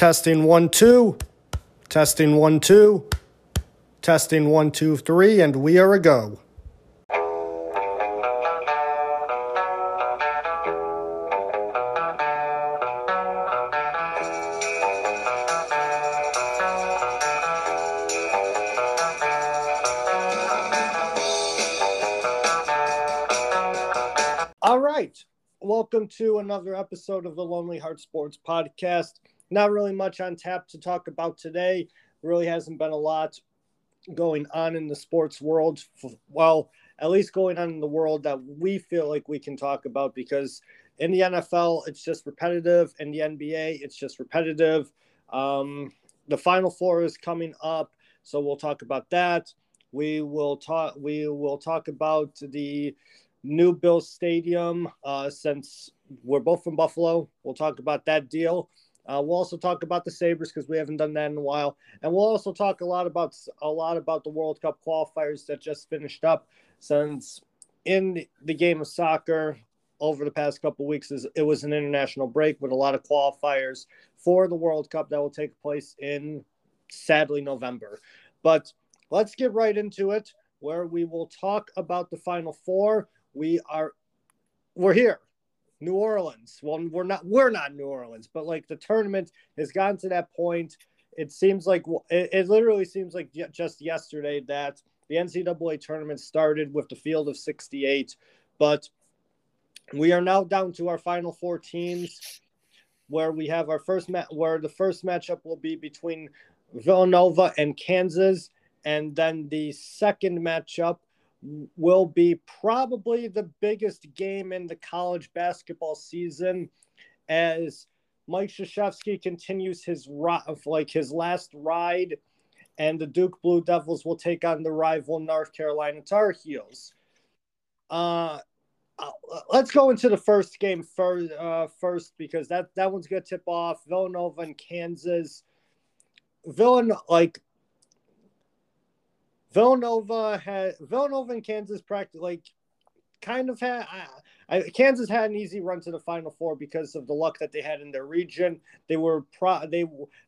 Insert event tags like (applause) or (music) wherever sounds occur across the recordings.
Testing one, two. Testing one, two. Testing one, two, three, and we are a go. All right. Welcome to another episode of the Lonely Heart Sports Podcast. Not really much on tap to talk about today. Really hasn't been a lot going on in the sports world. Well, at least going on in the world that we feel like we can talk about because in the NFL, it's just repetitive. In the NBA, it's just repetitive. Um, the Final Four is coming up, so we'll talk about that. We will talk. We will talk about the new Bill Stadium uh, since we're both from Buffalo. We'll talk about that deal. Uh, we'll also talk about the Sabres because we haven't done that in a while, and we'll also talk a lot about a lot about the World Cup qualifiers that just finished up. Since in the game of soccer over the past couple weeks, is it was an international break with a lot of qualifiers for the World Cup that will take place in sadly November. But let's get right into it, where we will talk about the Final Four we are we're here new orleans. Well we're not we're not new orleans but like the tournament has gotten to that point. It seems like it, it literally seems like just yesterday that the ncaa tournament started with the field of 68 but we are now down to our final four teams where we have our first match where the first matchup will be between villanova and kansas and then the second matchup will be probably the biggest game in the college basketball season as Mike Krzyzewski continues his like his last ride and the Duke Blue Devils will take on the rival North Carolina Tar Heels. Uh, let's go into the first game first, uh, first because that, that one's going to tip off Villanova and Kansas. Villanova, like Villanova had Villanova and Kansas practice like kind of had I, Kansas had an easy run to the Final Four because of the luck that they had in their region. They were pro they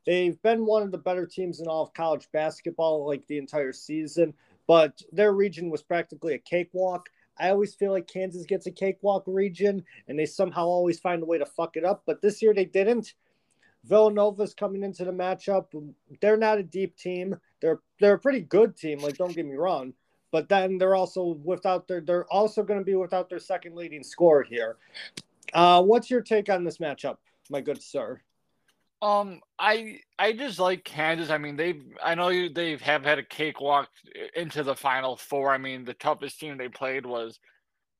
they've been one of the better teams in all of college basketball like the entire season, but their region was practically a cakewalk. I always feel like Kansas gets a cakewalk region and they somehow always find a way to fuck it up, but this year they didn't. Villanova's coming into the matchup. They're not a deep team. They're they're a pretty good team. Like don't get me wrong, but then they're also without their they're also going to be without their second leading scorer here. Uh, what's your take on this matchup, my good sir? Um, I I just like Kansas. I mean, they've I know you they have had a cakewalk into the final four. I mean, the toughest team they played was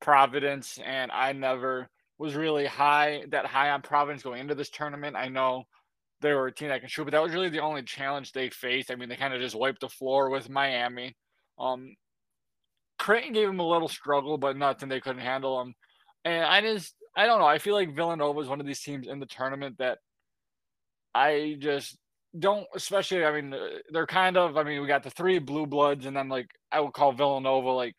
Providence, and I never was really high that high on Providence going into this tournament. I know they were a team that can shoot, but that was really the only challenge they faced. I mean, they kind of just wiped the floor with Miami. Um, Creighton gave them a little struggle, but nothing they couldn't handle them. And I just, I don't know. I feel like Villanova is one of these teams in the tournament that I just don't, especially, I mean, they're kind of, I mean, we got the three blue bloods, and then like I would call Villanova like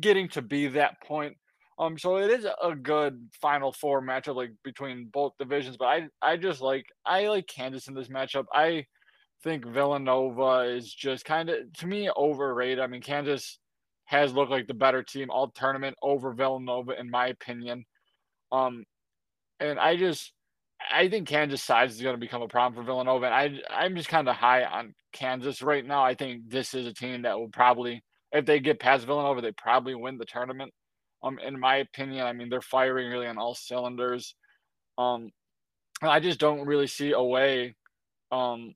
getting to be that point um, so it is a good Final Four matchup, like between both divisions. But I, I just like I like Kansas in this matchup. I think Villanova is just kind of to me overrated. I mean, Kansas has looked like the better team all tournament over Villanova, in my opinion. Um, and I just I think Kansas size is going to become a problem for Villanova. And I I'm just kind of high on Kansas right now. I think this is a team that will probably, if they get past Villanova, they probably win the tournament. Um, in my opinion, I mean they're firing really on all cylinders. Um, I just don't really see a way. Um,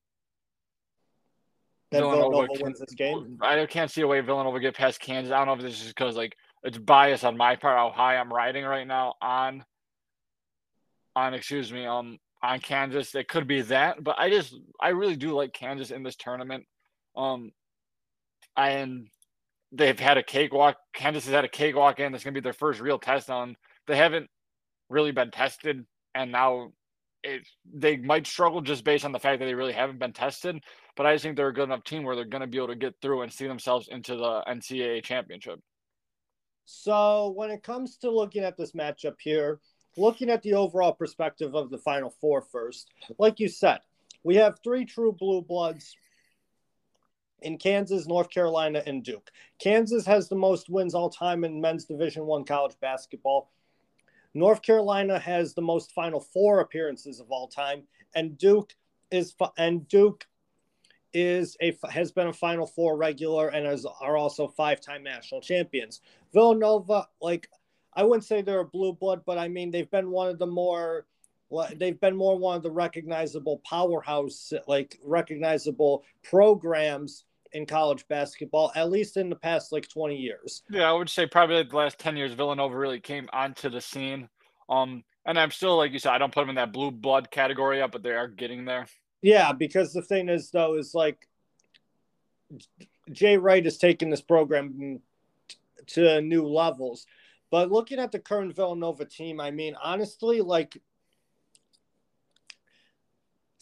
that Villanova, Villanova can, wins this game. I can't see a way Villanova get past Kansas. I don't know if this is because like it's bias on my part how high I'm riding right now on on excuse me um on Kansas. It could be that, but I just I really do like Kansas in this tournament. Um, and they've had a cakewalk. Kansas has had a cakewalk in. That's going to be their first real test on. They haven't really been tested, and now it, they might struggle just based on the fact that they really haven't been tested. But I just think they're a good enough team where they're going to be able to get through and see themselves into the NCAA championship. So when it comes to looking at this matchup here, looking at the overall perspective of the Final Four first, like you said, we have three true blue bloods in Kansas, North Carolina, and Duke. Kansas has the most wins all time in men's Division One college basketball. North Carolina has the most Final Four appearances of all time, and Duke is and Duke is a has been a Final Four regular and is, are also five time national champions. Villanova, like I wouldn't say they're a blue blood, but I mean they've been one of the more they've been more one of the recognizable powerhouse like recognizable programs in college basketball, at least in the past like 20 years. Yeah, I would say probably like the last 10 years, Villanova really came onto the scene. Um, and I'm still, like you said, I don't put them in that blue blood category yet, but they are getting there. Yeah, because the thing is, though, is like Jay Wright has taken this program to new levels. But looking at the current Villanova team, I mean, honestly, like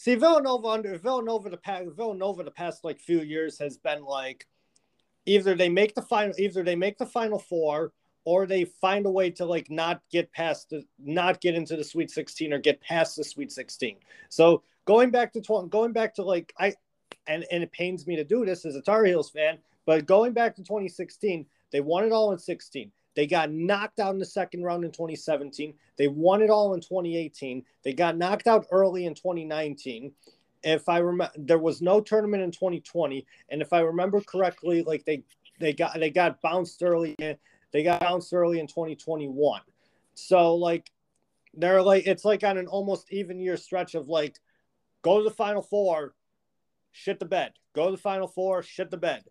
See, Villanova under Villanova the past Villanova the past like few years has been like either they make the final either they make the final four or they find a way to like not get past the not get into the Sweet 16 or get past the Sweet 16. So going back to tw- going back to like I and and it pains me to do this as a Tar Heels fan, but going back to 2016, they won it all in 16. They got knocked out in the second round in 2017. They won it all in 2018. They got knocked out early in 2019. If I remember, there was no tournament in 2020, and if I remember correctly, like they they got they got bounced early. They got bounced early in 2021. So like they're like it's like on an almost even year stretch of like go to the final four, shit the bed. Go to the final four, shit the bed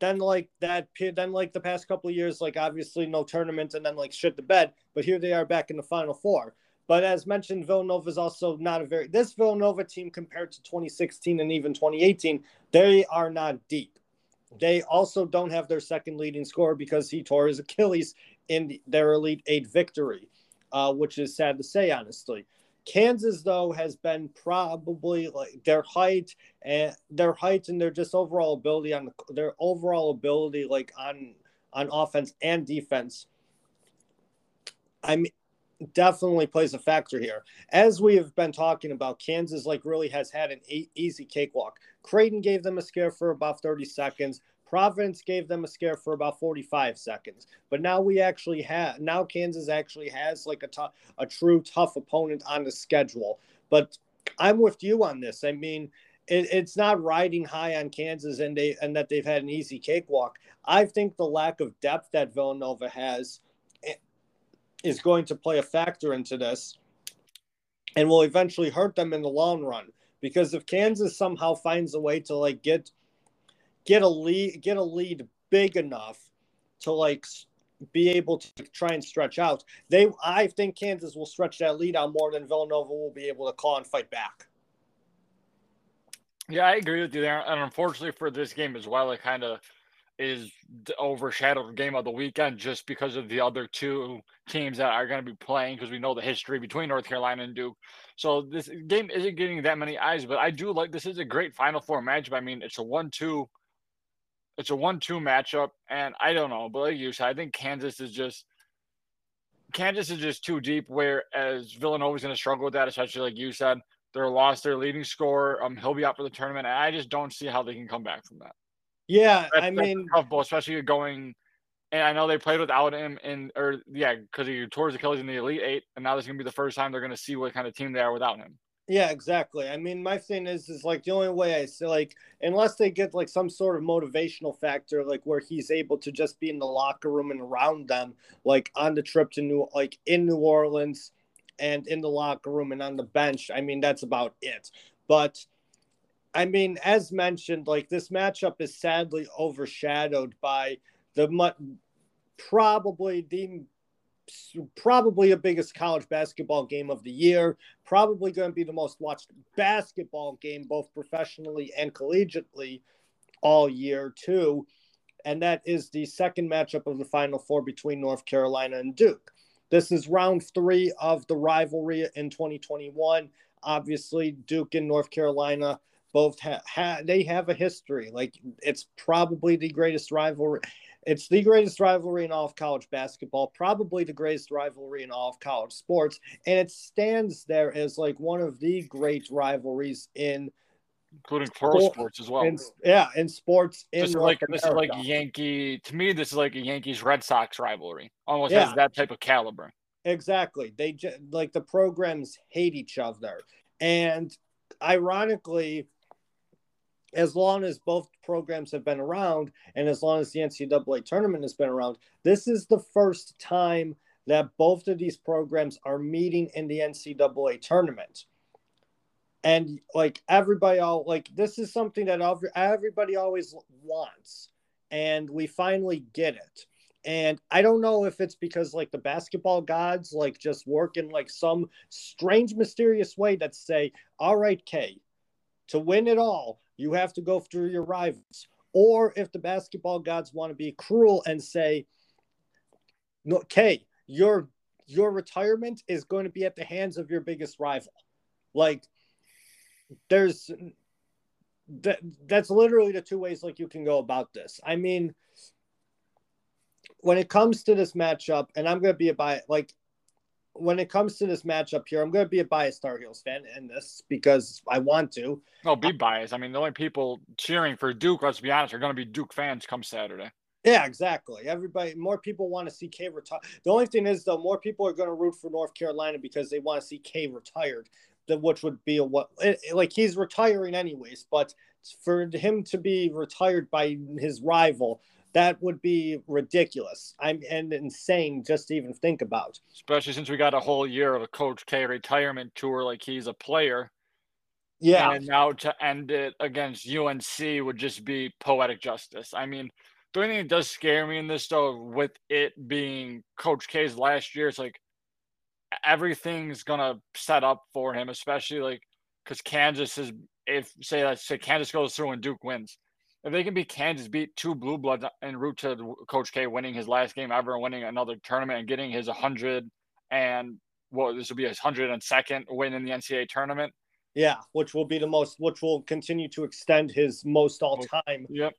then like that then like the past couple of years like obviously no tournament and then like shit the bed but here they are back in the final four. But as mentioned villanova is also not a very this villanova team compared to 2016 and even 2018 they are not deep. They also don't have their second leading scorer because he tore his achilles in their elite eight victory uh, which is sad to say honestly Kansas though has been probably like their height and their height and their just overall ability on the, their overall ability like on on offense and defense. I mean, definitely plays a factor here. As we have been talking about, Kansas like really has had an easy cakewalk. Creighton gave them a scare for about 30 seconds. Providence gave them a scare for about 45 seconds. But now we actually have now Kansas actually has like a tough, a true tough opponent on the schedule. But I'm with you on this. I mean, it, it's not riding high on Kansas and they and that they've had an easy cakewalk. I think the lack of depth that Villanova has eh, is going to play a factor into this and will eventually hurt them in the long run because if Kansas somehow finds a way to like get get a lead get a lead big enough to like be able to try and stretch out. They I think Kansas will stretch that lead out more than Villanova will be able to call and fight back. Yeah, I agree with you there. And unfortunately for this game as well, it kind of is overshadowed game of the weekend just because of the other two teams that are going to be playing because we know the history between North Carolina and Duke. So this game isn't getting that many eyes, but I do like this is a great Final Four matchup. I mean, it's a one-two it's a one-two matchup, and I don't know, but like you said, I think Kansas is just Kansas is just too deep. Whereas Villanova is going to struggle with that, especially like you said, they're lost their leading scorer. Um, he'll be out for the tournament, and I just don't see how they can come back from that. Yeah, that's, I mean, tough ball, especially going. And I know they played without him in, or yeah, because he tore his Achilles in the Elite Eight, and now this is gonna be the first time they're gonna see what kind of team they are without him. Yeah, exactly. I mean, my thing is, is like the only way I see, like, unless they get like some sort of motivational factor, like where he's able to just be in the locker room and around them, like on the trip to New, like in New Orleans, and in the locker room and on the bench. I mean, that's about it. But I mean, as mentioned, like this matchup is sadly overshadowed by the probably the probably the biggest college basketball game of the year, probably going to be the most watched basketball game, both professionally and collegiately, all year, too. And that is the second matchup of the Final Four between North Carolina and Duke. This is round three of the rivalry in 2021. Obviously, Duke and North Carolina both have ha- they have a history. Like it's probably the greatest rivalry It's the greatest rivalry in all of college basketball, probably the greatest rivalry in all of college sports, and it stands there as like one of the great rivalries in including pro sport, sports as well. In, yeah, in sports in this is like this is like Yankee to me. This is like a Yankees Red Sox rivalry. Almost yeah. has that type of caliber. Exactly. They like the programs hate each other, and ironically, as long as both programs have been around, and as long as the NCAA tournament has been around, this is the first time that both of these programs are meeting in the NCAA tournament. And like everybody all like this is something that everybody always wants and we finally get it. And i don't know if it's because like the basketball gods like just work in like some strange mysterious way that say all right K to win it all you have to go through your rivals or if the basketball gods want to be cruel and say no K your your retirement is going to be at the hands of your biggest rival like there's that that's literally the two ways like you can go about this. I mean, when it comes to this matchup, and I'm gonna be a bias like when it comes to this matchup here, I'm gonna be a biased Tar Heels fan in this because I want to. No, be biased. I mean, the only people cheering for Duke, let's be honest, are gonna be Duke fans come Saturday. Yeah, exactly. Everybody, more people want to see K retire. The only thing is, though, more people are going to root for North Carolina because they want to see K retired which would be a what eh, eh, like he's retiring anyways, but for him to be retired by his rival, that would be ridiculous. I'm and insane just to even think about. Especially since we got a whole year of a Coach K retirement tour, like he's a player. Yeah. And now to end it against UNC would just be poetic justice. I mean, the only thing that does scare me in this though, with it being Coach K's last year, it's like everything's gonna set up for him, especially like because Kansas is if say let's say Kansas goes through and Duke wins. If they can beat Kansas, beat two blue bloods en route to Coach K winning his last game ever and winning another tournament and getting his 100 and well, this will be his 102nd win in the NCAA tournament. Yeah, which will be the most, which will continue to extend his most all time yep.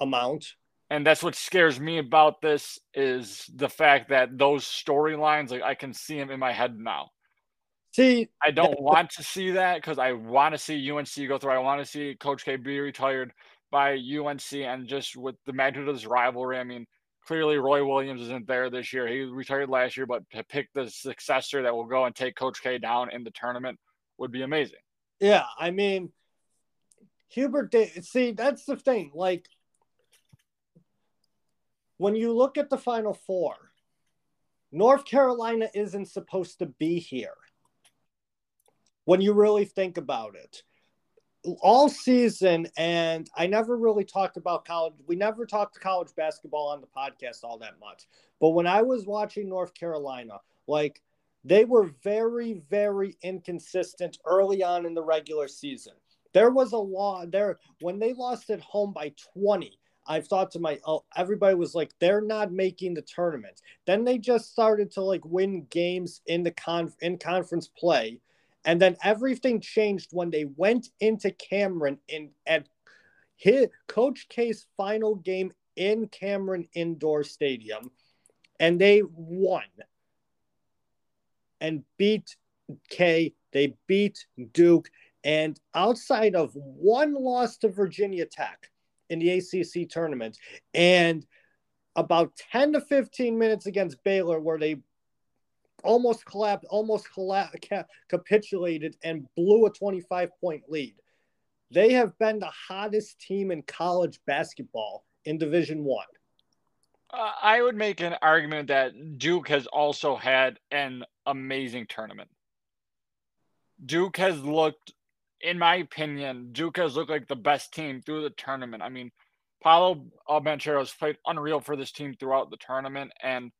amount and that's what scares me about this is the fact that those storylines like i can see them in my head now see i don't want to see that because i want to see unc go through. I want to see coach k be retired by unc and just with the magnitude of this rivalry i mean clearly roy williams isn't there this year. He retired last year but to pick the successor that will go and take coach k down in the tournament would be amazing. Yeah i mean hubert see that's the thing like when you look at the Final Four, North Carolina isn't supposed to be here. When you really think about it, all season, and I never really talked about college. We never talked college basketball on the podcast all that much. But when I was watching North Carolina, like they were very, very inconsistent early on in the regular season. There was a law there when they lost at home by 20 I've thought to my oh, everybody was like they're not making the tournament. Then they just started to like win games in the con in conference play, and then everything changed when they went into Cameron in at hit Coach K's final game in Cameron Indoor Stadium, and they won and beat K. They beat Duke, and outside of one loss to Virginia Tech in the ACC tournament, and about 10 to 15 minutes against Baylor, where they almost collapsed, almost capitulated, and blew a 25 point lead. They have been the hottest team in college basketball in Division One. Uh, I would make an argument that Duke has also had an amazing tournament. Duke has looked in my opinion, Duke has looked like the best team through the tournament. I mean, Paolo Banchero has played unreal for this team throughout the tournament, and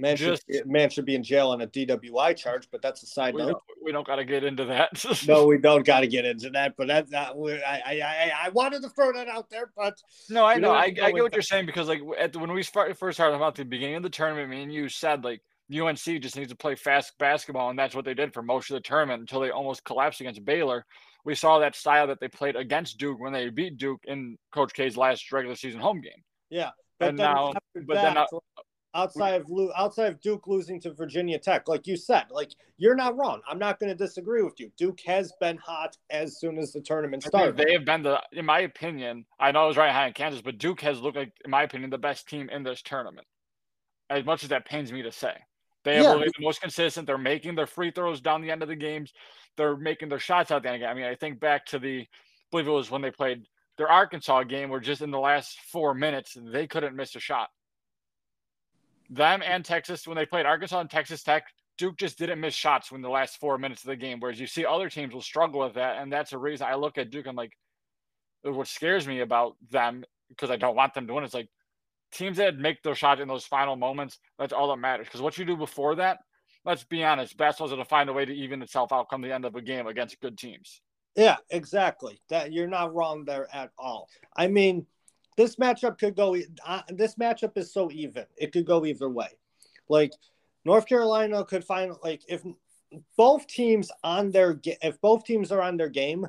man just, should man should be in jail on a DWI charge, but that's a side we note. Don't, we don't got to get into that. (laughs) no, we don't got to get into that. But that's not. I, I I I wanted to throw that out there, but no, I know. I, I get what that. you're saying because like at the, when we start, first started about the beginning of the tournament, me and you said like UNC just needs to play fast basketball, and that's what they did for most of the tournament until they almost collapsed against Baylor we saw that style that they played against Duke when they beat Duke in Coach K's last regular season home game. Yeah, But and then now, but that, then now, outside of outside of Duke losing to Virginia Tech, like you said, like you're not wrong. I'm not going to disagree with you. Duke has been hot as soon as the tournament started. they have been the, in my opinion, I know I was right behind Kansas, but Duke has looked like, in my opinion, the best team in this tournament. As much as that pains me to say, they have Yeah. really the most consistent. They're making their free throws down the end of the games. They're making their shots out the end of the game. I mean, I think back to the, I believe it was when they played their Arkansas game, where just in the last four minutes they couldn't miss a shot. Them and Texas, when they played Arkansas and Texas Tech, Duke just didn't miss shots when the last four minutes of the game. Whereas you see other teams will struggle with that, and that's a reason I look at Duke. I'm like, uh, what scares me about them because I don't want them to win. It's like teams that make those shots in those final moments. That's all that matters. Because what you do before that, let's be honest, basketball's going to find a way to even itself out come the end of a game against good teams. Yeah, exactly. That you're not wrong there at all. I mean, this matchup could go. Uh, this matchup is so even; it could go either way. Like North Carolina could find like if both teams on their if both teams are on their game,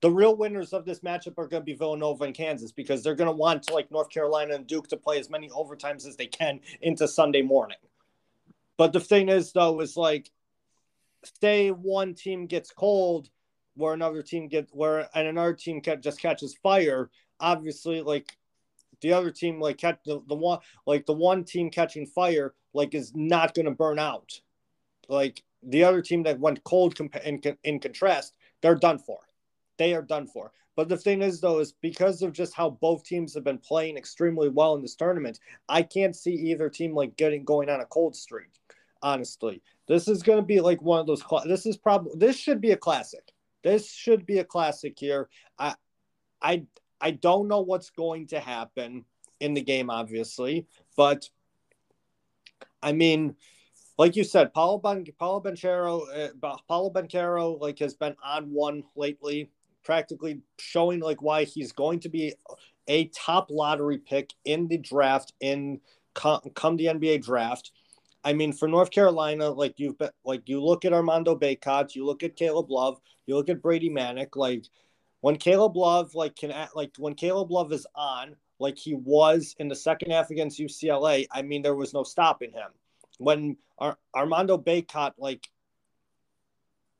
the real winners of this matchup are going to be Villanova and Kansas because they're going to want to like North Carolina and Duke to play as many overtimes as they can into Sunday morning. But the thing is, though, is like, say one team gets cold where another team get where and another team just catches fire obviously like the other team like catch the, the one like the one team catching fire like is not going to burn out. Like the other team that went cold in, in contrast they're done for. They are done for. But the thing is though is because of just how both teams have been playing extremely well in this tournament i can't see either team like getting going on a cold streak honestly. This is going to be like one of those cla- this is probably this should be a classic. This should be a classic here. I I I don't know what's going to happen in the game, obviously, but I mean, like you said, Paolo ben, Paolo Banchero, uh, Paolo Banchero, like has been on one lately, practically showing like why he's going to be a top lottery pick in the draft in come, come the NBA draft. I mean, for North Carolina, like you've been, like you look at Armando Bacot, you look at Caleb Love, you look at Brady Manek. Like when Caleb Love, like can act, like when Caleb Love is on, like he was in the second half against UCLA. I mean, there was no stopping him. When Ar- Armando Bacot, like,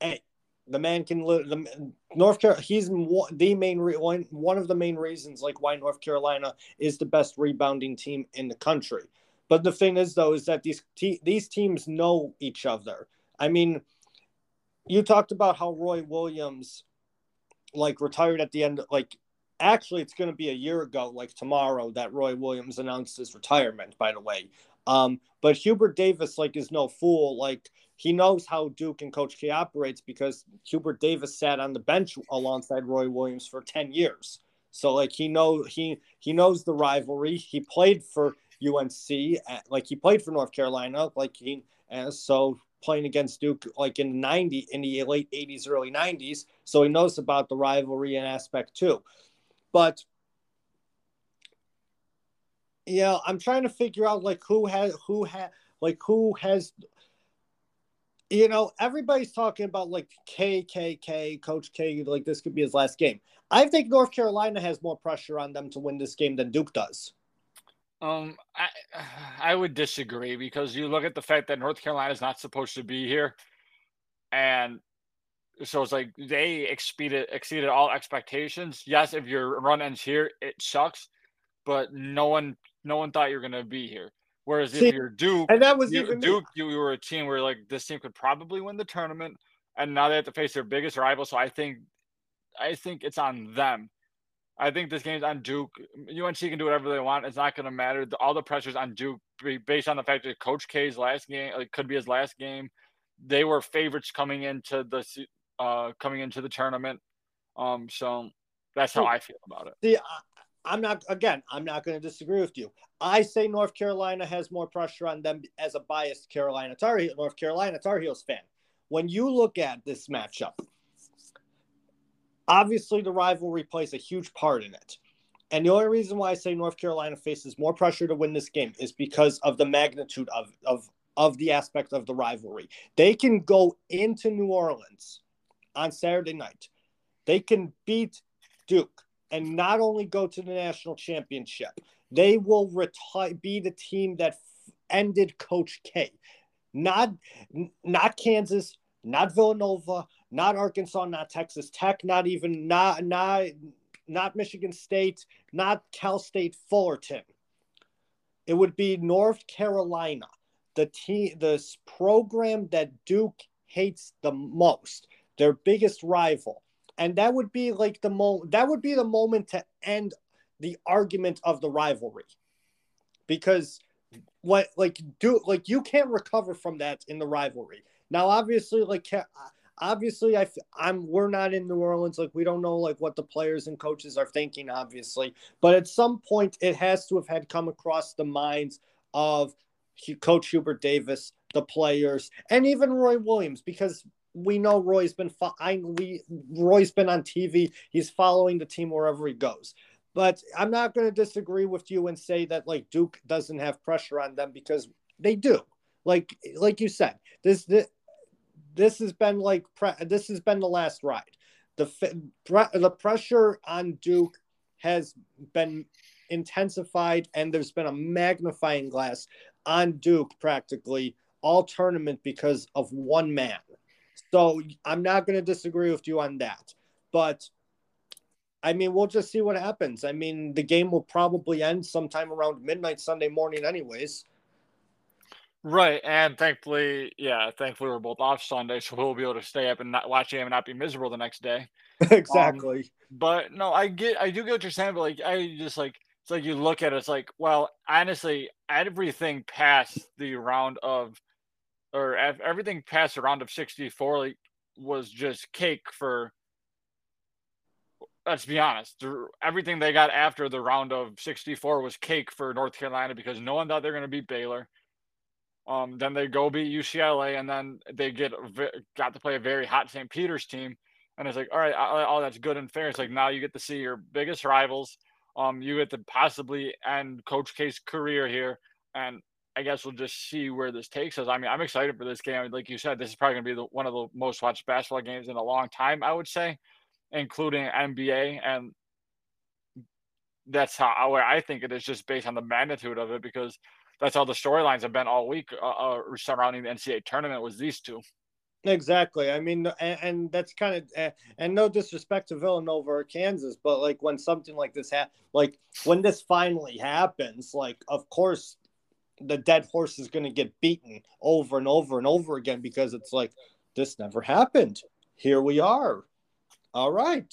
hey, the man can live. The North Carolina, he's the main re- one, one of the main reasons, like why North Carolina is the best rebounding team in the country. But the thing is, though, is that these te- these teams know each other. I mean, you talked about how Roy Williams, like, retired at the end. Like, actually, it's going to be a year ago, like tomorrow, that Roy Williams announced his retirement. By the way, um, but Hubert Davis, like, is no fool. Like, he knows how Duke and Coach K operates because Hubert Davis sat on the bench alongside Roy Williams for ten years. So, like, he know he he knows the rivalry. He played for UNC. Like he played for North Carolina. Like he, and so playing against Duke, like in the ninety, in the late '80s, early '90s. So he knows about the rivalry and aspect too. But yeah, I'm trying to figure out like who has who has like who has. You know, everybody's talking about like KKK, Coach K, like this could be his last game. I think North Carolina has more pressure on them to win this game than Duke does. Um, I (sighs) I would disagree because you look at the fact that North Carolina is not supposed to be here, and so it's like they exceeded exceeded all expectations. Yes, if your run ends here, it sucks, but no one no one thought you were gonna be here. Whereas See, if you're Duke, And that was you. Duke, you were a team where like this team could probably win the tournament, and now they have to face their biggest rival. So I think, I think it's on them. I think this game's on Duke. UNC can do whatever they want. It's not going to matter. The, all the pressure's on Duke based on the fact that Coach K's last game like, could be his last game. They were favorites coming into the uh, coming into the tournament. Um, so that's how I feel about it. See, I, I'm not again. I'm not going to disagree with you. I say North Carolina has more pressure on them as a biased Carolina Tar Heel, North Carolina Tar Heels fan. When you look at this matchup, obviously the rivalry plays a huge part in it. And the only reason why I say North Carolina faces more pressure to win this game is because of the magnitude of of of the aspect of the rivalry. They can go into New Orleans on Saturday night. They can beat Duke and not only go to the national championship, they will retire, be the team that ended Coach K. Not, not Kansas, not Villanova, not Arkansas, not Texas Tech, not even not not not Michigan State, not Cal State Fullerton. It would be North Carolina, the team, the program that Duke hates the most, their biggest rival, and that would be like the mo. That would be the moment to end the argument of the rivalry, because what like do like you can't recover from that in the rivalry. Now, obviously, like obviously I I'm we're not in New Orleans like we don't know like what the players and coaches are thinking obviously. But at some point it has to have had come across the minds of coach Hubert Davis the players and even Roy Williams because we know Roy's been fo- I we Roy's been on TV he's following the team wherever he goes. But I'm not going to disagree with you and say that like Duke doesn't have pressure on them because they do. Like like you said this, this this has been like pre- this has been the last ride. The the pressure on Duke has been intensified, and there's been a magnifying glass on Duke practically all tournament because of one man. So I'm not going to disagree with you on that, but. I mean, we'll just see what happens. I mean, the game will probably end sometime around midnight Sunday morning, anyways. Right, and thankfully, yeah, thankfully we're both off Sunday, (laughs) so we'll be able to stay up and not watch him and not be miserable the next day. exactly. Um, but no, I get, I do get what you're saying, but like, I just like, it's like you look at it, it's like, well, honestly, everything past the round of, or everything past the round of 64, like, was just cake for. Let's be honest. Everything they got after the round of 64 was cake for North Carolina because no one thought they're going to beat Baylor um, then they go beat UCLA, and then they get got to play a very hot St. Peter's team. And it's like, all right, all that's good and fair. It's like now you get to see your biggest rivals. Um, you get to possibly end Coach K's career here, and I guess we'll just see where this takes us. I mean, I'm excited for this game. Like you said, this is probably going to be the, one of the most watched basketball games in a long time. I would say, including NBA, and that's how I think it is just based on the magnitude of it because that's all the storylines have been all week uh, uh, surrounding the NCAA tournament was these two. Exactly. I mean, and, and that's kind of, and no disrespect to Villanova or Kansas, but like when something like this happens, like when this finally happens, like of course the dead horse is going to get beaten over and over and over again because it's like this never happened. Here we are. All right.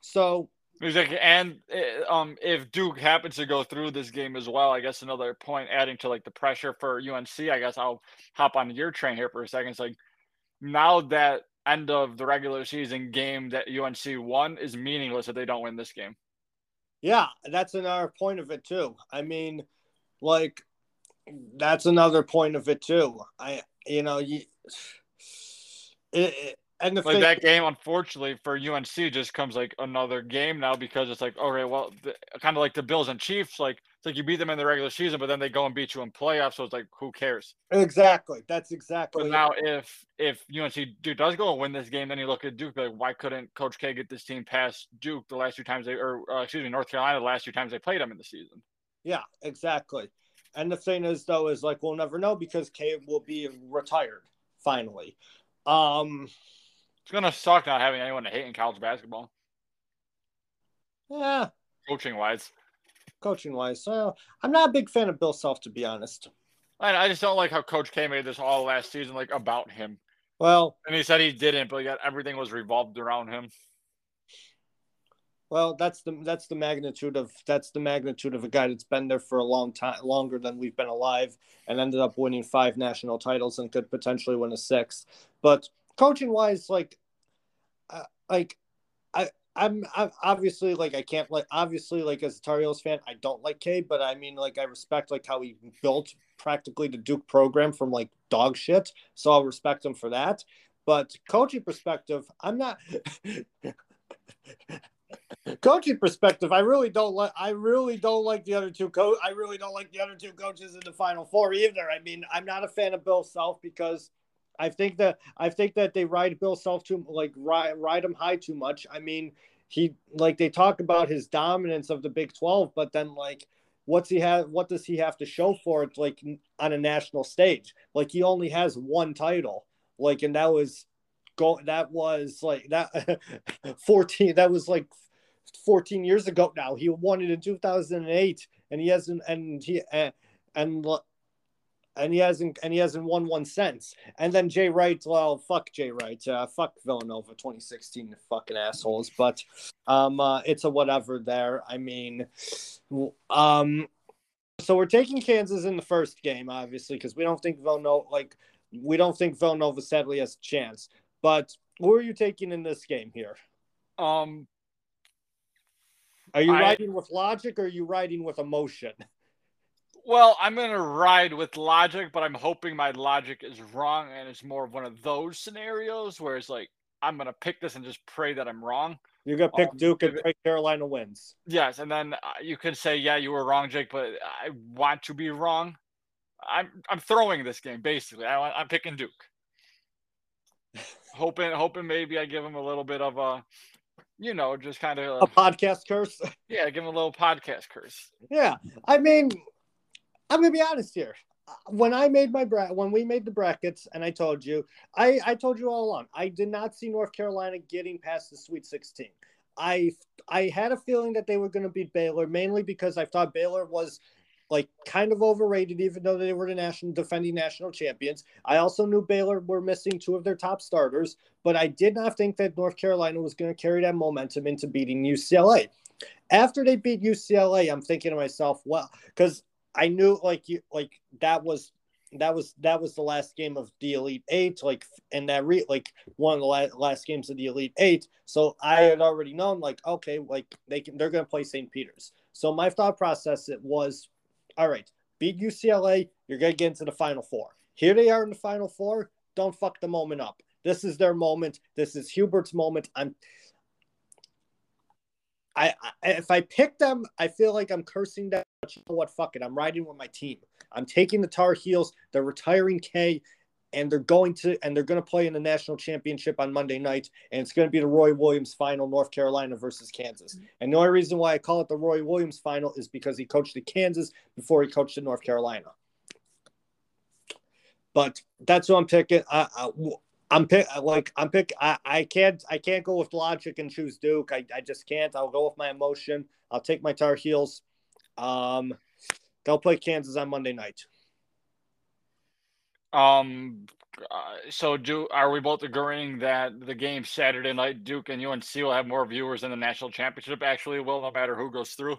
So Exactly, and eh, um, if Duke happens to go through this game as well, I guess another point adding to like the pressure for UNC. I guess I'll hop on your train here for a second. It's like now that end of the regular season game that UNC won is meaningless if they don't win this game. Yeah, that's another point of it too. I mean, like that's another point of it too. I, you know, you. It, it, and the like thing, that game, unfortunately for UNC, just comes like another game now because it's like, okay, well, kind of like the Bills and Chiefs, like it's like you beat them in the regular season, but then they go and beat you in playoffs, so it's like, who cares? Exactly, that's exactly. But now, if if UNC Duke does go and win this game, then you look at Duke, like, why couldn't Coach K get this team past Duke the last two times they, or uh, excuse me, North Carolina the last two times they played them in the season? Yeah, exactly. And the thing is, though, is like we'll never know because K will be retired finally. Um, it's gonna suck not having anyone to hate in college basketball. Yeah. Coaching wise. Coaching wise. So I'm not a big fan of Bill Self to be honest. I, I just don't like how Coach K made this all last season like about him. Well and he said he didn't, but yet everything was revolved around him. Well, that's the that's the magnitude of that's the magnitude of a guy that's been there for a long time, longer than we've been alive, and ended up winning five national titles and could potentially win a sixth. But coaching wise, like, uh, like I. I'm, I'm obviously like I can't like obviously like as a Tar Heels fan I don't like K but I mean like I respect like how he built practically the Duke program from like dog shit so I'll respect him for that but coaching perspective I'm not (laughs) coaching perspective I really don't like I really don't like the other two co I really don't like the other two coaches in the final four either I mean I'm not a fan of Bill Self because I think that I think that they ride Bill Self too like ride ride him high too much. I mean, he like they talk about his dominance of the Big 12, but then like what's he have? What does he have to show for it? Like on a national stage, like he only has one title, like, and that was go. That was like that (laughs) fourteen. That was like 14 years ago now. He won it in 2008, and he hasn't, and he, and, and and he hasn't and he hasn't won one since. And then Jay Wright, well, fuck Jay Wright, uh, fuck Villanova, 2016, fucking assholes. But um, uh, it's a whatever there. I mean, um, so we're taking Kansas in the first game, obviously, because we don't think Villanova like we don't think Villanova sadly has a chance. But who are you taking in this game here? Um, are you I, riding with logic or are you riding with emotion? Well, I'm going to ride with logic, but I'm hoping my logic is wrong and it's more of one of those scenarios where it's like, I'm going to pick this and just pray that I'm wrong. You're going to pick um, Duke and pray Carolina wins. Yes. And then uh, you could say, yeah, you were wrong, Jake, but I want to be wrong. I'm I'm throwing this game basically. I, I'm picking Duke. hoping hoping maybe I give him a little bit of a you know, just kind of a podcast curse. Yeah, give him a little podcast curse. Yeah, I mean, I'm gonna be honest here. Uh, when I made my bra- when we made the brackets, and I told you, I I told you all along, I did not see North Carolina getting past the Sweet 16. I I had a feeling that they were going to beat Baylor mainly because I thought Baylor was like kind of overrated, even though they were the national defending national champions. I also knew Baylor were missing two of their top starters, but I did not think that North Carolina was going to carry that momentum into beating UCLA. After they beat UCLA, I'm thinking to myself, well, because I knew like you like that was that was that was the last game of the Elite Eight, like and that re like one of the last, last games of the Elite Eight. So I had already known like okay, like they can they're gonna play St. Peter's. So my thought process it was, all right, beat UCLA, you're gonna get into the Final Four. Here they are in the Final Four. Don't fuck the moment up. This is their moment. This is Hubert's moment. I'm I, I, if I pick them, I feel like I'm cursing them. But you know what? Fuck it. I'm riding with my team. I'm taking the Tar Heels. They're retiring K, and they're going to and they're going to play in the national championship on Monday night, and it's going to be the Roy Williams final, North Carolina versus Kansas. Mm-hmm. And the only reason why I call it the Roy Williams final is because he coached at Kansas before he coached at North Carolina. But that's what I'm picking. I, I, I'm pick like I'm pick. I, I can't I can't go with logic and choose Duke. I, I just can't. I'll go with my emotion. I'll take my Tar Heels. Um, they'll play Kansas on Monday night. Um. Uh, so do are we both agreeing that the game Saturday night Duke and UNC will have more viewers than the national championship actually will, no matter who goes through?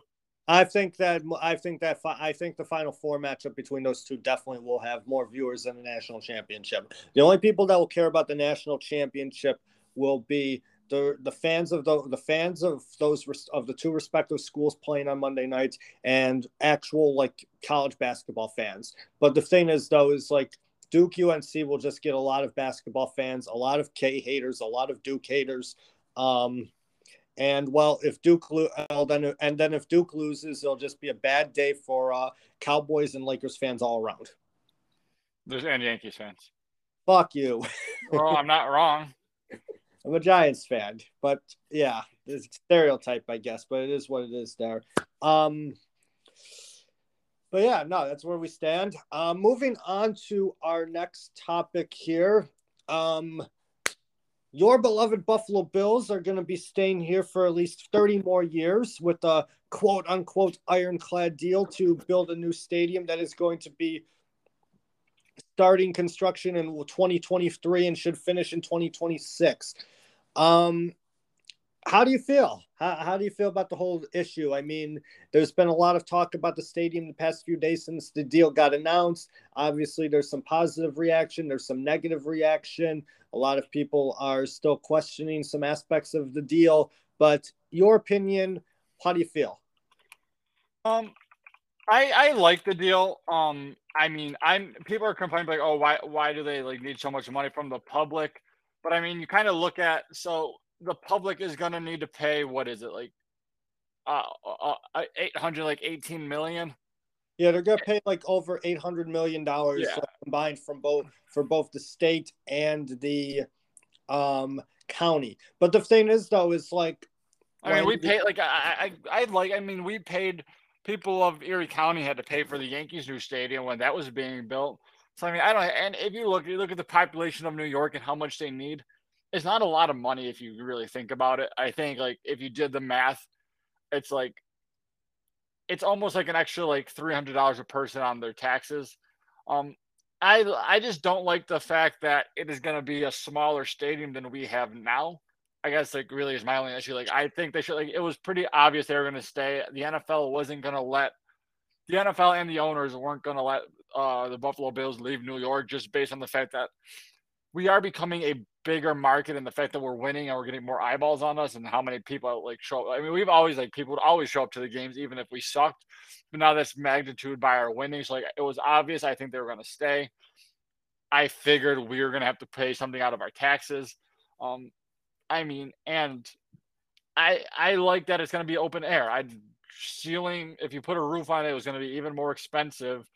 I think that I think that I think the final four matchup between those two definitely will have more viewers than the national championship. The only people that will care about the national championship will be the the fans of the the fans of those of the two respective schools playing on Monday nights and actual like college basketball fans. But the thing is though is like Duke UNC will just get a lot of basketball fans, a lot of K haters, a lot of Duke haters. Um, and well, if Duke well, then and then if Duke loses, it'll just be a bad day for uh, Cowboys and Lakers fans all around. There's and Yankees fans. Fuck you. well, I'm not wrong. I'm a Giants fan, but yeah, it's stereotype, I guess, but it is what it is there. Um, but yeah, no, that's where we stand. Uh, moving on to our next topic here. Um, your beloved Buffalo Bills are going to be staying here for at least 30 more years with a quote unquote ironclad deal to build a new stadium that is going to be starting construction in 2023 and should finish in 2026. Um, how do you feel? How, how do you feel about the whole issue? I mean, there's been a lot of talk about the stadium the past few days since the deal got announced. Obviously, there's some positive reaction, there's some negative reaction. A lot of people are still questioning some aspects of the deal. But your opinion, how do you feel? Um, I I like the deal. Um, I mean, I'm people are complaining like, oh, why why do they like need so much money from the public? But I mean, you kind of look at so the public is going to need to pay what is it like uh, uh, uh 800 like 18 million yeah they're going to pay like over 800 million dollars yeah. combined from both for both the state and the um county but the thing is though is like i mean we paid like i i i like i mean we paid people of Erie County had to pay for the Yankees' new stadium when that was being built. So I mean, I don't. And if you look, you look at the population of New York and how much they need. It's not a lot of money if you really think about it. I think like if you did the math, it's like it's almost like an extra like three hundred dollars a person on their taxes. Um, I I just don't like the fact that it is going to be a smaller stadium than we have now. I guess like really is my only issue. Like I think they should like it was pretty obvious they were going to stay. The NFL wasn't going to let the NFL and the owners weren't going to let uh, the Buffalo Bills leave New York just based on the fact that we are becoming a bigger market and the fact that we're winning and we're getting more eyeballs on us and how many people like show up. I mean, we've always like people would always show up to the games even if we sucked, but now that's magnitude by our winning. So like it was obvious. I think they were going to stay. I figured we were going to have to pay something out of our taxes. Um, I mean, and I I like that it's going to be open air. I ceiling if you put a roof on it, it was going to be even more expensive.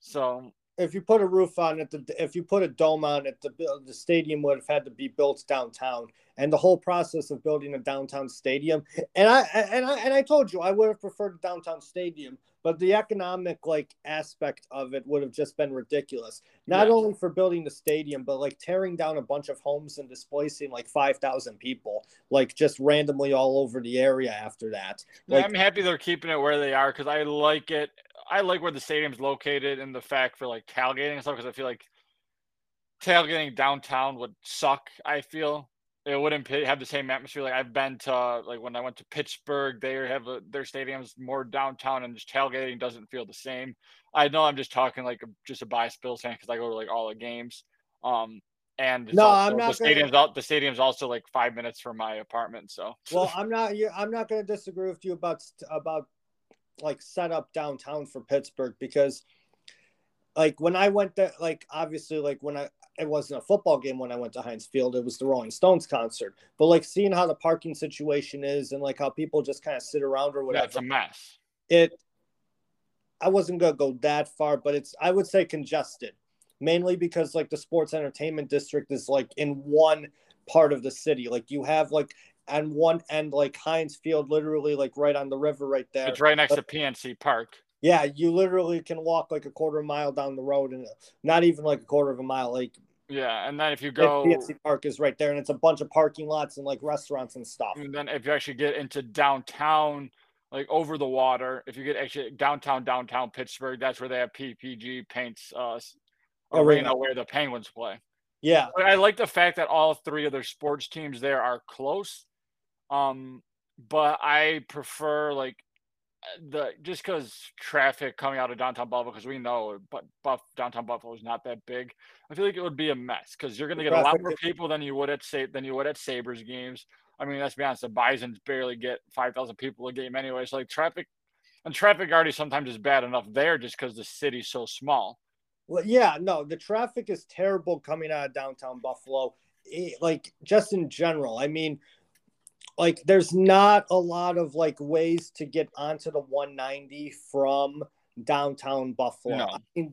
So if you put a roof on it, the, if you put a dome on it, the the stadium would have had to be built downtown, and the whole process of building a downtown stadium. And I and I and I told you I would have preferred a downtown stadium, but the economic like aspect of it would have just been ridiculous. Not yeah. only for building the stadium, but like tearing down a bunch of homes and displacing like five thousand people, like just randomly all over the area after that. Like, yeah, I'm happy they're keeping it where they are because I like it I like where the stadium's located and the fact for like tailgating and stuff because I feel like tailgating downtown would suck. I feel it wouldn't have the same atmosphere. Like I've been to like when I went to Pittsburgh, they have a, their stadiums more downtown, and just tailgating doesn't feel the same. I know I'm just talking like just a biased Bills fan because I go to like all the games. Um, and no, also, I'm not. The stadium's gonna... the stadium's also like five minutes from my apartment. So well, I'm not. I'm not going to disagree with you about about like set up downtown for Pittsburgh because like when I went there, like obviously like when I it wasn't a football game when I went to Heinz Field, it was the Rolling Stones concert. But like seeing how the parking situation is and like how people just kind of sit around or whatever. That's a mess. It I wasn't gonna go that far, but it's I would say congested. Mainly because like the sports entertainment district is like in one part of the city. Like you have like and one end like Heinz Field, literally like right on the river right there. It's right next but, to PNC Park. Yeah, you literally can walk like a quarter mile down the road, and not even like a quarter of a mile. Like yeah, and then if you go, PNC Park is right there, and it's a bunch of parking lots and like restaurants and stuff. And then if you actually get into downtown, like over the water, if you get actually downtown downtown Pittsburgh, that's where they have PPG Paints uh, arena, arena where the Penguins play. Yeah, I like the fact that all three of their sports teams there are close um, but I prefer like the just because traffic coming out of downtown Buffalo, because we know but Buff downtown Buffalo is not that big. I feel like it would be a mess because you're going to get a lot more people than you would at say than you would at Sabres games. I mean, let's be honest, the Bisons barely get five thousand people a game anyway. So like traffic and traffic already sometimes is bad enough there just because the city's so small. Well, yeah, no, the traffic is terrible coming out of downtown Buffalo. It, like just in general, I mean like there's not a lot of like ways to get onto the 190 from downtown Buffalo. No. I, mean,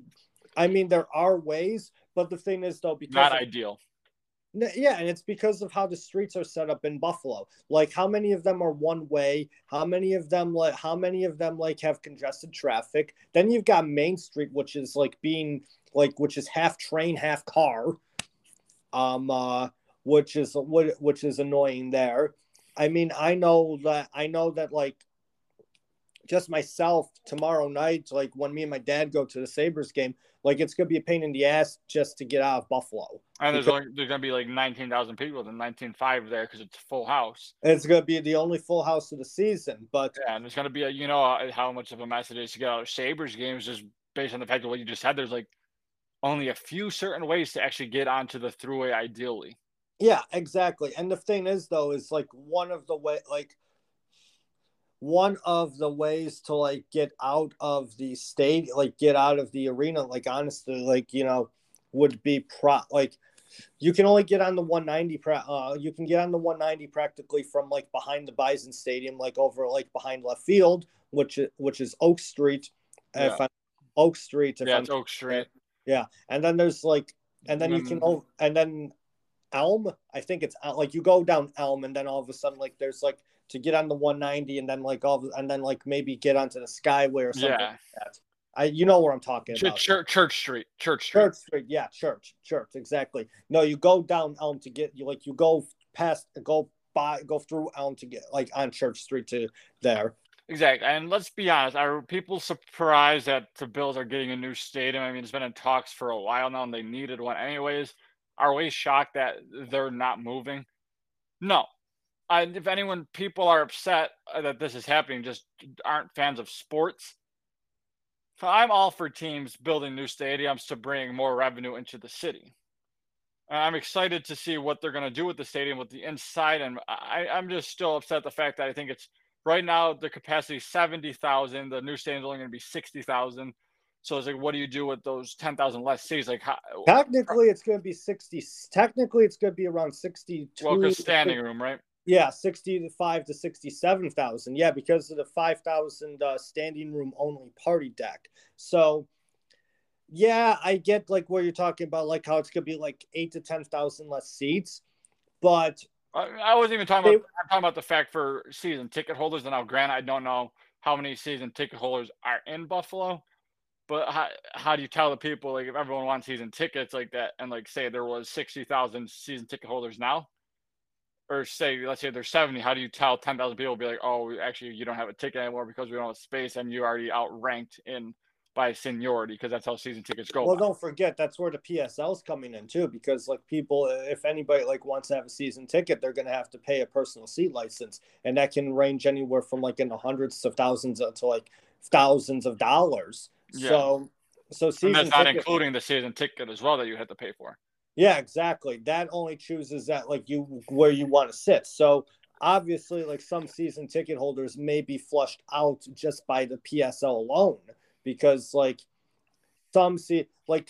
I mean, there are ways, but the thing is though, because not of, ideal. Yeah, and it's because of how the streets are set up in Buffalo. Like how many of them are one way? How many of them like how many of them like have congested traffic? Then you've got Main Street, which is like being like which is half train, half car. Um uh which is which is annoying there. I mean, I know that I know that like just myself tomorrow night, like when me and my dad go to the Sabres game, like it's gonna be a pain in the ass just to get out of Buffalo. And there's only there's gonna be like nineteen thousand people than nineteen five there because it's a full house. It's gonna be the only full house of the season, but yeah, and it's gonna be a you know uh, how much of a mess it is to get out of Sabres games just based on the fact of what you just said. There's like only a few certain ways to actually get onto the Thruway ideally. Yeah, exactly. And the thing is, though, is like one of the way, like one of the ways to like get out of the state, like get out of the arena, like honestly, like you know, would be pro like you can only get on the 190 uh you can get on the 190 practically from like behind the bison stadium like over like behind left field which is which is oak street yeah. if oak street yeah it's oak street yeah and then there's like and then you can mm. and then Elm. I think it's like you go down Elm, and then all of a sudden, like there's like to get on the 190 and then like all and then like maybe get onto the Skyway or something yeah. like that. I you know where I'm talking about. Church, Church Street. Church Street. Church Street. Yeah, Church. Church. Exactly. No, you go down Elm to get you like you go past go by go through Elm to get like on Church Street to there. Exactly. And let's be honest, are people surprised that the Bills are getting a new stadium? I mean, it's been in talks for a while now and they needed one anyways. Are we shocked that they're not moving? No. I, if anyone, people are upset uh, that this is happening, just aren't fans of sports. I'm all for teams building new stadiums to bring more revenue into the city. I'm excited to see what they're going to do with the stadium with the inside. And I, I'm just still upset the fact that I think it's right now the capacity is 70,000. The new stadium's only going to be 60,000. So it's like, what do you do with those 10,000 less seats? Like, how, technically, it's going to be 60. Technically, it's going to be around 62. Well, because standing room, right? Yeah, 65 to 67,000. Yeah, because of the 5,000 uh, standing room only party deck. So, yeah, I get like what you're talking about, like how it's going to be like eight to 10,000 less seats. But I, I wasn't even talking they, about, I'm talking about the fact for season ticket holders. And now, granted, I don't know how many season ticket holders are in Buffalo. But how, how do you tell the people like if everyone wants season tickets like that and like say there was sixty thousand season ticket holders now, or say let's say there's 70 how do you tell 10,000 people be like oh actually you don't have a ticket anymore because we don't have space and you already outranked in by seniority because that's how season tickets go well by. don't forget that's where the psl's coming in too because like people if anybody like wants to have a season ticket they're going to have to pay a personal seat license and that can range anywhere from like in the hundreds of thousands uh, to like thousands of dollars yeah. so so season and that's not ticket, including the season ticket as well that you had to pay for yeah, exactly. That only chooses that like you where you want to sit. So obviously, like some season ticket holders may be flushed out just by the PSL alone because like some see like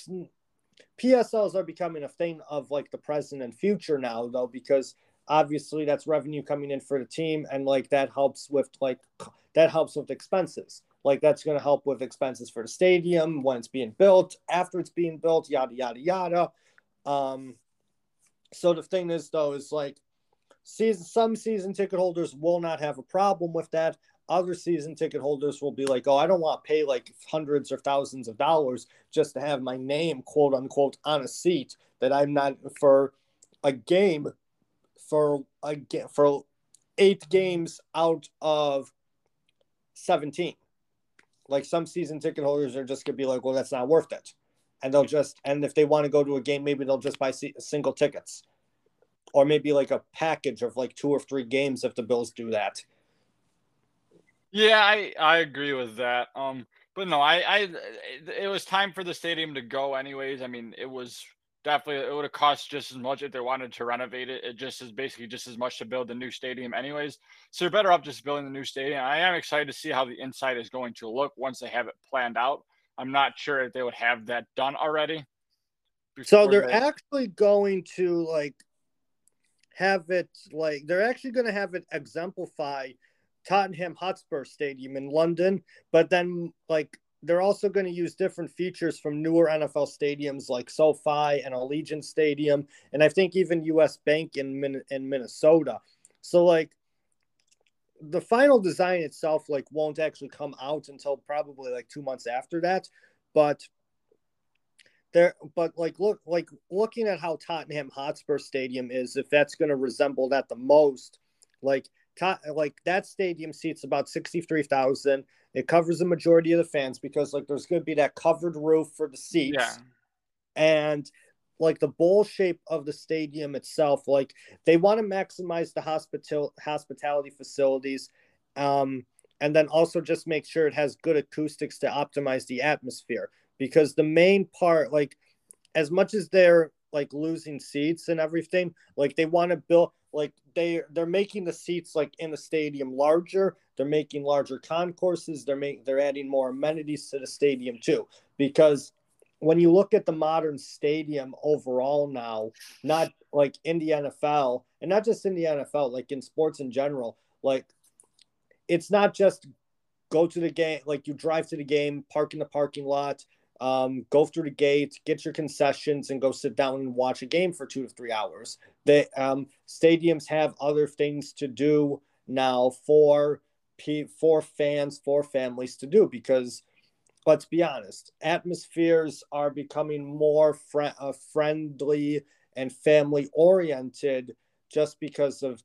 PSLs are becoming a thing of like the present and future now though because obviously that's revenue coming in for the team and like that helps with like that helps with expenses like that's going to help with expenses for the stadium when it's being built after it's being built yada yada yada um, so the thing is, though, is like season some season ticket holders will not have a problem with that. Other season ticket holders will be like, "Oh, I don't want to pay like hundreds or thousands of dollars just to have my name, quote unquote, on a seat that I'm not for a game for a for eight games out of 17." Like some season ticket holders are just gonna be like, "Well, that's not worth it." and they'll just and if they want to go to a game, maybe they'll just buy single tickets, or maybe like a package of like two or three games if the Bills do that. Yeah, I I agree with that. Um, but no, I I it was time for the stadium to go anyways. I mean, it was definitely it would have cost just as much if they wanted to renovate it. It just is basically just as much to build the new stadium anyways. So you're better off just building the new stadium. I am excited to see how the inside is going to look once they have it planned out. I'm not sure if they would have that done already. So they're they... actually going to like have it like they're actually going to have it exemplify Tottenham Hotspur Stadium in London, but then like they're also going to use different features from newer NFL stadiums like SoFi and Allegiant Stadium, and I think even US Bank in Min- in Minnesota. So like the final design itself like won't actually come out until probably like two months after that but there but like look like looking at how tottenham hotspur stadium is if that's going to resemble that the most like like that stadium seats about 63,000 it covers the majority of the fans because like there's going to be that covered roof for the seats yeah. and like the bowl shape of the stadium itself like they want to maximize the hospital hospitality facilities um, and then also just make sure it has good acoustics to optimize the atmosphere because the main part like as much as they're like losing seats and everything like they want to build like they they're making the seats like in the stadium larger. They're making larger concourses. They're making they're adding more amenities to the stadium too. Because when you look at the modern stadium overall now, not like in the NFL and not just in the NFL, like in sports in general, like it's not just go to the game, like you drive to the game, park in the parking lot, um, go through the gate, get your concessions, and go sit down and watch a game for two to three hours. The um, stadiums have other things to do now for for fans, for families to do because let's be honest, atmospheres are becoming more fr- uh, friendly and family oriented just because of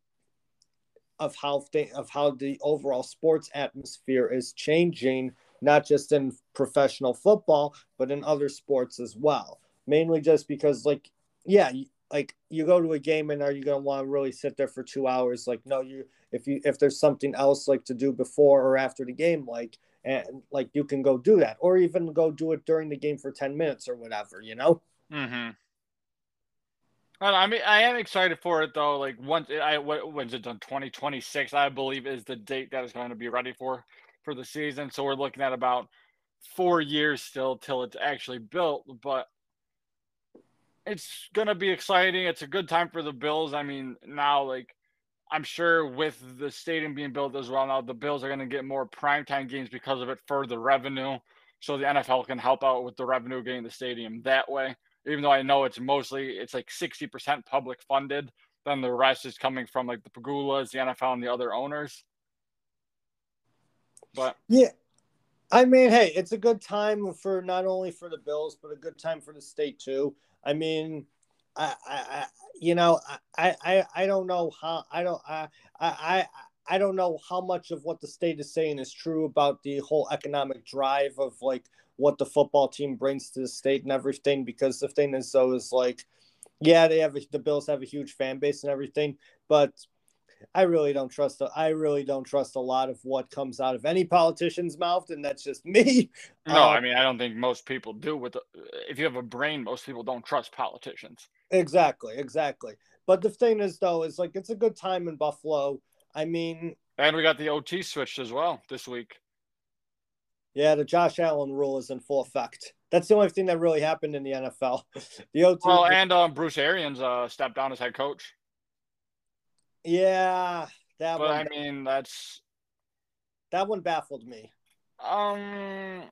of how th- of how the overall sports atmosphere is changing not just in professional football but in other sports as well. Mainly just because like yeah like you go to a game and are you going to want to really sit there for 2 hours? Like no you if you if there's something else like to do before or after the game like and like you can go do that or even go do it during the game for 10 minutes or whatever you know? Mhm I mean, I am excited for it though. Like once I when's it done? Twenty twenty six, I believe, is the date that is going to be ready for for the season. So we're looking at about four years still till it's actually built. But it's gonna be exciting. It's a good time for the Bills. I mean, now like I'm sure with the stadium being built as well, now the Bills are gonna get more primetime games because of it for the revenue. So the NFL can help out with the revenue getting the stadium that way even though I know it's mostly it's like 60% public funded, then the rest is coming from like the Pegulas, the NFL, and the other owners. But yeah, I mean, hey, it's a good time for not only for the Bills, but a good time for the state too. I mean, I, I, you know, I, I, I don't know how I don't I, I, I don't know how much of what the state is saying is true about the whole economic drive of like what the football team brings to the state and everything. Because the thing is, though, is like, yeah, they have a, the Bills have a huge fan base and everything, but I really don't trust. I really don't trust a lot of what comes out of any politician's mouth, and that's just (laughs) me. No, uh, I mean I don't think most people do. With the, if you have a brain, most people don't trust politicians. Exactly, exactly. But the thing is, though, is like it's a good time in Buffalo. I mean, and we got the OT switched as well this week. Yeah, the Josh Allen rule is in full effect. That's the only thing that really happened in the NFL. (laughs) the OT. Well, and um, Bruce Arians uh, stepped down as head coach. Yeah, that. But one, I mean, that's that one baffled me. Um,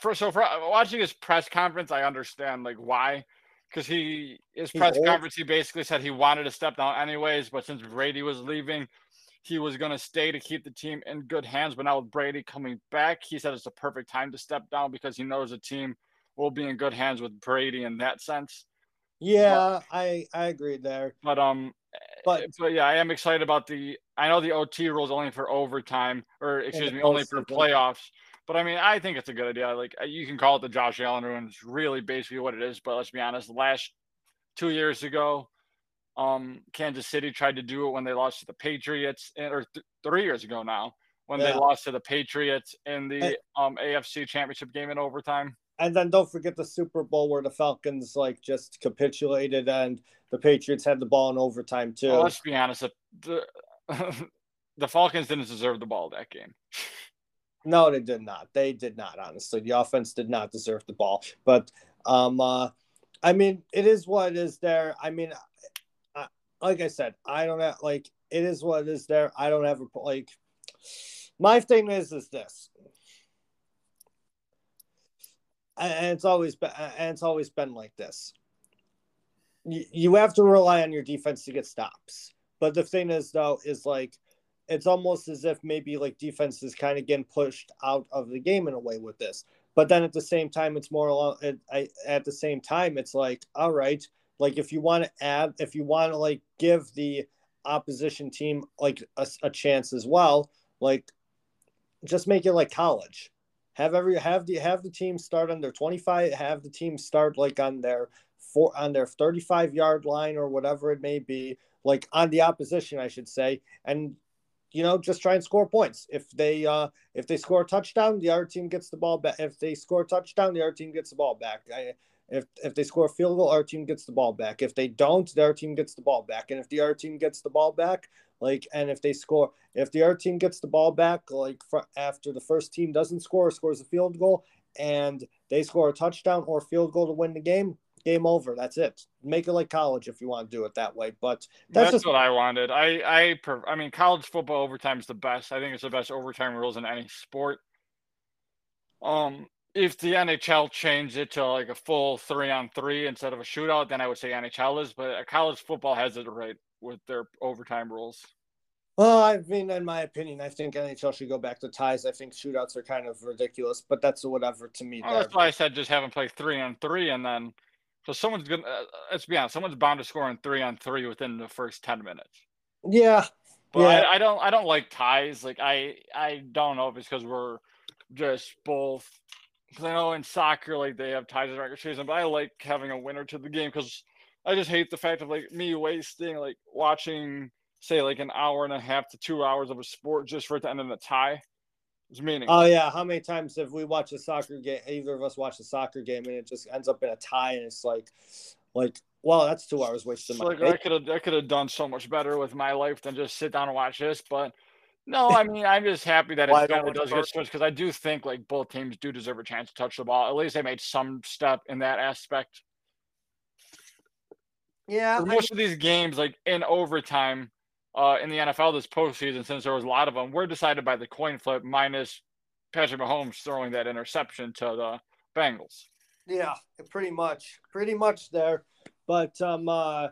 for so for watching his press conference, I understand like why, because he his He's press old. conference he basically said he wanted to step down anyways, but since Brady was leaving, he was going to stay to keep the team in good hands. But now with Brady coming back, he said it's a perfect time to step down because he knows the team will be in good hands with Brady in that sense. Yeah, but, I I agree there. But um, but but yeah, I am excited about the. I know the OT rules only for overtime, or excuse me, only for playoffs. But I mean, I think it's a good idea. Like you can call it the Josh Allen rule, and it's really basically what it is. But let's be honest, last two years ago, um, Kansas City tried to do it when they lost to the Patriots, eh, or th- three years ago now, when yeah. they lost to the Patriots in the and, um, AFC Championship game in overtime. And then don't forget the Super Bowl where the Falcons like just capitulated and the Patriots had the ball in overtime too. Well, let's be honest, the (laughs) the Falcons didn't deserve the ball that game. No, they did not. They did not. Honestly, the offense did not deserve the ball. But um, uh, I mean, it is what it is. There. I mean, like I said, I don't have like it is what it is. There, I don't have a like. My thing is is this, and it's always been and it's always been like this. You, have to rely on your defense to get stops, but the thing is though is like it's almost as if maybe like defense is kind of getting pushed out of the game in a way with this. But then at the same time, it's more along. At, at the same time, it's like, all right, like if you want to add, if you want to like give the opposition team like a, a chance as well, like just make it like college. Have every have the have the team start on their 25, have the team start like on their four on their 35 yard line or whatever it may be, like on the opposition, I should say, and you know just try and score points if they uh if they score a touchdown the other team gets the ball back if they score a touchdown the other team gets the ball back I, if if they score a field goal, our team gets the ball back. If they don't, their team gets the ball back. And if the other team gets the ball back, like, and if they score, if the other team gets the ball back, like after the first team doesn't score, scores a field goal, and they score a touchdown or field goal to win the game, game over. That's it. Make it like college if you want to do it that way. But that's, that's just what I wanted. I I I mean, college football overtime is the best. I think it's the best overtime rules in any sport. Um, if the NHL changed it to like a full three on three instead of a shootout, then I would say NHL is. But college football has it right with their overtime rules. Well, I mean, in my opinion, I think NHL should go back to ties. I think shootouts are kind of ridiculous, but that's whatever to me. Well, that's why I said just have them play three on three, and then so someone's gonna. Uh, let's be honest, someone's bound to score in three on three within the first ten minutes. Yeah, but yeah. I, I don't. I don't like ties. Like I, I don't know if it's because we're just both. Because I know in soccer, like they have ties in regular season, but I like having a winner to the game because I just hate the fact of like me wasting like watching say like an hour and a half to two hours of a sport just for it to end in a tie. It's meaning. Oh yeah, how many times have we watched a soccer game? Either of us watched a soccer game and it just ends up in a tie, and it's like, like, well, that's two hours wasted. Like I could have, I could have done so much better with my life than just sit down and watch this. But no, I mean, I'm just happy that (laughs) it finally does get switched because I do think like both teams do deserve a chance to touch the ball. At least they made some step in that aspect. Yeah, most I, of these games, like in overtime, uh, in the NFL this postseason, since there was a lot of them, were decided by the coin flip, minus Patrick Mahomes throwing that interception to the Bengals. Yeah, pretty much, pretty much there. But um, uh,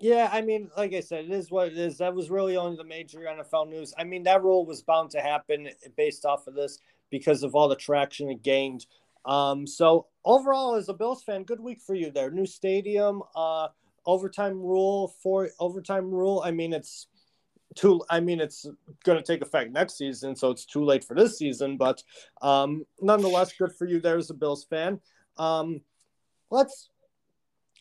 yeah, I mean, like I said, it is what it is. That was really only the major NFL news. I mean, that rule was bound to happen based off of this because of all the traction it gained. Um, so overall, as a Bills fan, good week for you there. New stadium, uh, overtime rule for overtime rule. I mean, it's too. I mean, it's going to take effect next season, so it's too late for this season. But um, nonetheless, good for you there as a Bills fan. Um, let's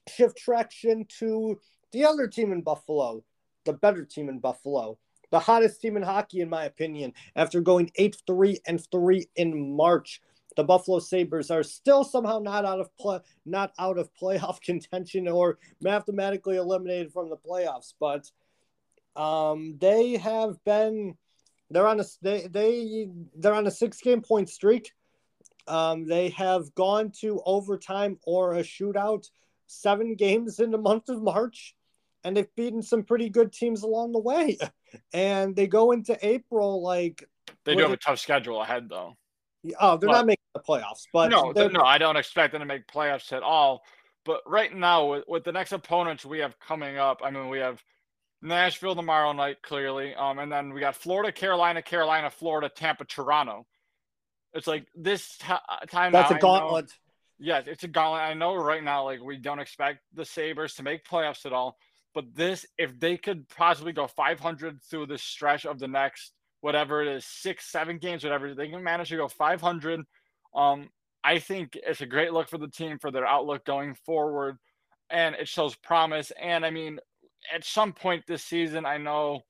shift traction to the other team in Buffalo, the better team in Buffalo, the hottest team in hockey, in my opinion. After going eight three and three in March, the Buffalo Sabres are still somehow not out of play, not out of playoff (laughs) contention or mathematically eliminated from the playoffs, but um, they have been they're on a they they they're on a six game point streak. Um, they have gone to overtime or a shootout seven games in the month of March, and they've beaten some pretty good teams along the way. (laughs) And they go into April like they do have a tough schedule ahead, though. Oh, they're but, not making the playoffs, but no, no, I don't expect them to make playoffs at all. But right now, with, with the next opponents we have coming up, I mean, we have Nashville tomorrow night, clearly, um, and then we got Florida, Carolina, Carolina, Florida, Tampa, Toronto. It's like this t- uh, time. That's now, a gauntlet. Yes, yeah, it's a gauntlet. I know right now, like we don't expect the Sabres to make playoffs at all, but this, if they could possibly go 500 through the stretch of the next whatever it is, six, seven games, whatever. They can manage to go 500. Um, I think it's a great look for the team for their outlook going forward, and it shows promise. And I mean, at some point this season, I know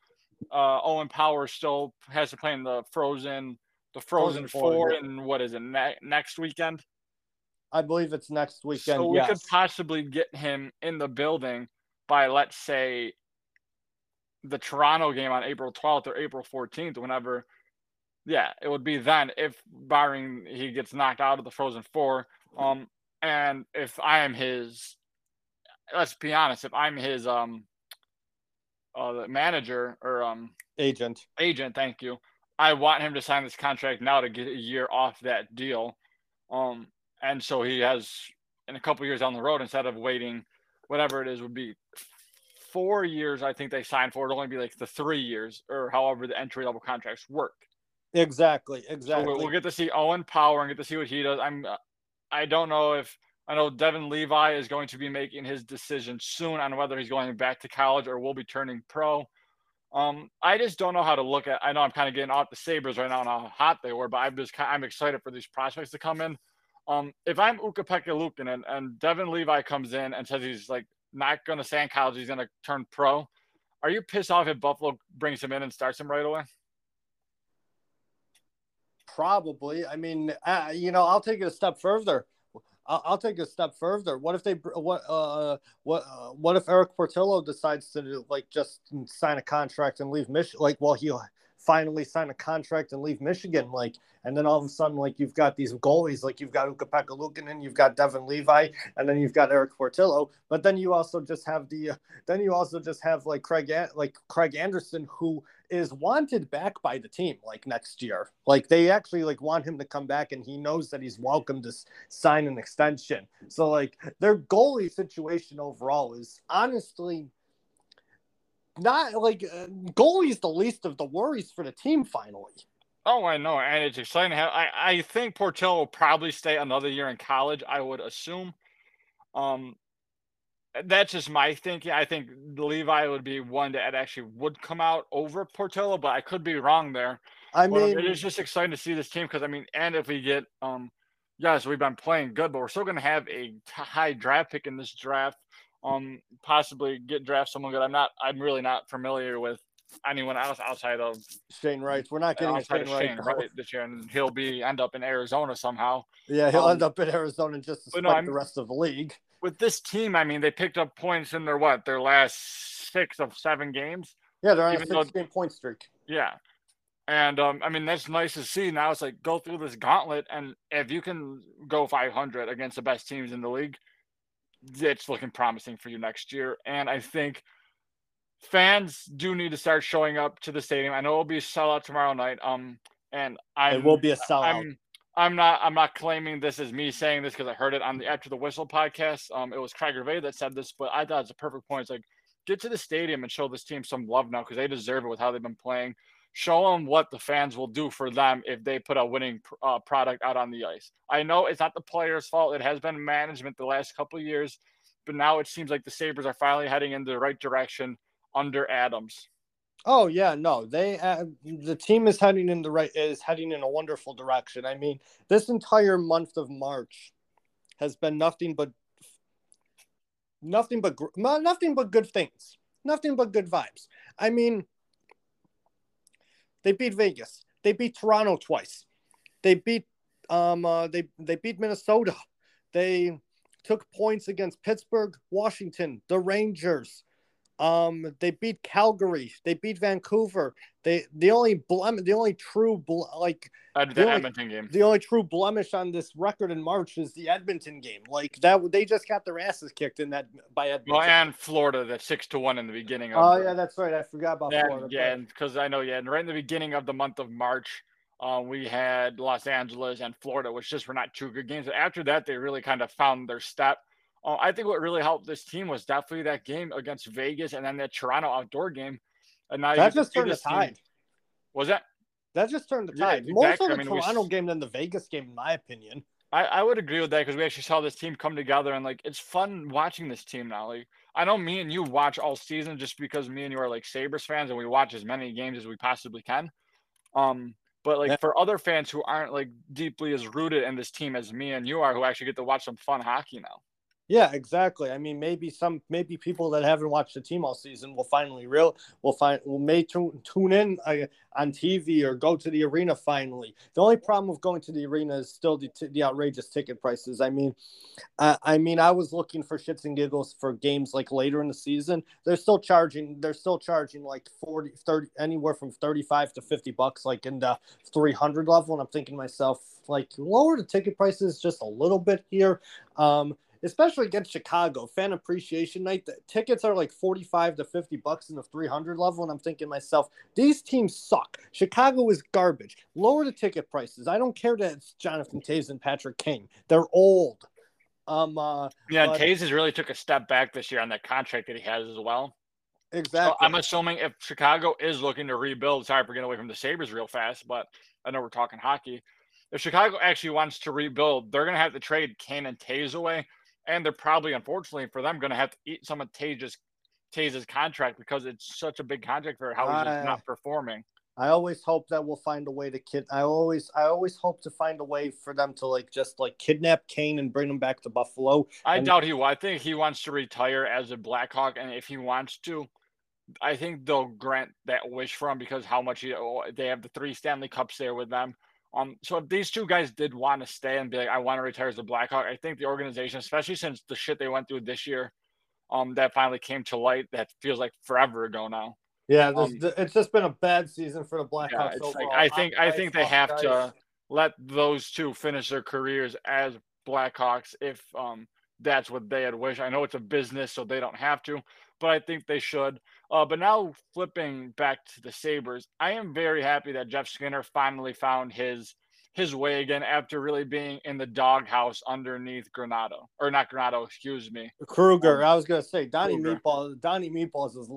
uh, Owen Power still has to play in the Frozen, the Frozen, Frozen Four, and what is it ne- next weekend? I believe it's next weekend. So we yes. could possibly get him in the building by let's say the Toronto game on April 12th or April 14th, whenever, yeah, it would be then if barring he gets knocked out of the Frozen Four. Um, and if I am his, let's be honest, if I'm his um, uh, manager or um agent, agent, thank you. I want him to sign this contract now to get a year off that deal. Um, and so he has in a couple years on the road instead of waiting, whatever it is would be four years, I think they signed for. It'll only be like the three years or however the entry level contracts work. Exactly. Exactly. So we'll, get to see Owen Power and get to see what he does. I'm. I don't know if I know Devon Levi is going to be making his decision soon on whether he's going back to college or will be turning pro. Um, I just don't know how to look at. I know I'm kind of getting off the Sabres right now and how hot they were, but I'm just I'm excited for these prospects to come in. Um, if I'm Ukko-Pekka Luukkonen and, and Devon Levi comes in and says he's like not going to stay in college. He's going to turn pro. Are you pissed off if Buffalo brings him in and starts him right away? Probably. I mean, uh, you know, I'll take it a step further. I'll, I'll take it a step further. What if they what uh what uh, what if Erik Portillo decides to like just sign a contract and leave Michigan? Like, well, he finally sign a contract and leave Michigan. Like, and then all of a sudden, like you've got these goalies, like you've got Ukko-Pekka Luukkonen, you've got Devon Levi, and then you've got Erik Portillo. But then you also just have the, uh, then you also just have like Craig, like Craig Anderson, who is wanted back by the team like next year. Like they actually like want him to come back, and he knows that he's welcome to sign an extension. So like their goalie situation overall is honestly not like uh, goalie's the least of the worries for the team finally. Oh, I know, and it's exciting to have. I, I think Portillo will probably stay another year in college. I would assume. Um, that's just my thinking. I think Levi would be one that actually would come out over Portillo, but I could be wrong there. I um, mean, it is just exciting to see this team because I mean, and if we get um, yes, we've been playing good, but we're still going to have a high draft pick in this draft. Um, possibly get draft someone good. I'm not. I'm really not familiar with anyone else outside of Shane Wright. We're not getting Shane. Shane. Wright this year, and he'll be end up in Arizona somehow. Yeah, he'll Um, end up in Arizona just to no, the rest of the league. With this team, I mean, they picked up points in their what their last six of seven games. Yeah, they're on a six-game point streak. Yeah. And um, I mean that's nice to see. Now it's like go through this gauntlet, and if you can go 500 against the best teams in the league, it's looking promising for you next year. And I think fans do need to start showing up to the stadium. I know it'll be a sellout tomorrow night. Um, and I It will be a sellout. I'm I'm not I'm not claiming this is me saying this because I heard it on the After the Whistle podcast. Um, it was Craig Gervais that said this, but I thought it's a perfect point. It's like get to the stadium and show this team some love now because they deserve it with how they've been playing. Show them what the fans will do for them if they put a winning uh, product out on the ice. I know it's not the players' fault; it has been management the last couple of years, but now it seems like the Sabres are finally heading in the right direction under Adams. Oh yeah, no, they uh, the team is heading in the right is heading in a wonderful direction. I mean, this entire month of March has been nothing but nothing but nothing but good things, nothing but good vibes. I mean, they beat Vegas, they beat Toronto twice, they beat um uh, they they beat Minnesota, they took points against Pittsburgh, Washington, the Rangers. Um, they beat Calgary. They beat Vancouver. They the only blem, the only true ble- like Uh, The the only- Edmonton game. the only true blemish on this record in March is the Edmonton game. Like that, they just got their asses kicked in that by Edmonton. Well, and Florida, the six to one in the beginning of. oh the- yeah, that's right. I forgot about Yeah, Florida. yeah, because I know, yeah, and right in the beginning of the month of March, uh, we had Los Angeles and Florida, which just were not two good games. But after that, they really kind of found their step. Uh, I think what really helped this team was definitely that game against Vegas and then that Toronto outdoor game. And now that just turned the this team- tide. Was that? That just turned the Yeah, tide. More exactly. so I the mean, Toronto s- game than the Vegas game, in my opinion. I, I would agree with that because we actually saw this team come together and like it's fun watching this team now. Like I know me and you watch all season just because me and you are like Sabres fans and we watch as many games as we possibly can. Um, but like Yeah. for other fans who aren't like deeply as rooted in this team as me and you are, who actually get to watch some fun hockey now. Yeah, exactly. I mean, maybe some maybe people that haven't watched the team all season will finally real will find will may tune tune in uh, on TV or go to the arena finally. The only problem with going to the arena is still the, the outrageous ticket prices. I mean, uh, I mean, I was looking for shits and giggles for games like later in the season. They're still charging. They're still charging like 40, 30, anywhere from thirty five to fifty bucks, like in the three hundred level. And I'm thinking to myself, like, lower the ticket prices just a little bit here. Um, especially against Chicago. Fan appreciation night, the tickets are like 45 to 50 bucks in the 300 level. And I'm thinking to myself, these teams suck. Chicago is garbage. Lower the ticket prices. I don't care that it's Jonathan Toews and Patrick King. They're old. Um, uh, Yeah, But- Toews has really took a step back this year on that contract that he has as well. exactly. So I'm assuming if Chicago is looking to rebuild, sorry for getting away from the Sabres real fast, but I know we're talking hockey. If Chicago actually wants to rebuild, they're going to have to trade Kane and Toews away. And they're probably, unfortunately for them, going to have to eat some of Toews' Toews' contract because it's such a big contract for how he's just I- not performing. I always hope that we'll find a way to kid. I always, I always hope to find a way for them to like just like kidnap Kane and bring him back to Buffalo. I And- doubt he will. I think he wants to retire as a Blackhawk, and if he wants to, I think they'll grant that wish for him because how much he, oh, they have the three Stanley Cups there with them. Um, so if these two guys did want to stay and be like, I want to retire as a Blackhawk, I think the organization, especially since the shit they went through this year, um, that finally came to light, that feels like forever ago now. Yeah, this, Um, it's just been a bad season for the Blackhawks. Yeah, it's like. I think I I think they have to let those two finish their careers as Blackhawks if um that's what they had wished. I know it's a business, so they don't have to, but I think they should. Uh, but now flipping back to the Sabres, I am very happy that Jeff Skinner finally found his his way again after really being in the doghouse underneath Granato or not Granato, excuse me. Krueger. Um, I was gonna say Donnie Krueger. Meatballs. Donnie Meatballs is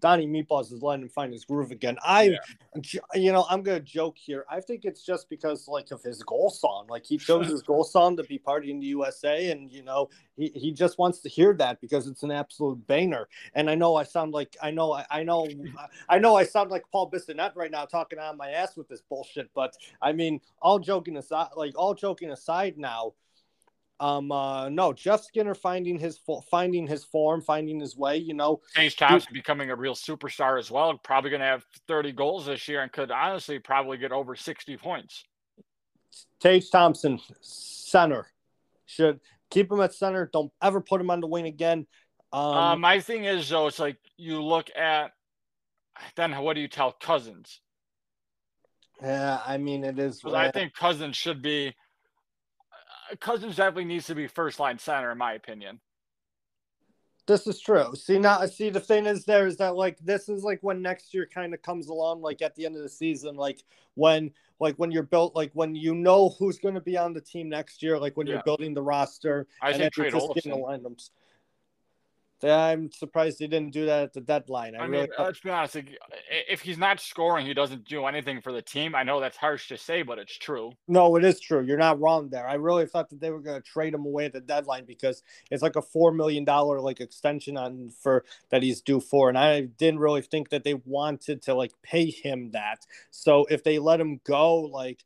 Donnie Meatballs is letting him find his groove again. I, yeah. you know, I'm gonna joke here. I think it's just because like of his goal song. Like he chose his goal song to be Party in the USA, and you know he, he just wants to hear that because it's an absolute banger. And I know I sound like I know I, I know I know I sound like Paul Bissonnette right now talking on my ass with this bullshit, but I mean all joking aside, like all joking aside now, um, uh, no, Jeff Skinner finding his fo- finding his form, finding his way. You know, Tage Thompson becoming a real superstar as well. Probably going to have 30 goals this year and could honestly probably get over 60 points. Tage Thompson, center, should keep him at center. Don't ever put him on the wing again. Um, uh, my thing is though, it's like you look at then what do you tell Cozens? Yeah, I mean it is. I think Cozens should be. Uh, Cozens definitely needs to be first line center, in my opinion. This is true. See now, see the thing is there is that like this is like when next year kind of comes along, like at the end of the season, like when like when you're built, like when you know who's going to be on the team next year, like when yeah. you're building the roster. I think trade Olofsson. I'm surprised he didn't do that at the deadline. I, I mean, let's be honest. If he's not scoring, he doesn't do anything for the team. I know that's harsh to say, but it's true. No, it is true. You're not wrong there. I really thought that they were going to trade him away at the deadline because it's like a four million dollar like extension on for that he's due for, and I didn't really think that they wanted to like pay him that. So if they let him go, like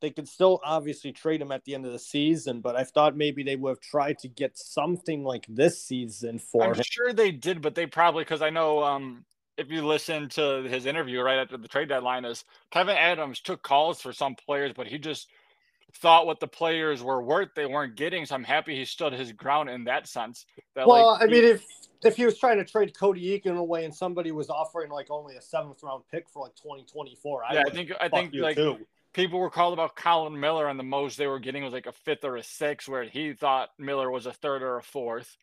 they could still obviously trade him at the end of the season, but I thought maybe they would have tried to get something like this season for I'm him. sure they did, but they probably because I know um, if you listen to his interview right after the trade deadline, is Kevyn Adams took calls for some players, but he just thought what the players were worth they weren't getting. So I'm happy he stood his ground in that sense. That, well, like, I mean, if if he was trying to trade Cody Eakin away and somebody was offering like only a seventh round pick for like 2024, yeah, I, I think I think like too people were called about Colin Miller, and the most they were getting was like a fifth or a sixth, where he thought Miller was a third or a fourth.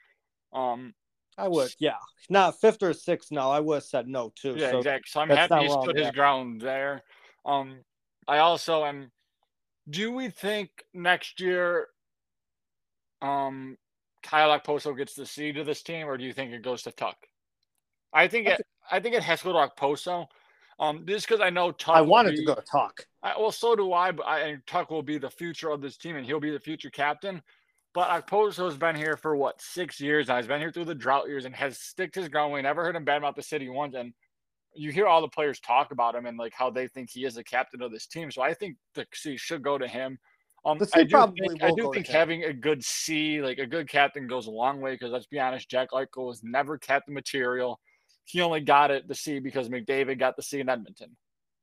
Um, I would, yeah, not fifth or sixth. No, I would have said no too. Yeah, so exactly. So I'm happy he stood his ground there. Um, I also am. Do we think next year, um, Kyle Okposo gets the seed of this team, or do you think it goes to Tuch? I think it. I think it has to go to Okposo um, just because I know Tuch. I wanted be, to go to Tuch. I, well, so do I. But I, and Tuch will be the future of this team, and he'll be the future captain. But Okposo has been here for what six years now. He's been here through the drought years and has sticked his ground. We never heard him bad about the city once. And you hear all the players talk about him and like how they think he is the captain of this team. So I think the C should go to him. Um, I do think, I do think having a good C, like a good captain, goes a long way. Because let's be honest, Jack Eichel was never captain material he only got it the C because McDavid got the C in Edmonton.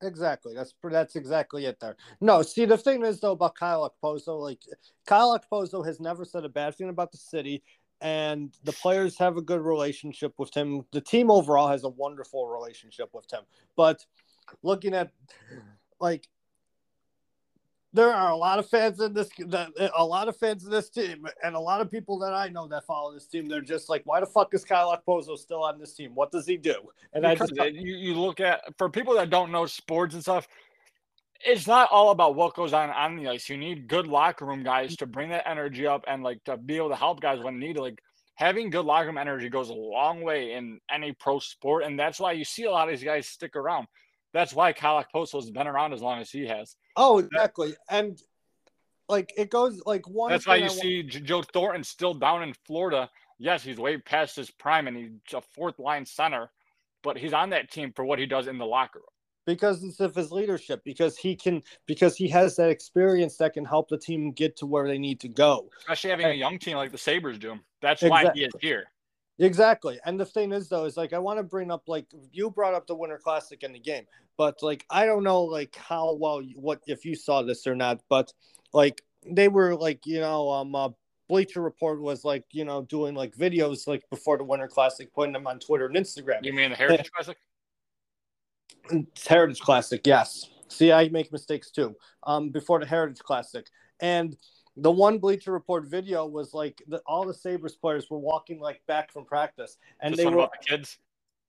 Exactly. That's that's exactly it there. No, see the thing is though about Kyle Okposo, like Kyle Okposo has never said a bad thing about the city, and the players have a good relationship with him. The team overall has a wonderful relationship with him. But looking at like there are a lot of fans in this a lot of fans in this team and a lot of people that I know that follow this team they're just like why the fuck is Kyle Okposo still on this team? What does he do? And I just uh, you, you look at for people that don't know sports and stuff it's not all about what goes on on the ice. You need good locker room guys to bring that energy up and like to be able to help guys when needed. Like having good locker room energy goes a long way in any pro sport and that's why you see a lot of these guys stick around that's why Kyle Okposo has been around as long as he has Oh, exactly. And like it goes like one. That's why you I see want... Joe Thornton still down in Florida. Yes, he's way past his prime and he's a fourth line center, but he's on that team for what he does in the locker room. Because it's of his leadership, because he can, because he has that experience that can help the team get to where they need to go. Especially having a young team like the Sabres do. That's exactly. why he is here. Exactly. And the thing is though, is like I want to bring up like you brought up the Winter Classic in the game, but like I don't know like how well what if you saw this or not, but like they were like, you know, um uh, Bleacher Report was like, you know, doing like videos like before the Winter Classic, putting them on Twitter and Instagram. You mean the Heritage Classic? It's Heritage Classic, yes. See, I make mistakes too. Um, before the Heritage Classic, and the one Bleacher Report video was like the, all the Sabres players were walking like back from practice, and Just they were the kids.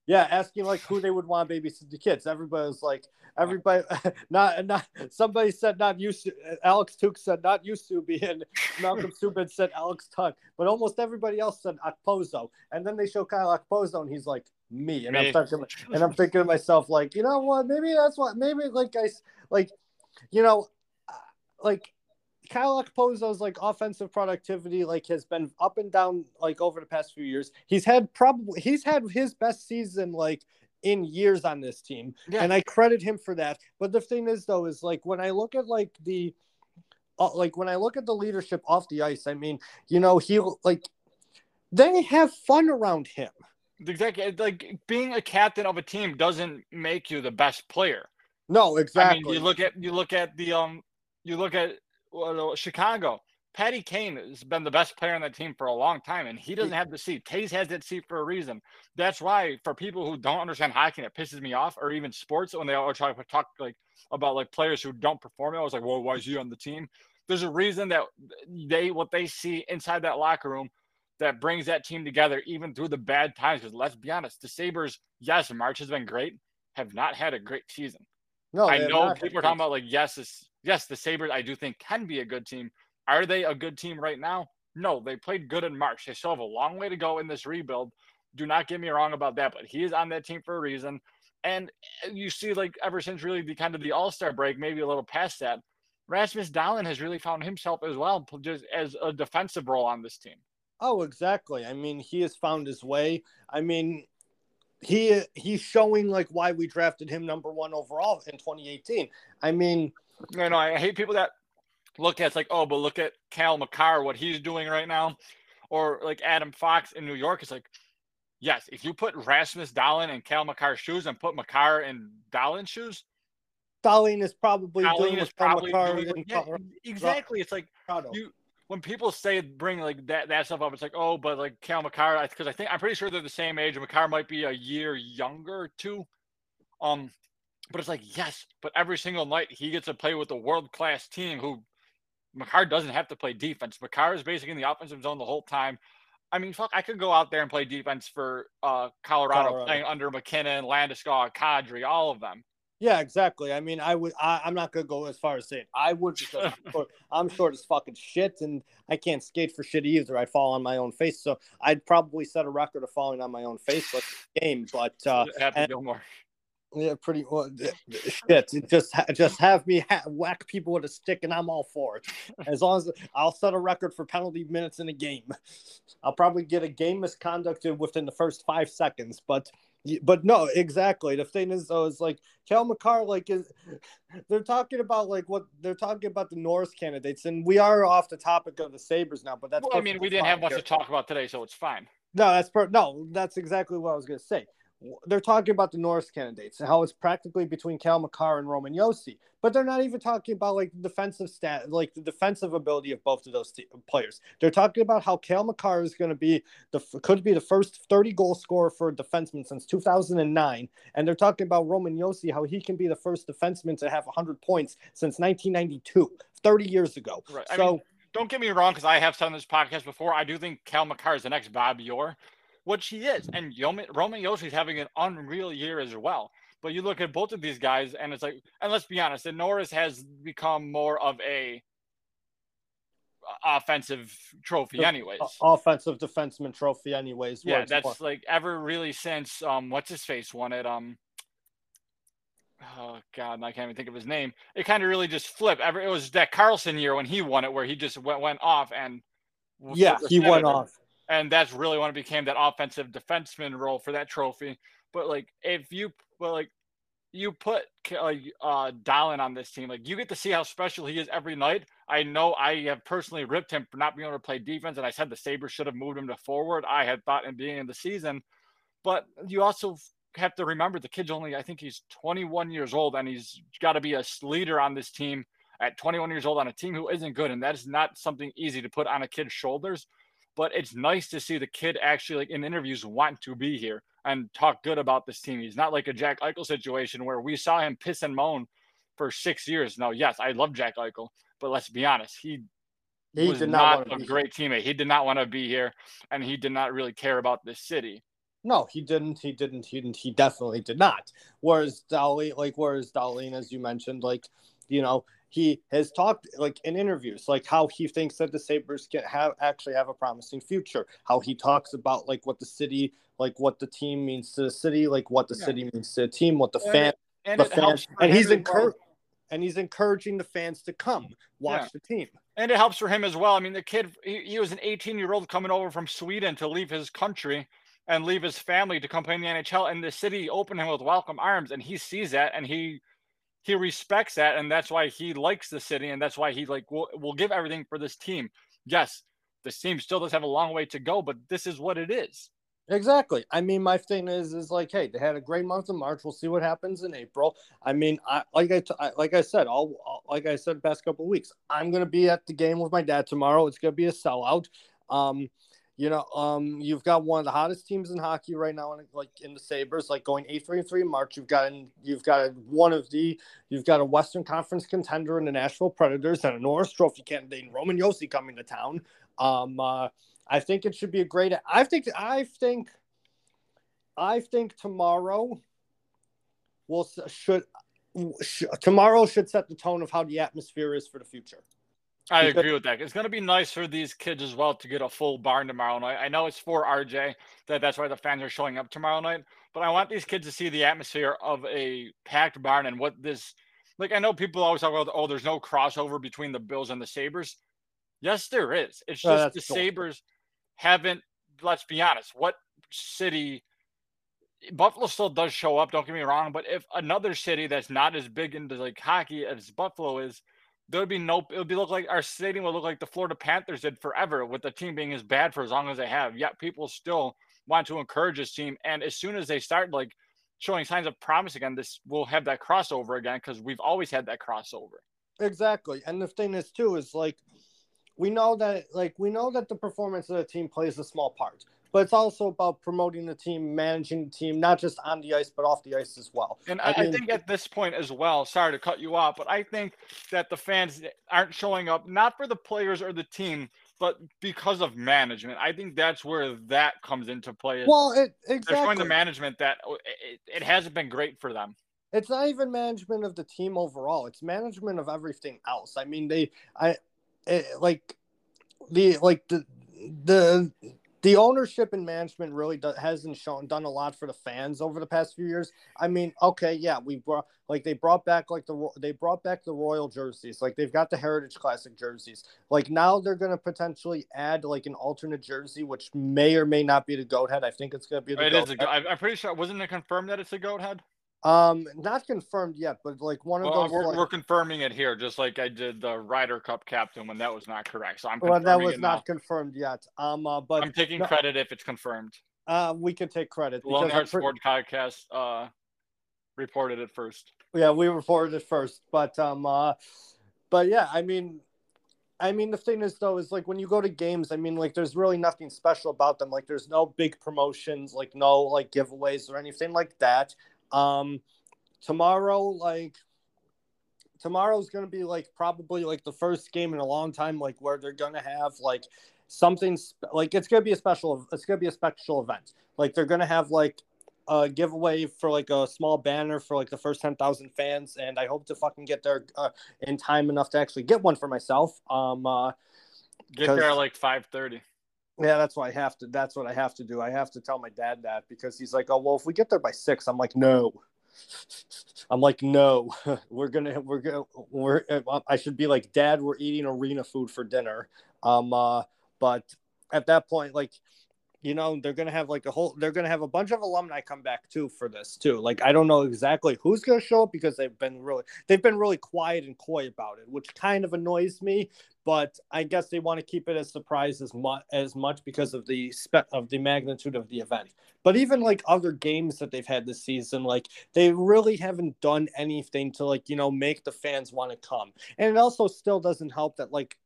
Yeah, asking like who they would want to babysit the kids. Everybody was like, everybody, (laughs) not not. Somebody said not used to. Alex Tuch said not used to be, and Malcolm (laughs) Subban said Alex Tuch, but almost everybody else said Okposo. And then they show Kyle Okposo, and he's like me, and me. I'm thinking, and I'm thinking to myself like, you know what? Maybe that's what. Maybe like I like, you know, uh, like Kyle Okposo's like offensive productivity like has been up and down like over the past few years. He's had probably he's had his best season like in years on this team, yeah. and I credit him for that. But the thing is though is like when I look at like the uh, like when I look at the leadership off the ice, I mean, you know, he like they have fun around him. Exactly, like being a captain of a team doesn't make you the best player. No, exactly. I mean, you look at you look at the um you look at Chicago. Patty Kane has been the best player on that team for a long time, and he doesn't have the seat. Toews has that seat for a reason. That's why, for people who don't understand hockey, it pisses me off, or even sports, when they all try to talk like about like players who don't perform. I was like, well, why is he on the team? There's a reason that they what they see inside that locker room that brings that team together, even through the bad times. Because let's be honest, the Sabres, yes, March has been great, have not had a great season. No, I know people are talking about like yes, this yes, the Sabres I do think can be a good team. Are they a good team right now? No, they played good in March. They still have a long way to go in this rebuild. Do not get me wrong about that, but he is on that team for a reason. And eh, you see, like ever since really the kind of the All Star break, maybe a little past that, Rasmus Dahlin has really found himself as well, just as a defensive role on this team. Oh, exactly. I mean, he has found his way. I mean, he he's showing like why we drafted him number one overall in 2018. I mean, you know, I hate people that look at it's like, oh, but look at Cale Makar, what he's doing right now, or like Adam Fox in New York. It's like, yes, if you put Rasmus Dahlin in Cale Makar's shoes and put Makar in Dahlin's shoes, Dahlin is probably Dahlin doing is probably doing, yeah, exactly. It's like you when people say bring like that that stuff up, it's like, oh, but like Cale Makar, because I think I'm pretty sure they're the same age. Makar might be a year younger too. Um, but it's like yes, but every single night he gets to play with a world class team who Makar doesn't have to play defense. Makar is basically in the offensive zone the whole time. I mean, fuck, I could go out there and play defense for uh, Colorado, Colorado. playing under MacKinnon, Landeskog, Kadri, all of them. Yeah, exactly. I mean, I would. I, am not gonna go as far as saying I would because I'm, short, (laughs) I'm short as fucking shit, and I can't skate for shit either. I fall on my own face, so I'd probably set a record of falling on my own face for game. But uh, Happy and, Gilmore. Yeah, pretty well. (laughs) Shit, just just have me ha- whack people with a stick, and I'm all for it. As long as I'll set a record for penalty minutes in a game, I'll probably get a game misconducted within the first five seconds. But but no, exactly. The thing is, though, is like Cale Makar, like is they're talking about like what they're talking about the Norris candidates, and we are off the topic of the Sabres now. But that's well, I mean, we didn't have much here. to talk about today, so it's fine. No, that's per- no, that's exactly what I was gonna say they're talking about the Norris candidates and how it's practically between Cale Makar and Roman Josi, but they're not even talking about like the defensive stat, like the defensive ability of both of those t- players. They're talking about how Cale Makar is going to be the could be the first 30 goal scorer for a defenseman since 2009, and they're talking about Roman Josi how he can be the first defenseman to have 100 points since 1992, 30 years ago. Right. So. I mean, don't get me wrong, because I have said on this podcast before, I do think Cale Makar is the next Bob Orr which she is. And Roman, Roman is having an unreal year as well. But you look at both of these guys, and it's like, and let's be honest, and Norris has become more of a offensive trophy, anyways. Offensive defenseman trophy, anyways. Yeah, that's like ever really since um, what's his face won it. Um, oh god, I can't even think of his name. It kind of really just flipped. Ever it was that Karlsson year when he won it, where he just went went off and yeah, he went off and that's really when it became that offensive defenseman role for that trophy. But like, if you, but like, you put like uh Dahlin on this team, like you get to see how special he is every night. I know I have personally ripped him for not being able to play defense, and I said the Sabres should have moved him to forward. I had thought in beginning of the season, but you also have to remember the kid's only I think he's 21 years old, and he's got to be a leader on this team at 21 years old on a team who isn't good, and that is not something easy to put on a kid's shoulders but it's nice to see the kid actually like in interviews want to be here and talk good about this team. He's not like a Jack Eichel situation where we saw him piss and moan for six years. Now, yes, I love Jack Eichel, but let's be honest, he he was did not, not a great here. teammate. He did not want to be here, and he did not really care about this city. No, he didn't. He didn't. He didn't. He definitely did not. Whereas Dahlin, like, whereas Dahlin, as you mentioned, like, you know, he has talked like in interviews, like how he thinks that the Sabres can have actually have a promising future. How he talks about like what the city, like what the team means to the city, like what the yeah. city means to the team, what the and fan, it, and the fans, and he's encouraged. And he's encouraging the fans to come watch yeah. the team. And it helps for him as well. I mean, the kid, he, he was an 18 year old coming over from Sweden to leave his country and leave his family to come play in the NHL. And the city opened him with welcome arms, and he sees that and he he respects that, and that's why he likes the city, and that's why he like will will give everything for this team. Yes, this team still does have a long way to go, but this is what it is. Exactly. I mean, my thing is, is like, hey, they had a great month of March. We'll see what happens in April. I mean, I like I, t- I like I said, all like I said, past couple weeks, I'm gonna be at the game with my dad tomorrow. It's gonna be a sellout. Um, you know, um, you've got one of the hottest teams in hockey right now, in, like in the Sabres, like going eight three three in March. You've got you've got one of the you've got a Western Conference contender in the Nashville Predators and a Norris Trophy candidate, Roman Josi, coming to town. Um, uh, I think it should be a great. I think I think I think tomorrow will should, should tomorrow should set the tone of how the atmosphere is for the future. I agree with that. It's going to be nice for these kids as well to get a full barn tomorrow night. I know it's for RJ that that's why the fans are showing up tomorrow night, but I want these kids to see the atmosphere of a packed barn and what this like. I know people always talk about oh, there's no crossover between the Bills and the Sabres. Yes, there is. It's just oh, the cool. Sabres haven't. Let's be honest. What city? Buffalo still does show up. Don't get me wrong, but if another city that's not as big into like hockey as Buffalo is there would be no it would be look like our stadium would look like the Florida Panthers did forever with the team being as bad for as long as they have. Yet people still want to encourage this team. And as soon as they start like showing signs of promise again, this will have that crossover again because we've always had that crossover. Exactly. And the thing is too is like we know that like we know that the performance of the team plays a small part but it's also about promoting the team, managing the team, not just on the ice, but off the ice as well. And I, I, mean, think at this point as well, sorry to cut you off, but I think that the fans aren't showing up not for the players or the team, but because of management. I think that's where that comes into play. Well, it, exactly. They're showing the management that it, it hasn't been great for them it's not even management of the team overall it's management of everything else i mean they i it, like the like the the the ownership and management really do, hasn't shown done a lot for the fans over the past few years. I mean, okay, yeah, we brought like they brought back like the they brought back the royal jerseys, like they've got the Heritage Classic jerseys. Like now they're gonna potentially add like an alternate jersey, which may or may not be the goat head. I think it's gonna be the. It goat is a, I'm pretty sure. Wasn't it confirmed that it's a goat head? Um, not confirmed yet, but like one of well, those. We're, like, we're, confirming it here, just like I did the Ryder Cup captain when that was not correct. So I'm. Well, that was not now. confirmed yet. Um, uh, but I'm taking no, credit if it's confirmed. Uh, we can take credit. Lone Heart pre- Sport Podcast uh reported it first. Yeah, we reported it first, but um, uh, but yeah, I mean, I mean, the thing is though, is like when you go to games, I mean, like there's really nothing special about them. Like there's no big promotions, like no like giveaways or anything like that. Um, tomorrow, like tomorrow's gonna be like probably like the first game in a long time, like where they're gonna have like something like it's gonna be a special. It's gonna be a special event. Like they're gonna have like a giveaway for like a small banner for like the first 10,000 fans and I hope to fucking get there uh, in time enough to actually get one for myself. Um uh get there at like 5:30. Yeah, that's what I have to. That's what I have to do. I have to tell my dad that because he's like, "Oh, well, if we get there by six, I'm like, no." I'm like, no, (laughs) we're gonna, we're gonna, we're. I should be like, Dad, we're eating arena food for dinner. Um, uh, but at that point, like, you know they're gonna have like a whole they're gonna have a bunch of alumni come back too for this too like i don't know exactly who's gonna show up because they've been really they've been really quiet and coy about it which kind of annoys me but i guess they want to keep it as surprise as much as much because of the spe- of the magnitude of the event. But even like other games that they've had this season like they really haven't done anything to like you know make the fans want to come. And it also still doesn't help that like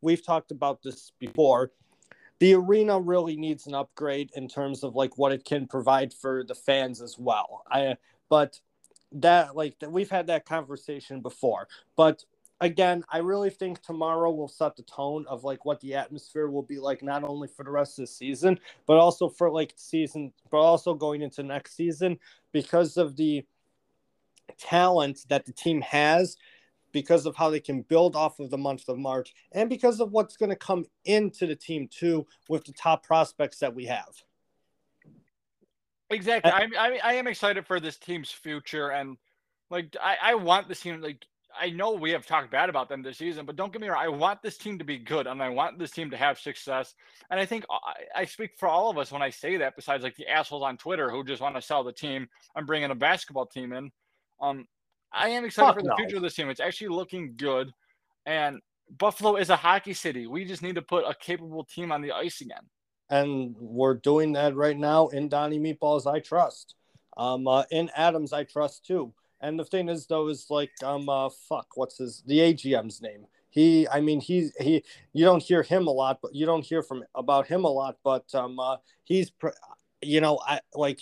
we've talked about this before the arena really needs an upgrade in terms of like what it can provide for the fans as well. I but that like we've had that conversation before, but again, I really think tomorrow will set the tone of like what the atmosphere will be like, not only for the rest of the season, but also for like season, but also going into next season because of the talent that the team has, because of how they can build off of the month of March, and because of what's going to come into the team too with the top prospects that we have. Exactly. I, I, I am excited for this team's future, and like I, I want this team like I know we have talked bad about them this season, but don't get me wrong. I want this team to be good, and I want this team to have success. And I think uh, I, I speak for all of us when I say that. Besides, like the assholes on Twitter who just want to sell the team, I'm bringing a basketball team in. Um, I am excited Fuck for the no. future of this team. It's actually looking good, and Buffalo is a hockey city. We just need to put a capable team on the ice again. And we're doing that right now in Donnie Meatballs. I trust. Um, uh, in Adams, I trust too. And the thing is, though, is like, um, uh, fuck, what's his the AGM's name? He, I mean, he's he. You don't hear him a lot, but you don't hear from about him a lot. But um, uh, he's, you know, I like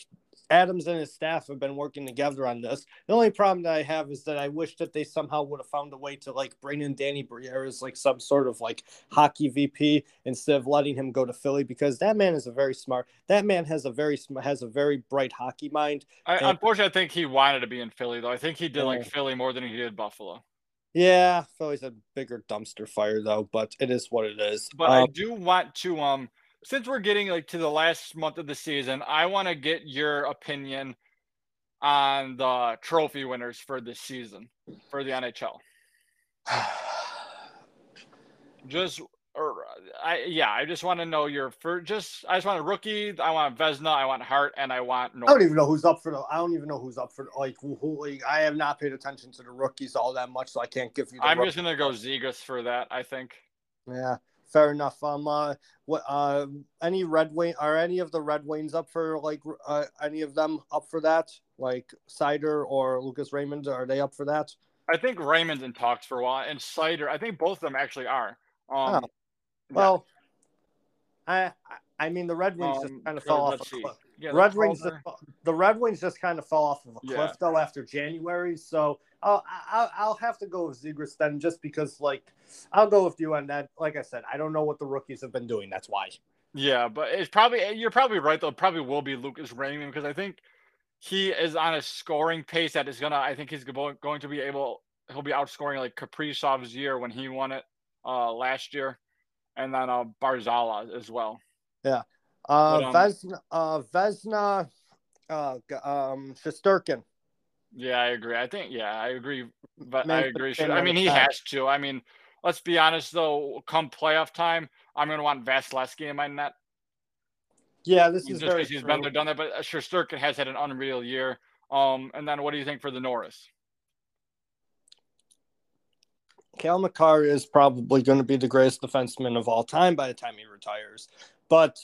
Adams and his staff have been working together on this. The only problem that I have is that I wish that they somehow would have found a way to like bring in Danny Briere as like some sort of like hockey VP instead of letting him go to Philly because that man is a very smart. That man has a very has a very bright hockey mind. I, and, unfortunately, I think he wanted to be in Philly though. I think he did like Philly more than he did Buffalo. Yeah, Philly's a bigger dumpster fire though, but it is what it is. But um, I do want to um since we're getting like to the last month of the season, I want to get your opinion on the trophy winners for this season for the NHL. (sighs) just or I yeah, I just want to know your for just I just want a rookie, I want Vezina, I want Hart, and I want North. I don't even know who's up for the I don't even know who's up for like who, who like, I have not paid attention to the rookies all that much, so I can't give you I'm just gonna go Zegras for that, I think. Yeah fair enough. Um, uh, what uh, any Red Wing are any of the Red Wings up for like uh, any of them up for that? Like Seider or Lucas Raymond, are they up for that? I think Raymond's in talks for a while, and Seider. I think both of them actually are. Um, oh. well, yeah. I I mean the Red Wings um, just kind of fell off. Yeah, Red Wings, just, the Red Wings just kind of fell off of a cliff yeah. though after January. So I'll, I'll, I'll have to go with Zegras then, just because like I'll go with you on that. Like I said, I don't know what the rookies have been doing. That's why. Yeah, but it's probably you're probably right though. It probably will be Lucas Raymond because I think he is on a scoring pace that is gonna. I think he's going to be able. He'll be outscoring like Kaprizov's year when he won it uh, last year, and then uh, Barzala as well. Yeah, uh, but, um, Vezina, uh, Vezina, uh, um, Shesterkin. Yeah, I agree. I think yeah, I agree. But I agree. I mean, he has to. I mean, let's be honest though. Come playoff time, I'm going to want Vasilevskiy in my net. Yeah, this is just because he's been there, done that. But uh, Shesterkin has had an unreal year. Um, and then what do you think for the Norris? Cale Makar is probably going to be the greatest defenseman of all time by the time he retires. But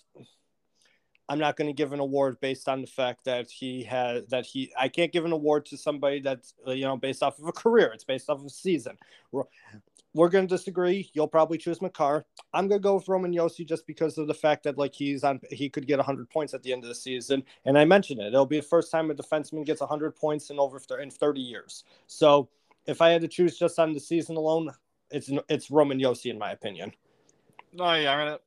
I'm not going to give an award based on the fact that he has that he. I can't give an award to somebody that's uh, you know based off of a career. It's based off of a season. We're, we're going to disagree. You'll probably choose Makar. I'm going to go with Roman Josi just because of the fact that like he's on. He could get 100 points at the end of the season, and I mentioned it. It'll be the first time a defenseman gets 100 points in over in 30 years. So if I had to choose just on the season alone, it's it's Roman Josi in my opinion. No, yeah, I mean,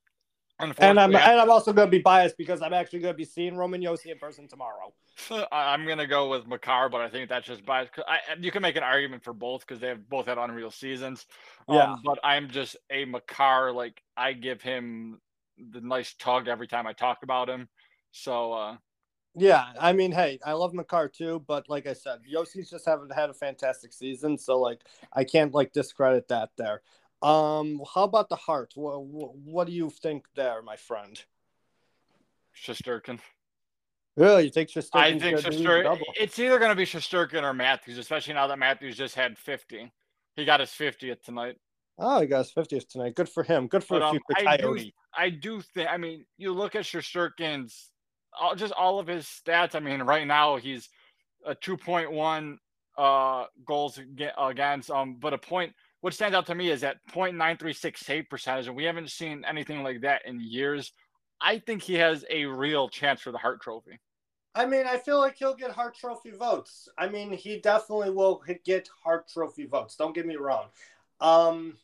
and I'm and I'm also going to be biased because I'm actually going to be seeing Roman Josi in person tomorrow. (laughs) I'm going to go with Makar, but I think that's just biased. I, you can make an argument for both because they have both had unreal seasons. Yeah. Um, but I'm just a Makar. Like I give him the nice tug every time I talk about him. So. uh yeah, I mean, hey, I love Makar too, but like I said, Josi's just haven't had a fantastic season, so like I can't like discredit that there. Um, how about the Hart? What, what do you think there, my friend? Shesterkin. Really, you think Shesterkin? I think Shesterkin. It's either going to be Shesterkin or Matthews, especially now that Matthews just had 50. He got his 50th tonight. Oh, he got his 50th tonight. Good for him. Good for but, um, future I Do, I do think. I mean, you look at Shesterkin's, all, just all of his stats. I mean, right now he's a 2.1 uh, goals against, um, but a point what stands out to me is that 0.936 save percentage, and we haven't seen anything like that in years. I think he has a real chance for the Hart Trophy. I mean, I feel like he'll get Hart Trophy votes. I mean, he definitely will get Hart Trophy votes. Don't get me wrong. Um,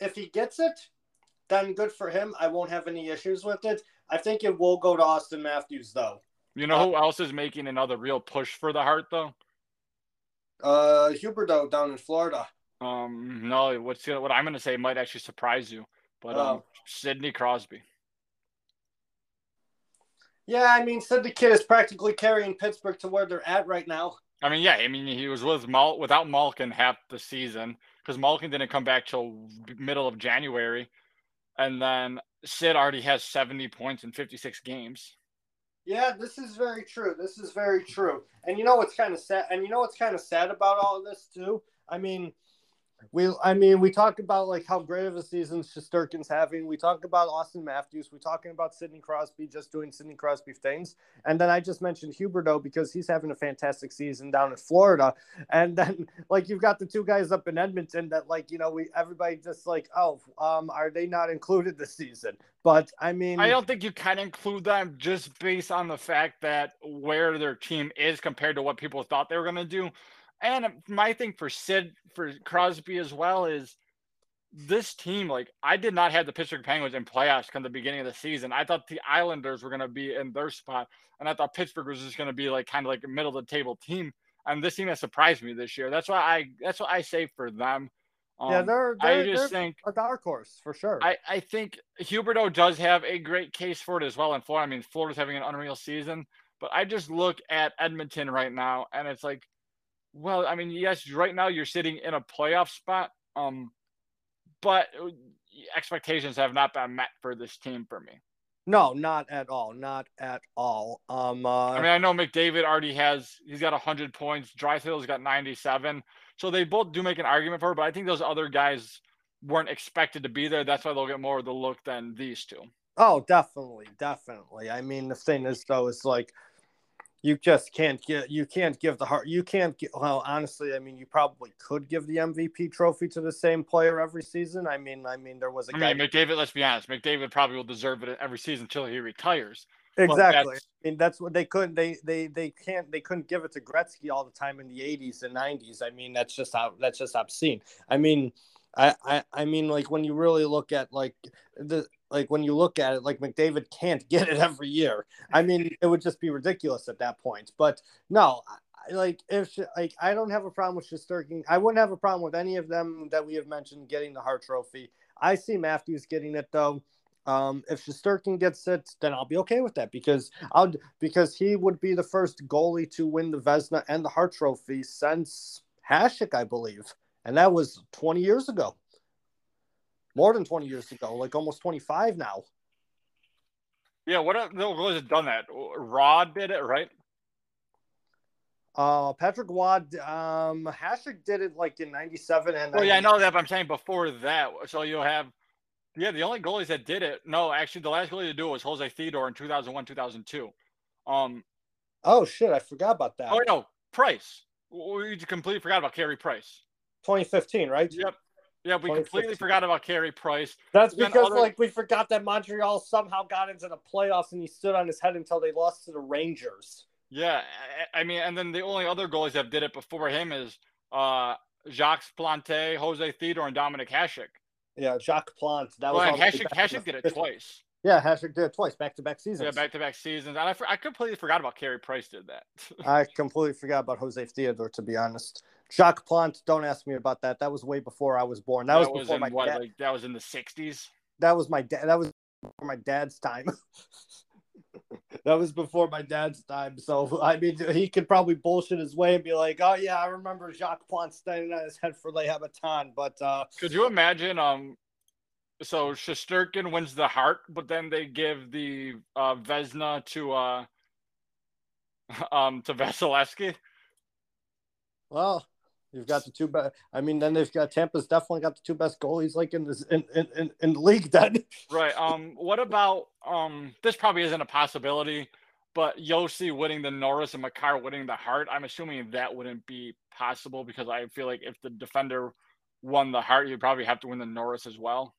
if he gets it, then good for him. I won't have any issues with it. I think it will go to Auston Matthews though. You know who else is making another real push for the Hart though? Uh, Huberdeau down in Florida. Um, no, what's what I'm going to say might actually surprise you, but um, Oh. Sidney Crosby. Yeah, I mean, Sid the Kid is practically carrying Pittsburgh to where they're at right now. I mean, yeah, I mean he was with Mal without Malkin half the season because Malkin didn't come back till middle of January, and then Sid already has 70 points in 56 games. Yeah, this is very true. This is very true. And you know what's kind of sad? And you know what's kind of sad about all of this too? I mean, we I mean we talk about like how great of a season Shesterkin's having. We talk about Auston Matthews. We're talking about Sidney Crosby just doing Sidney Crosby things. And then I just mentioned Huberdeau because he's having a fantastic season down in Florida. And then (laughs) like you've got the two guys up in Edmonton that like you know we everybody just like oh um are they not included this season? But I mean I don't think you can include them just based on the fact that where their team is compared to what people thought they were going to do. And my thing for Sid, for Crosby as well, is this team. Like, I did not have the Pittsburgh Penguins in playoffs come the beginning of the season. I thought the Islanders were going to be in their spot, and I thought Pittsburgh was just going to be like kind of like a middle of the table team. And this team has surprised me this year. That's why I. That's what I say for them. Um, yeah, they're, I they're, just they're think a dark horse for sure. I, I think Huberdeau does have a great case for it as well in Florida. I mean, Florida's having an unreal season, but I just look at Edmonton right now and it's like, well, I mean, yes, right now you're sitting in a playoff spot, um, but uh, expectations have not been met for this team for me. No, not at all. Not at all. Um, uh, I mean, I know McDavid already has he's got 100 points. Draisaitl's got 97. So they both do make an argument for it, but I think those other guys weren't expected to be there. That's why they'll get more of the look than these two. oh, definitely, definitely. I mean, the thing is, though, is like you just can't get you can't give the Hart you can't get well honestly i mean you probably could give the mvp trophy to the same player every season. I mean i mean there was a I guy mean, McDavid, let's be honest, McDavid probably will deserve it every season until he retires. Exactly. that's- i mean that's what they couldn't they they they can't they couldn't give it to gretzky all the time in the 80s and 90s i mean that's just how that's just obscene. I mean I, I I mean like when you really look at like the like when you look at it like McDavid can't (laughs) get it every year. I (laughs) mean it would just be ridiculous at that point. But no, I, like if like I don't have a problem with Shesterkin. I wouldn't have a problem with any of them that we have mentioned getting the Hart Trophy. I see Matthews getting it though. Um, if Shesterkin gets it, then I'll be okay with that because I'll because he would be the first goalie to win the Vezina and the Hart Trophy since Hasek, I believe and that was 20 years ago more than 20 years ago like almost 25 now Yeah, what are- no goalies have done that? Rod did it, right? uh patrick wad um Hasek did it like in 97 and Well, yeah, I know that, but I'm saying before that. So you'll have, yeah, the only goalies that did it. No, actually, the last goalie to do it was Jose Theodore in 2001, 2002. Um, oh shit i forgot about that oh no, Price. We completely forgot about Carey Price. 2015 right Yep. Yeah, we completely forgot about Carey Price. that's because other- like we forgot that montreal somehow got into the playoffs and he stood on his head until they lost to the rangers Yeah, I, mean, and then the only other goalies that did it before him is uh Jacques Plante, Jose Theodore, and Dominik Hasek. yeah jacques Plante. that Well, was and all the Hasek, Hasek did it (laughs) twice. Yeah Hasek did it twice back-to-back seasons Yeah, back-to-back seasons, and I, for- I completely forgot about Carey Price did that. (laughs) I completely forgot about Jose Theodore, to be honest. Jacques Plante, don't ask me about that. That was way before I was born. That, was before in my what, dad. like, that was in the '60s. That was my dad. That was before my dad's time. (laughs) that was before my dad's time. So I mean, he could probably bullshit his way and be like, "Oh yeah, I remember Jacques Plante standing on his head for Le Habitant." But uh, Could you imagine? Um, so Shesterkin wins the Hart, but then they give the uh, Vezina to uh, (laughs) um to Vasilevskiy. well, you've got the two best. I mean, then they've got Tampa's definitely got the two best goalies like in this in in, in, in the league. Then Right. Um. What about um? This probably isn't a possibility, but Josi winning the Norris and Makar winning the Hart. I'm assuming that wouldn't be possible because I feel like if the defender won the Hart, you'd probably have to win the Norris as well.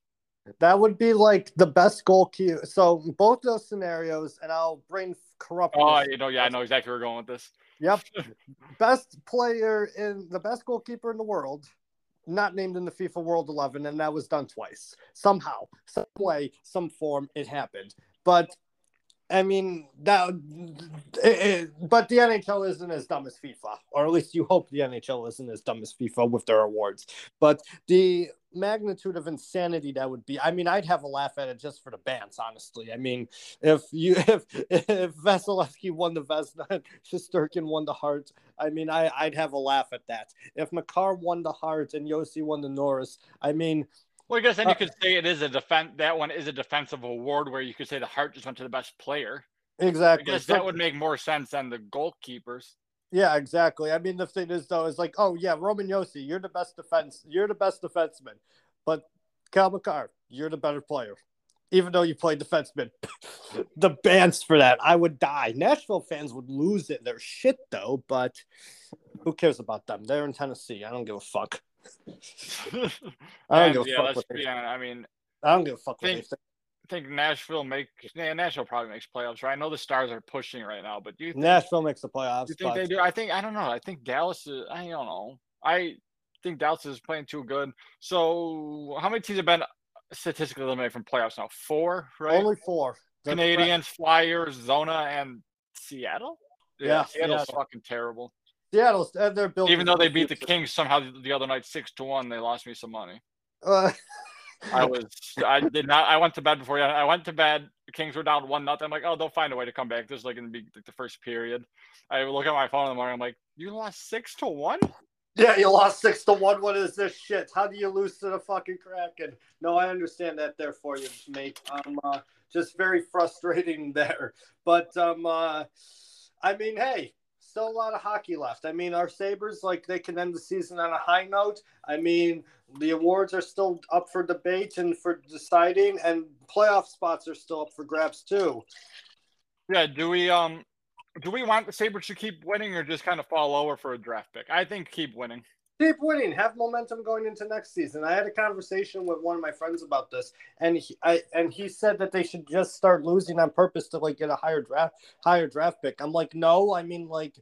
That would be like the best goalkeeper. So both those scenarios, and I'll bring corrupt. Oh, you know, yeah, I know exactly where we're going with this. Yep, (laughs) best player in the best goalkeeper in the world, not named in the FIFA World 11, and that was done twice. Somehow, some way, some form, it happened. But I mean that, it, it, but the NHL isn't as dumb as FIFA, or at least you hope the NHL isn't as dumb as FIFA with their awards. But the magnitude of insanity that would be, I mean, I'd have a laugh at it just for the bands, honestly. I mean, if you (laughs) if if Vasilevskiy won the Vezina, and Shesterkin won the Hart, I mean, I I'd have a laugh at that. If Makar won the Hart and Josi won the Norris, I mean, well, I guess then you uh, could say it is a defense. That one is a defensive award where you could say the Hart just went to the best player. Exactly. I guess so, that would make more sense than the goalkeepers. Yeah, exactly. I mean, the thing is though, is like, oh yeah, Roman Josi, you're the best defense, you're the best defenseman, but Cale Makar, you're the better player, even though you play defenseman. (laughs) the bands for that, I would die. Nashville fans would lose it. They're shit though, but who cares about them? They're in Tennessee. I don't give a fuck. (laughs) I don't give a yeah, fuck. What yeah, I mean, I don't give a fuck think, what they think. I think Nashville make yeah, Nashville probably makes playoffs, right? I know the Stars are pushing right now, but do you think, Nashville makes the playoffs? Do you think they do? I think I don't know. I think Dallas is. I don't know. I think Dallas is playing too good. So how many teams have been statistically eliminated from playoffs now? Four, right? Only four. Canadiens, Flyers, Zona, and Seattle. Yeah, yeah Seattle's Seattle. fucking terrible. Seattle's uh, they're building. Even though they beat the Kings somehow the other night six to one, they lost me some money. Uh, I was I did not I went to bed before I went to bed. The Kings were down one nothing. I'm like, oh, they'll find a way to come back. This is like in the, like the first period. I look at my phone in the morning. I'm like, you lost six to one. Yeah, you lost six to one. What is this shit? How do you lose to the fucking Kraken? No, I understand that there for you, mate. Um, uh, just very frustrating (laughs) there. But um, uh, I mean, hey, still a lot of hockey left. I mean, our Sabres, like, they can end the season on a high note. I mean, the awards are still up for debate and for deciding, and playoff spots are still up for grabs, too. Yeah. Do we, um, do we want the Sabres to keep winning or just kind of fall lower for a draft pick? I think keep winning keep winning, have momentum going into next season. I had a conversation with one of my friends about this, and he, I, and he said that they should just start losing on purpose to like get a higher draft higher draft pick. I'm like, no, I mean like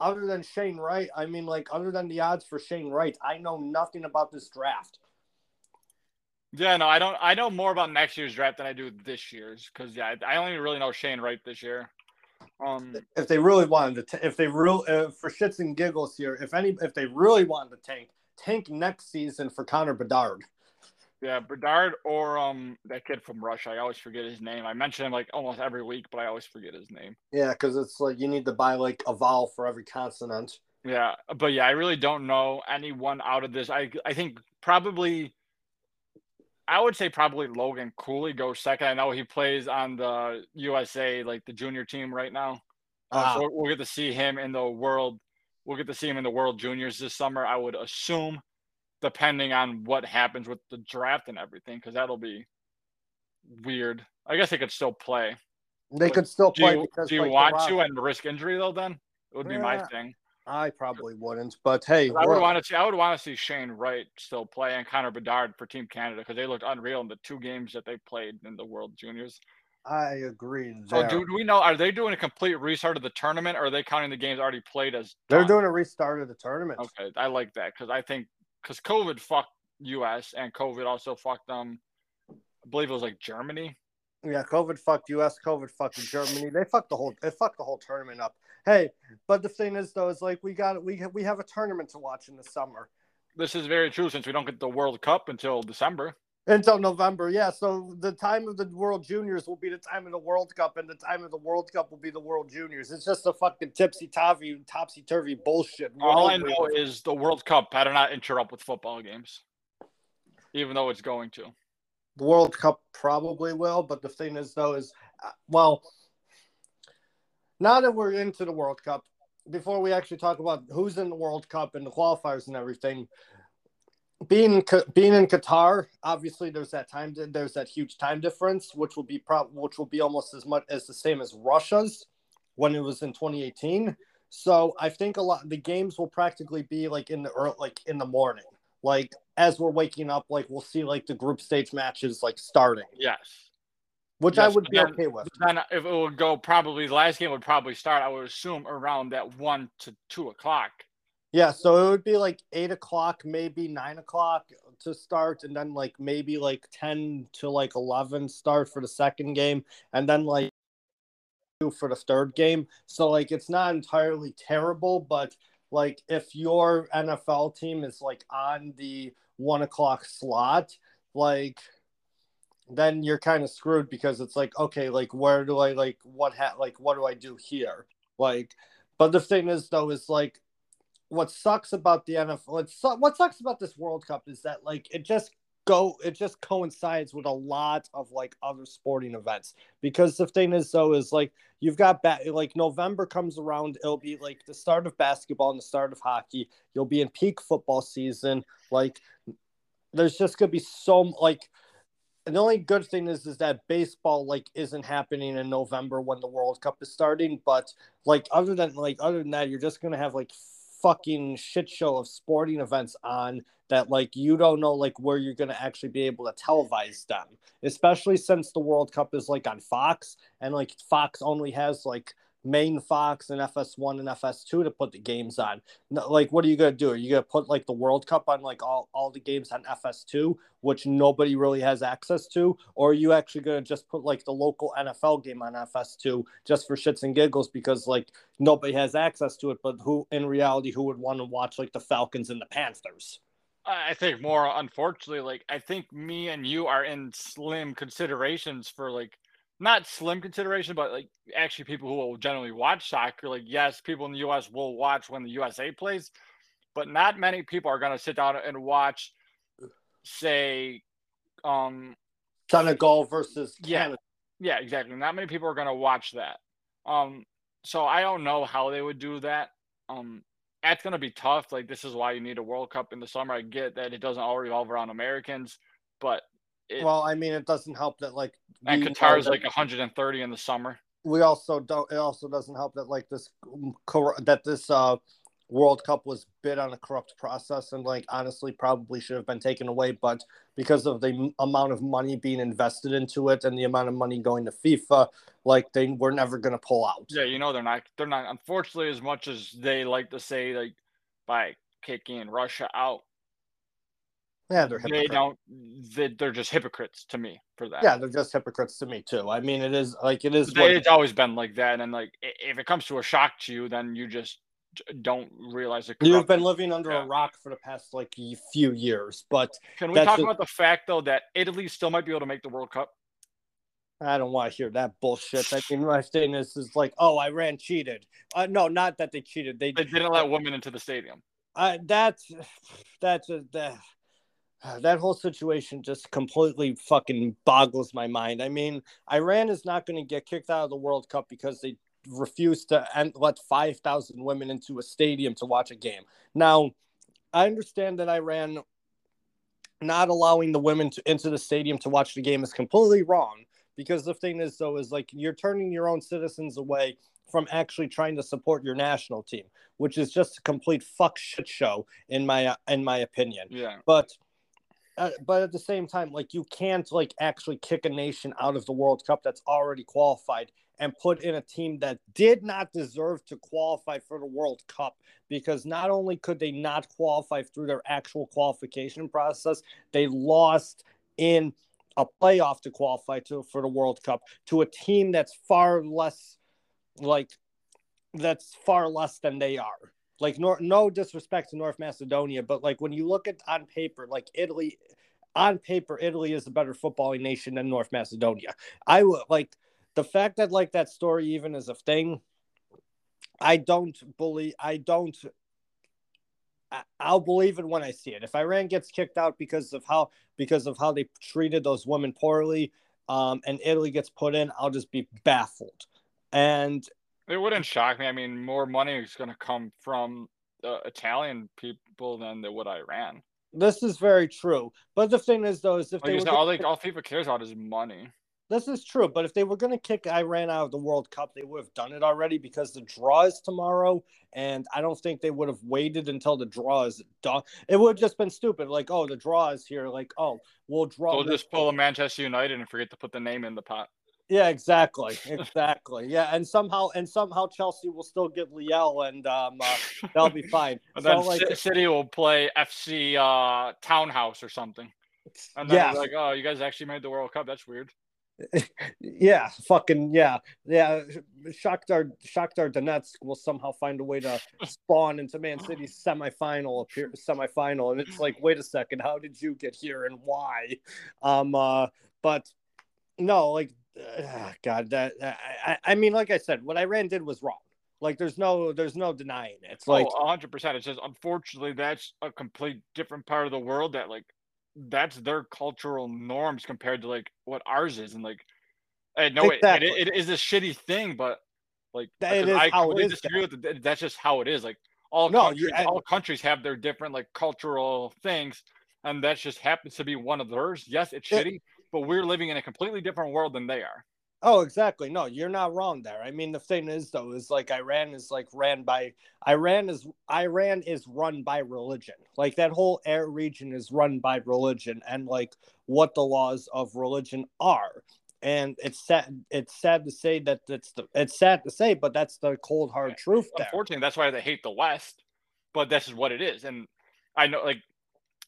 other than Shane Wright, I mean like other than the odds for Shane Wright, I know nothing about this draft. Yeah, no, I don't. I know more about next year's draft than I do this year's because yeah, I only really know Shane Wright this year. Um, if they really wanted to, t- if they real uh, for shits and giggles here, if any, if they really wanted to tank, tank next season for Connor Bedard. Yeah, Bedard or um that kid from Russia. I always forget his name. I mention him like almost every week, but I always forget his name. Yeah, because it's like you need to buy like a vowel for every consonant. Yeah, but yeah, I really don't know anyone out of this. I I think probably I would say probably Logan Cooley goes second. I know he plays on the USA, like the junior team right now. Uh, so we'll get to see him in the world. We'll get to see him in the World Juniors this summer. I would assume, depending on what happens with the draft and everything, because that'll be weird. I guess they could still play. They but could still play. Do you, because, do you like, want to and risk injury though? Then it would be yeah. my thing. I probably wouldn't, but hey, I would want to see. I would want to see Shane Wright still play and Connor Bedard for Team Canada because they looked unreal in the two games that they played in the World Juniors. I agree. There. So, do, do we know? Are they doing a complete restart of the tournament, or are they counting the games already played as? Done? They're doing a restart of the tournament. Okay, I like that because I think because COVID fucked U.S. and COVID also fucked them. I believe it was like Germany. Yeah, COVID fucked U.S. COVID fucked (laughs) Germany. They fucked the whole. They fucked the whole tournament up. Hey, but the thing is, though, is like we got we we have a tournament to watch in the summer. This is very true since we don't get the World Cup until December. Until November, yeah. So the time of the World Juniors will be the time of the World Cup, and the time of the World Cup will be the World Juniors. It's just a fucking tipsy topsy topsy turvy bullshit. All I know is the World Cup better not interrupt with football games, even though it's going to. The World Cup probably will, but the thing is, though, is uh, well, now that we're into the World Cup, before we actually talk about who's in the World Cup and the qualifiers and everything, being being in Qatar, obviously there's that time there's that huge time difference, which will be prob which will be almost as much as the same as Russia's when it was in 2018. So I think a lot the games will practically be like in the early, like in the morning, like as we're waking up, like we'll see like the group stage matches like starting. Yes which yes, I would be then, okay with. Then if it would go probably the last game would probably start, I would assume around that one to two o'clock. Yeah, so it would be like eight o'clock, maybe nine o'clock to start, and then like maybe like ten to like eleven start for the second game, and then like two for the third game. So like it's not entirely terrible, but like if your NFL team is like on the one o'clock slot, like then you're kind of screwed because it's like okay, like where do I like what ha- like what do I do here? Like, but the thing is though is like what sucks about the NFL, what, su- what sucks about this World Cup is that like it just go it just coincides with a lot of like other sporting events. Because the thing is though is like you've got ba- like November comes around it'll be like the start of basketball and the start of hockey. You'll be in peak football season. Like there's just gonna be so like the only good thing is is that baseball like isn't happening in November when the World Cup is starting but like other than like other than that you're just gonna have like fucking shit show of sporting events on that like you don't know like where you're going to actually be able to televise them especially since the world cup is like on fox and like fox only has like main Fox and FS1 and FS2 to put the games on. Like, what are you gonna do? Are you gonna put like the World Cup on like all, all the games on FS2, which nobody really has access to, or are you actually gonna just put like the local NFL game on FS2 just for shits and giggles because like nobody has access to it, but who in reality who would want to watch like the Falcons and the Panthers? I think more unfortunately, like I think me and you are in slim considerations for like not slim consideration, but like actually people who will generally watch soccer. Like, yes, people in the US will watch when the USA plays, but not many people are going to sit down and watch, say, um, Senegal versus Canada. Yeah, yeah, exactly. Not many people are going to watch that. Um, so I don't know how they would do that. Um, that's going to be tough. Like, this is why you need a World Cup in the summer. I get that it doesn't all revolve around Americans, but it, well, I mean, it doesn't help that like and Qatar is like 130 in the summer. We also don't. It also doesn't help that like this that this uh, World Cup was bid on a corrupt process and like honestly probably should have been taken away, but because of the amount of money being invested into it and the amount of money going to FIFA, like they were never going to pull out. Yeah, you know they're not. They're not. Unfortunately, as much as they like to say, like by kicking Russia out, yeah, they're hypocrites. They don't. They, they're just hypocrites to me for that. Yeah, they're just hypocrites to me too. I mean, it is like it is. They, it's always been like that, and like if it comes to a shock to you, then you just don't realize it. You've been living under yeah. a rock for the past like few years, but can we talk just... about the fact though that Italy still might be able to make the World Cup? I don't want to hear that bullshit. I (sighs) mean, my thing is, is like, oh, Iran cheated. Uh, no, not that they cheated. They, they didn't let women into the stadium. Uh, that's (sighs) that's a, that, (sighs) that whole situation just completely fucking boggles my mind. I mean, Iran is not going to get kicked out of the World Cup because they refused to let 5,000 women into a stadium to watch a game. Now, I understand that Iran not allowing the women to, into the stadium to watch the game is completely wrong because the thing is, though, is like you're turning your own citizens away from actually trying to support your national team, which is just a complete fuck shit show in my in my opinion. Yeah. But uh, but at the same time, like you can't like actually kick a nation out of the World Cup that's already qualified and put in a team that did not deserve to qualify for the World Cup because not only could they not qualify through their actual qualification process, they lost in a playoff to qualify to for the World Cup to a team that's far less like that's far less than they are. Like no, no disrespect to North Macedonia, but like when you look at on paper, like Italy, on paper, Italy is a better footballing nation than North Macedonia. I would like the fact that like that story even is a thing. I don't believe. I don't. I'll believe it when I see it. If Iran gets kicked out because of how because of how they treated those women poorly, um, and Italy gets put in, I'll just be baffled. And it wouldn't shock me. I mean, more money is going to come from the Italian people than the would Iran. This is very true. But the thing is, though, is if like they were all, like, all FIFA cares about is money. This is true, but if they were going to kick Iran out of the World Cup, they would have done it already because the draw is tomorrow, and I don't think they would have waited until the draw is done. It would have just been stupid, like, oh, the draw is here, like, oh, we'll draw. We'll just pull a Manchester United and forget to put the name in the pot. Yeah, exactly, exactly. Yeah, and somehow and somehow Chelsea will still get Lille, and um, uh, they'll be fine. (laughs) And so then like, City will play FC uh, Townhouse or something. And then yeah, like, oh, you guys actually made the World Cup. That's weird. (laughs) yeah, fucking yeah, yeah. Shakhtar Shakhtar Donetsk will somehow find a way to spawn into Man City's semifinal appear semifinal, and it's like, wait a second, how did you get here and why? Um, uh, but no, like, uh, God, that I, I mean, like I said, what Iran did was wrong. Like, there's no, there's no denying it. It's like, oh, 100%. It's just, unfortunately, that's a complete different part of the world that, like, that's their cultural norms compared to, like, what ours is. And, like, I know Exactly. it, it, it is a shitty thing, but, like, That it I completely is, disagree with it. That's just how it is. Like, all No, countries, and- all countries have their different, like, cultural things. And that just happens to be one of theirs. Yes, it's It- shitty, but we're living in a completely different world than they are. Oh, exactly. No, you're not wrong there. I mean, the thing is, though, is like Iran is like ran by Iran is Iran is run by religion. Like that whole air region is run by religion and like what the laws of religion are. And it's sad. It's sad to say that that's the. It's sad to say, but that's the cold hard truth there. unfortunately that's why they hate the west but this is what it is and i know like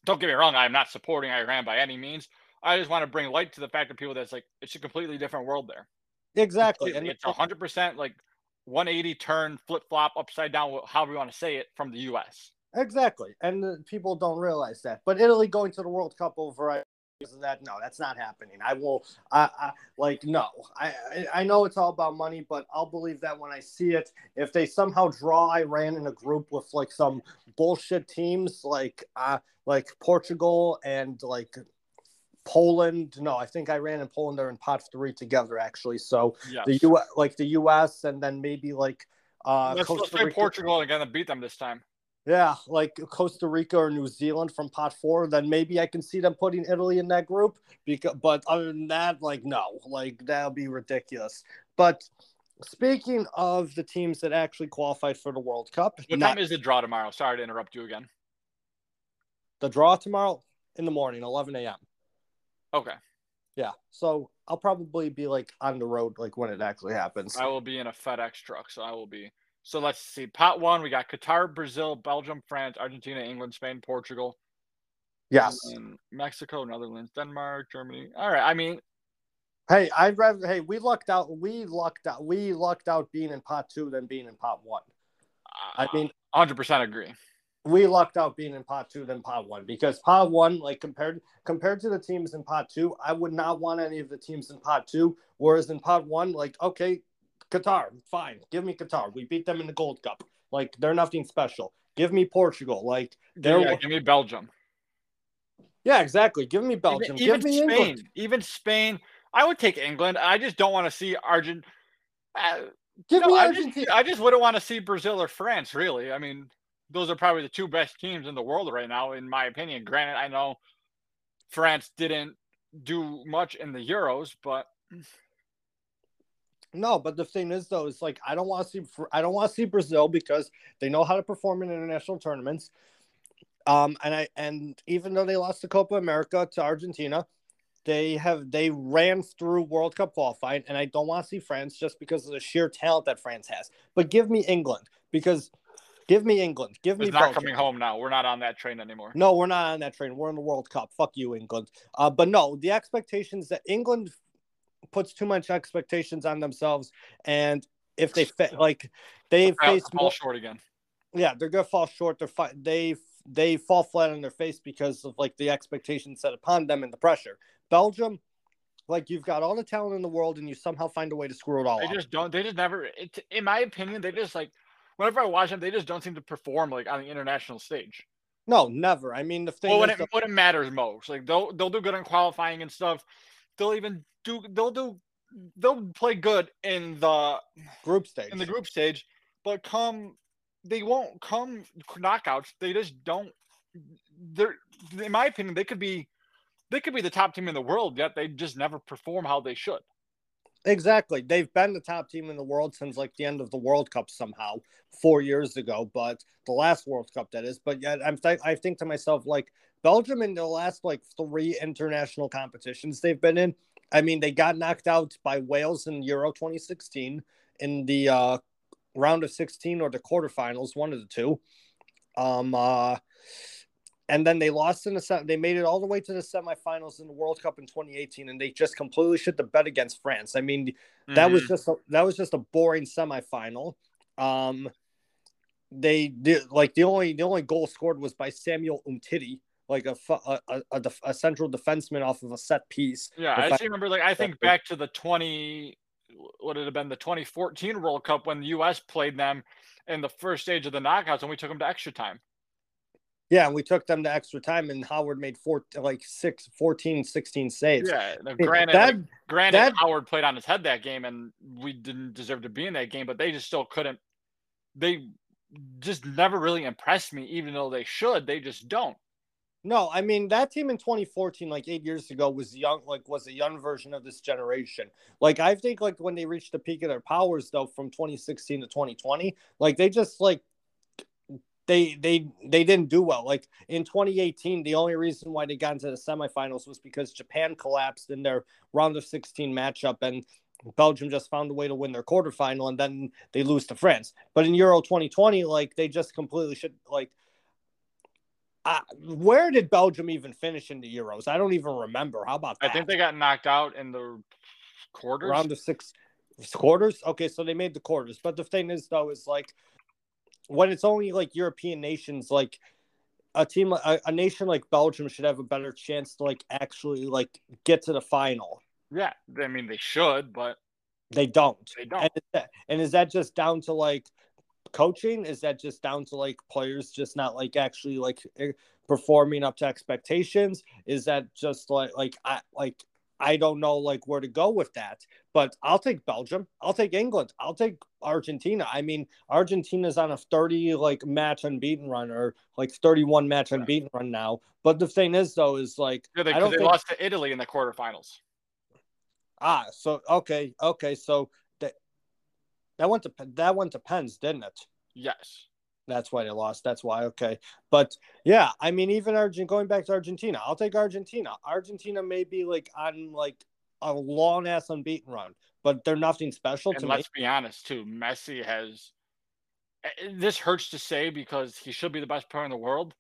don't get me wrong i'm not supporting iran by any means i just want to bring light to the fact that people that's like it's a completely different world there Exactly. And it's 100% like 180 turn flip flop upside down however you want to say it from the us Exactly, and people don't realize that. But Italy going to the World Cup over that no, that's not happening. I will, I, I like no. I, I I know it's all about money, but I'll believe that when I see it. If they somehow draw Iran in a group with like some bullshit teams like uh like Portugal and like Poland. No, I think Iran and Poland are in pot three together actually. So yeah the U like the U.S. and then maybe like uh let's, let's Costa play Rica- portugal and gonna beat them this time yeah, like Costa Rica or New Zealand from pot four, then maybe I can see them putting Italy in that group. Because, but other than that, like no, like that'll be ridiculous. But speaking of the teams that actually qualified for the World Cup, what not time is the draw tomorrow sorry to interrupt you again the draw tomorrow in the morning, eleven a.m. okay Yeah, so I'll probably be like on the road like when it actually happens. i will be in a fedex truck so i will be so let's see pot one we got qatar brazil belgium france argentina england spain portugal Yes. Mexico, Netherlands, Denmark, Germany. All right. I mean, Hey, I'd rather. Hey, we lucked out. We lucked out. We lucked out being in pot two than being in pot one. I uh, mean, 100% agree. We lucked out being in pot two than pot one because pot one, like compared compared to the teams in pot two, I would not want any of the teams in pot two. Whereas in pot one, like okay, Qatar, fine, give me Qatar. We beat them in the Gold Cup. Like they're nothing special. Give me Portugal. Like they're Yeah, give me Belgium. Yeah, exactly. Give me Belgium. Even, even give me Spain. England. Even Spain. I would take England. I just don't want to see Argent. Uh, Give no, me I just, Argentina. I just wouldn't want to see Brazil or France. Really, I mean, those are probably the two best teams in the world right now, in my opinion. Granted, I know France didn't do much in the Euros, but No, but the thing is though, is like I don't want to see I don't want to see Brazil because they know how to perform in international tournaments. Um, and I and even though they lost the Copa America to Argentina, they have they ran through World Cup qualifying, and I don't want to see France just because of the sheer talent that France has. But give me England because give me England, give me it's not coming home now. We're not on that train anymore. No, we're not on that train. We're in the World Cup. Fuck you, England. Uh, but no, the expectations that England puts too much expectations on themselves, and if they fa- (laughs) like they face fall more, short again. yeah, they're gonna fall short. They're fi- they they fall flat on their face because of like the expectations set upon them and the pressure. Belgium, like you've got all the talent in the world, and you somehow find a way to screw it all They up. just don't. They just never. It, in my opinion, they just like. Whenever I watch them, they just don't seem to perform like on the international stage. No, never. I mean, the thing Well, when is, it when it matters most, like they'll they'll do good in qualifying and stuff. They'll even do they'll do they'll play good in the the group stage. in the group stage, but come they won't come knockouts. They just don't. They're in my opinion, they could be they could be the top team in the world, yet they just never perform how they should. Exactly. They've been the top team in the world since like the end of the World Cup somehow four years ago, but the last World Cup that is. But yet I'm th- I think to myself like Belgium in the last like three international competitions they've been in, I mean, they got knocked out by Wales in Euro 2016 in the uh, round of 16 or the quarterfinals, one of the two. Um, uh, and then they lost in the set. They made it all the way to the semifinals in the World Cup in 2018, and they just completely shit the bed against France. I mean, mm-hmm. that was mm-hmm. just a, that was just a boring semifinal. Um, they did like the only the only goal scored was by Samuel Umtiti, like a a, a, a central defenseman off of a set piece. Yeah, I just remember like I think back to the 20 would it have been the 2014 World Cup when the US played them in the first stage of the knockouts and we took them to extra time. Yeah, and we took them to extra time, and Howard made four, like six, 14, 16 saves. Yeah, granted, that, like, granted, that, Howard played on his head that game, and we didn't deserve to be in that game, but they just still couldn't. They just never really impressed me, even though they should. They just don't. No, I mean that team in 2014, like eight years ago, was young, like was a young version of this generation. Like I think, like when they reached the peak of their powers, though, from 2016 to 2020, like they just like they they they didn't do well. Like in 2018, the only reason why they got into the semifinals was because Japan collapsed in their round of 16 matchup, and Belgium just found a way to win their quarterfinal, and then they lose to France. But in Euro 2020, like they just completely should like. Uh, where did Belgium even finish in the Euros? I don't even remember. How about that? I think they got knocked out in the quarters. Round of six quarters. Okay, so they made the quarters. But the thing is, though, is like when it's only like European nations, like a team, a, a, nation like Belgium should have a better chance to like actually like get to the final. Yeah, I mean they should, but they don't. They don't. And is that, and is that just down to like coaching? Is that just down to like players just not like actually like eh, performing up to expectations? Is that just like like I like I don't know like where to go with that. But I'll take Belgium. I'll take England. I'll take Argentina. I mean, Argentina's on a 30 like match unbeaten run or like 31 match unbeaten run now. But the thing is though is like yeah, they, I don't they think... lost to Italy in the quarterfinals. Ah, so okay, okay, so that that went to that went to Pens, didn't it? Yes. That's why they lost. That's why. Okay. But yeah, I mean, even Argent going back to Argentina, I'll take Argentina. Argentina may be like on like a long ass unbeaten run, but they're nothing special and to let's me. be honest too. Messi has eh, eh, this hurts to say because he should be the best player in the world.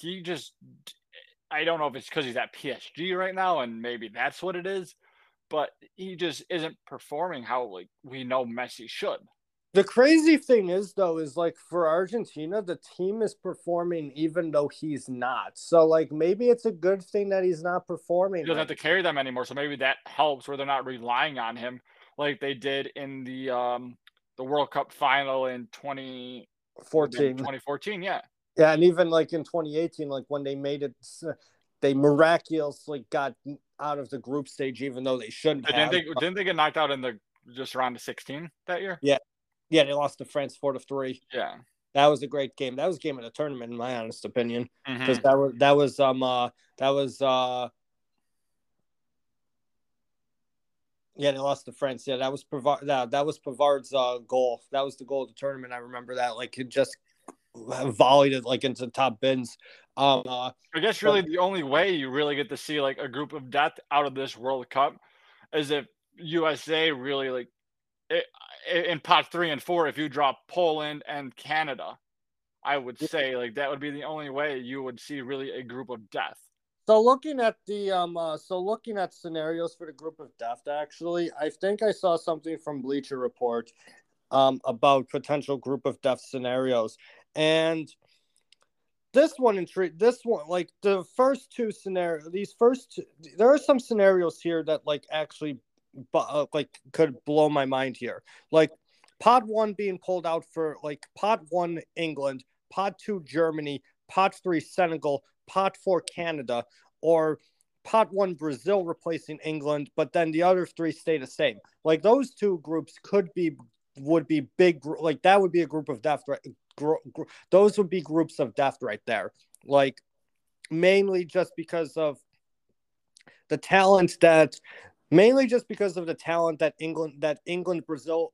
He just I don't know if it's because he's at PSG right now and maybe that's what it is, but he just isn't performing how like we know Messi should. The crazy thing is, though, is like for Argentina, the team is performing even though he's not. So, like, maybe it's a good thing that he's not performing. He doesn't have to carry them anymore. So maybe that helps where they're not relying on him like they did in the um the World Cup final in 2014. 2014, yeah. Yeah, and even like in 2018, like when they made it, they miraculously got out of the group stage, even though they shouldn't. Didn't they, didn't they get knocked out in the just around the 16 that year? Yeah, yeah, they lost to France four to three. Yeah, that was a great game. That was a game of the tournament, in my honest opinion, because mm-hmm. that was that was um uh that was uh yeah they lost to France. Yeah, that was Pavard. That, that was Pavard's uh, goal. That was the goal of the tournament. I remember that. Like it just volleyed it like into top bins. Um, uh, I guess really but, the only way you really get to see like a group of death out of this World Cup is if USA really like in pot three and four, if you drop Poland and Canada, I would say like that would be the only way you would see really a group of death. So looking at the um, uh, so looking at scenarios for the group of death, actually, I think I saw something from Bleacher Report um, about potential group of death scenarios, and this one intrigued. This one, like the first two scenarios, these first, two, there are some scenarios here that like actually uh, like could blow my mind here. Like pod one being pulled out for like pod one England, pod two Germany, pod three Senegal, pod four Canada, or pod one Brazil replacing England, but then the other three stay the same. Like those two groups could be would be big like that would be a group of death right gr- gr- those would be groups of death right there like mainly just because of the talent that mainly just because of the talent that England that England, Brazil,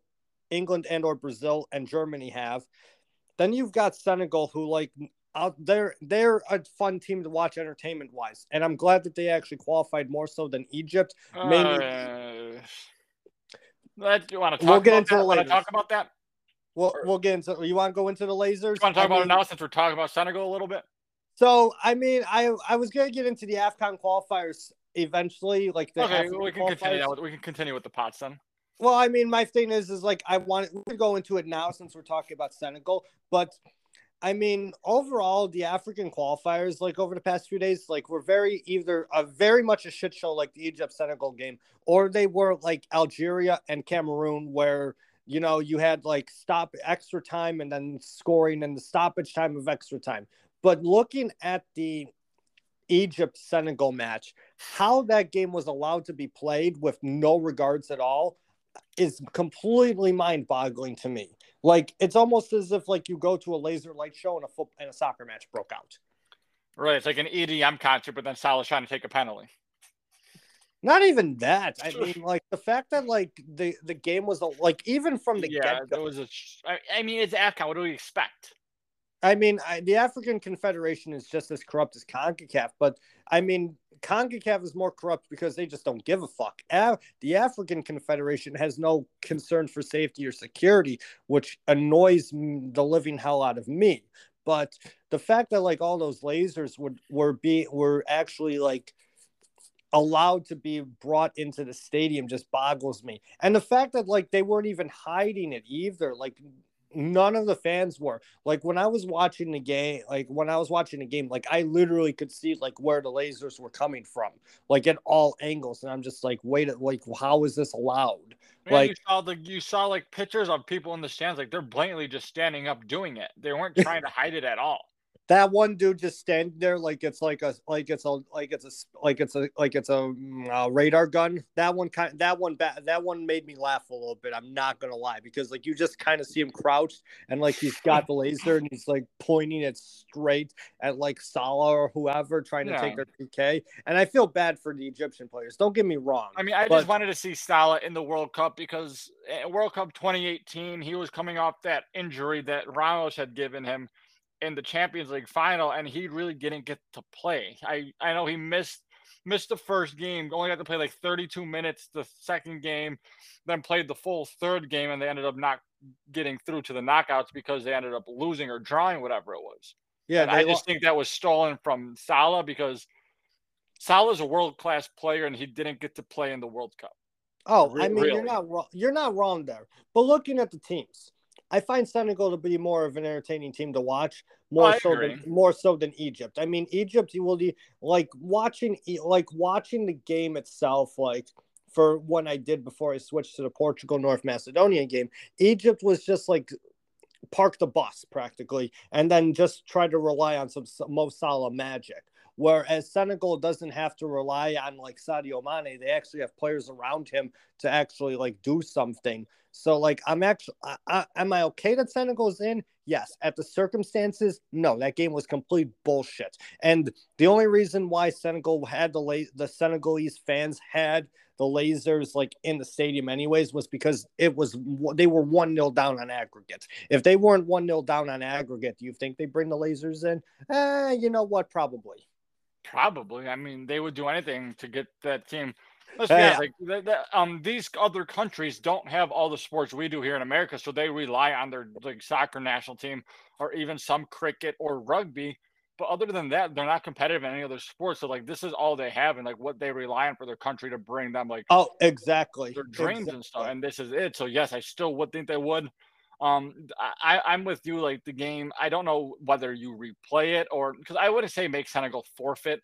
England and or Brazil and Germany have. Then you've got Senegal who like uh, they're they're a fun team to watch entertainment wise, and I'm glad that they actually qualified more so than Egypt. Mainly, Uh, let you want to talk We'll get about into that? it Want to talk about that? we'll we'll get into. You want to go into the lasers? You want to talk I about it now since we're talking about Senegal a little bit? So I mean, I I was gonna get into the Afcon qualifiers eventually, like okay, we can continue. That with, we can continue with the pots then. Well, I mean, my thing is, is like I want to go into it now since we're talking about Senegal, but I mean, overall, the African qualifiers, like over the past few days, like were very either a very much a shit show, like the Egypt Senegal game, or they were like Algeria and Cameroon, where you know you had like stop extra time and then scoring and the stoppage time of extra time. But looking at the Egypt Senegal match, how that game was allowed to be played with no regards at all is completely mind boggling to me. Like it's almost as if like you go to a laser light show and a foot and a soccer match broke out. Right, it's like an EDM concert, but then Salah's trying to take a penalty. Not even that. I (laughs) mean, like the fact that like the the game was like even from the yeah, get there was a. I, I mean, it's AFCON. What do we expect? I mean, I, the African Confederation is just as corrupt as CONCACAF, but I mean, CONCACAF is more corrupt because they just don't give a fuck. A- the African Confederation has no concern for safety or security, which annoys the living hell out of me. But the fact that like all those lasers would were be were actually like allowed to be brought into the stadium just boggles me. And the fact that like they weren't even hiding it either, like none of the fans were. Like when I was watching the game, like when I was watching the game, like I literally could see like where the lasers were coming from, like at all angles. And I'm just like, wait, like how is this allowed? Man, Like- you saw the you saw like pictures of people in the stands, like they're blatantly just standing up doing it. They weren't trying to hide it at all. That one dude just standing there like it's like a like it's a like it's a like it's a like it's a uh, radar gun. That one kind that one ba- that one made me laugh a little bit. I'm not gonna lie because like you just kind of see him crouched and like he's got the laser and he's like pointing it straight at like Salah or whoever trying to take Yeah. their PK. And I feel bad for the Egyptian players. Don't get me wrong. I mean, I But- just wanted to see Salah in the World Cup because eh, World Cup 2018, he was coming off that injury that Ramos had given him in the Champions League final, and he really didn't get to play. I I know he missed missed the first game, only got to play like 32 minutes the second game, then played the full third game, and they ended up not getting through to the knockouts because they ended up losing or drawing, whatever it was. yeah, I lo- just think that was stolen from Salah because Salah's a world class player and he didn't get to play in the World Cup. Oh, Re- I mean, you're not wrong. You're not wrong there. But looking at the teams, I find Senegal to be more of an entertaining team to watch, oh, more I so agree. than more so than Egypt. I mean, Egypt, you will be like watching, like watching the game itself, like. For when I did before I switched to the Portugal North Macedonia game, Egypt was just like park the bus practically, and then just try to rely on some s- Mo Salah magic. Whereas Senegal doesn't have to rely on like Sadio Mane, they actually have players around him to actually like do something. So like I'm actually, I, I, am I okay that Senegal's in? Yes. At the circumstances, no. That game was complete bullshit. And the only reason why Senegal had the la- the Senegalese fans had the lasers like in the stadium anyways was because it was they were one nil down on aggregate. If they weren't one nil down on aggregate, do you think they bring the lasers in? Eh, you know what? Probably. Probably. I mean, they would do anything to get that team. Let's be honest, like the, the, um, these other countries don't have all the sports we do here in America, so they rely on their like soccer national team or even some cricket or rugby. But other than that, they're not competitive in any other sports. So like this is all they have and like what they rely on for their country to bring them like Oh, exactly. their dreams and stuff. And this is it. So yes, I still would think they would. Um, I, I'm with you. Like the game, I don't know whether you replay it or because I wouldn't say make Senegal forfeit,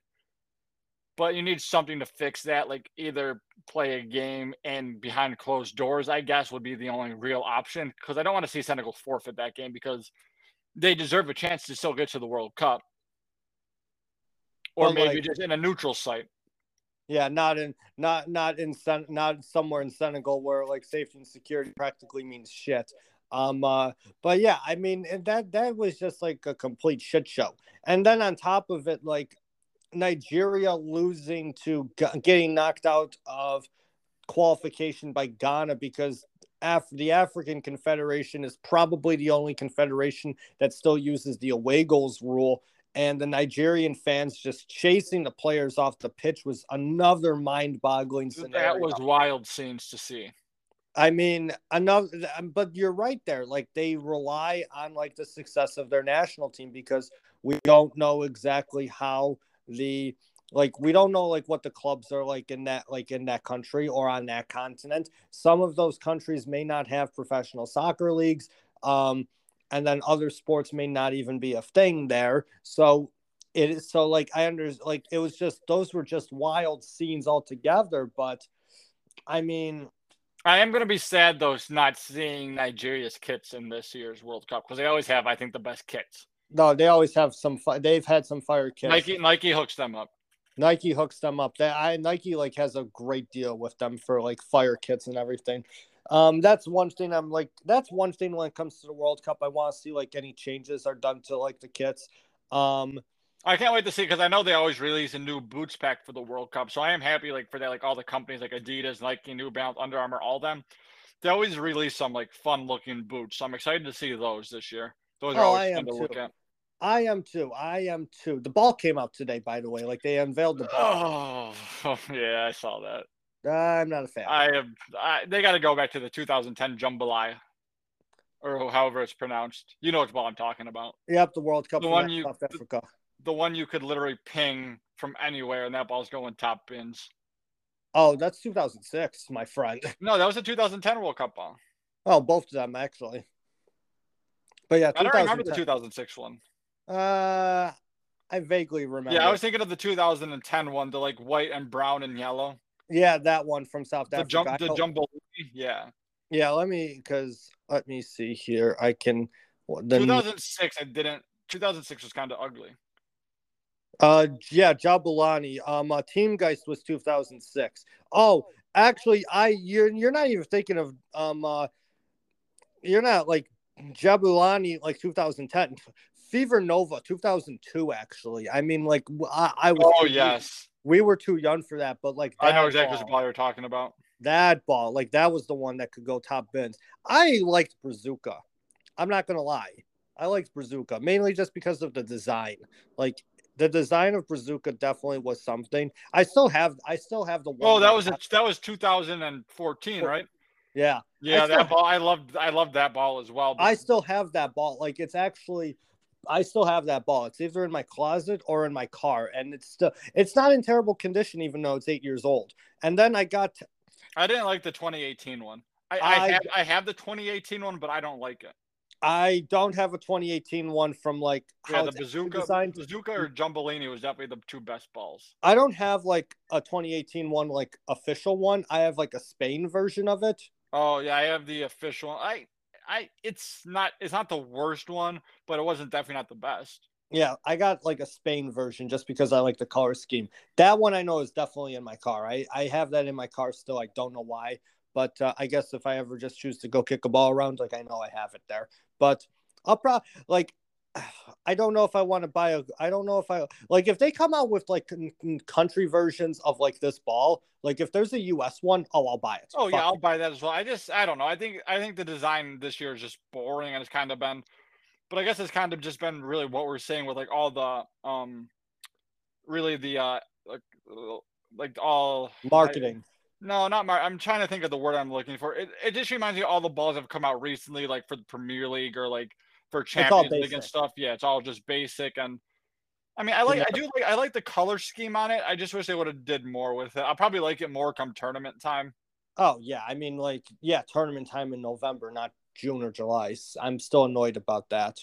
but you need something to fix that. Like either play a game and behind closed doors, I guess would be the only real option. Because I don't want to see Senegal forfeit that game because they deserve a chance to still get to the World Cup, or But, maybe like- just in a neutral site. Yeah, not in not not in Sen- not somewhere in Senegal where like safety and security practically means shit. Um, uh, but yeah, I mean and that that was just like a complete shit show. And then on top of it, like Nigeria losing to getting knocked out of qualification by Ghana because Af- the African Confederation is probably the only confederation that still uses the away goals rule. And the Nigerian fans just chasing the players off the pitch was another mind-boggling scenario. That was wild scenes to see. I mean, another, but you're right there. Like they rely on like the success of their national team because we don't know exactly how the like we don't know like what the clubs are like in that like in that country or on that continent some of those countries may not have professional soccer leagues um and then other sports may not even be a thing there so it is so like i understand like it was just those were just wild scenes altogether but i mean I am going to be sad though, not seeing Nigeria's kits in this year's World Cup because they always have, I think, the best kits. No, they always have some. Fi- they've had some fire kits. Nike, Nike hooks them up. Nike hooks them up. That I Nike like has a great deal with them for like fire kits and everything. Um, that's one thing I'm like. That's one thing when it comes to the World Cup. I want to see like any changes are done to like the kits. Um, I can't wait to see because I know they always release a new boots pack for the World Cup. So I am happy like for that, like all the companies like Adidas, Nike, New Balance, Under Armour, all them. They always release some like fun looking boots. So I'm excited to see those this year. Those are Oh, always I fun am to look too. at. I am too. I am too. The ball came out today, by the way. Like they unveiled the ball. Oh, (laughs) yeah, I saw that. I'm not a fan. I have. I, they got to go back to the 2010 jambalaya, or however it's pronounced. You know what ball I'm talking about. yep, the World Cup The one you- South Africa. The one you could literally ping from anywhere, and that ball's going top bins. Oh, that's 2006, my friend. (laughs) No, that was a 2010 World Cup ball. Oh, both of them actually. But yeah, I don't remember the 2006 one. Uh, I vaguely remember. Yeah, I was thinking of the 2010 one, the like white and brown and yellow. Yeah, that one from South The Africa. jump, the jumbo. Yeah, Yeah, let me because let me see here. I can. The 2006. I didn't. 2006 was kind of ugly. Uh, yeah, Jabulani. Um, uh, Teamgeist was 2006. Oh, actually, I you're you're not even thinking of um uh, you're not like Jabulani like 2010. Fevernova 2002. Actually, I mean like I was. Oh yes, we were too young for that, but like I know exactly what ball- ball you're talking about. that ball, like that was the one that could go top bins. I liked Brazuca. I'm not gonna lie. I liked Brazuca mainly just because of the design. Like the design of Brazuca definitely was something. I still have I still have the one. Oh, that was a, that was 2014, Four- right? yeah. Yeah, still- that ball. I loved. I loved that ball as well. but- I still have that ball. Like it's actually I still have that ball. It's either in my closet or in my car. And it's still it's not in terrible condition even though it's eight years old. And then I got I didn't like the 2018 one. I, I, I- have I have the 2018 one, but I don't like it. I don't have a 2018 one from like Yeah, the bazooka, designed. bazooka or Jumbolini was definitely the two best balls. I don't have like a 2018 one, like official one. I have like a Spain version of it. Oh yeah, I have the official. I I it's not it's not the worst one, but it wasn't definitely not the best. Yeah, I got like a Spain version just because I like the color scheme. That one I know is definitely in my car. I, I have that in my car still. I don't know why, but uh, I guess if I ever just choose to go kick a ball around, like I know I have it there. But I'll probably like. (sighs) I don't know if I want to buy a. I don't know if I like if they come out with like country versions of like this ball. Like if there's a U.S. one, oh, I'll buy it. Oh yeah, Fuck I'll buy that as well. I just I don't know. I think I think the design this year is just boring and it's kind of been but I guess it's kind of just been really what we're seeing with like all the um really the uh like like all it. marketing. No, not mar- I'm trying to think of the word I'm looking for. It, it just reminds me of all the balls that have come out recently, like for the Premier League or like for Champions League and stuff. Yeah, it's all just basic and I mean, I like, I do like, I like the color scheme on it. I just wish they would have did more with it. I'll probably like it more come tournament time. Oh yeah, I mean like yeah, tournament time in November, not June or July. I'm still annoyed about that,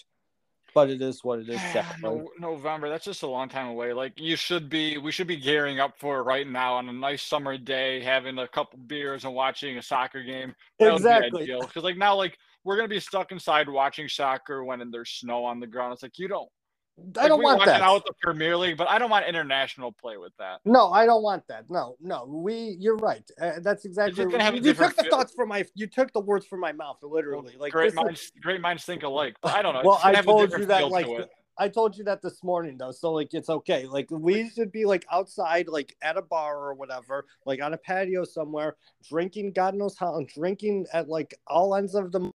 but it is what it is. no, November. That's just a long time away. Like you should be, we should be gearing up for it right now on a nice summer day, having a couple beers and watching a soccer game. Exactly. Because like now, like we're gonna be stuck inside watching soccer when there's snow on the ground. It's like you don't. I like, don't want it that. out the Premier League, but I don't want international play with that. No, I don't want that. No, no. We, you're right. Uh, that's exactly. a you took the feel. thouts from my. You took the words from my mouth, literally. Like great minds, great minds think alike. But I don't know. Well, I told you that like to. I told you that this morning though, so like it's okay. Like we should be like outside, like at a bar or whatever, like on a patio somewhere, drinking God knows how, drinking at like all ends of the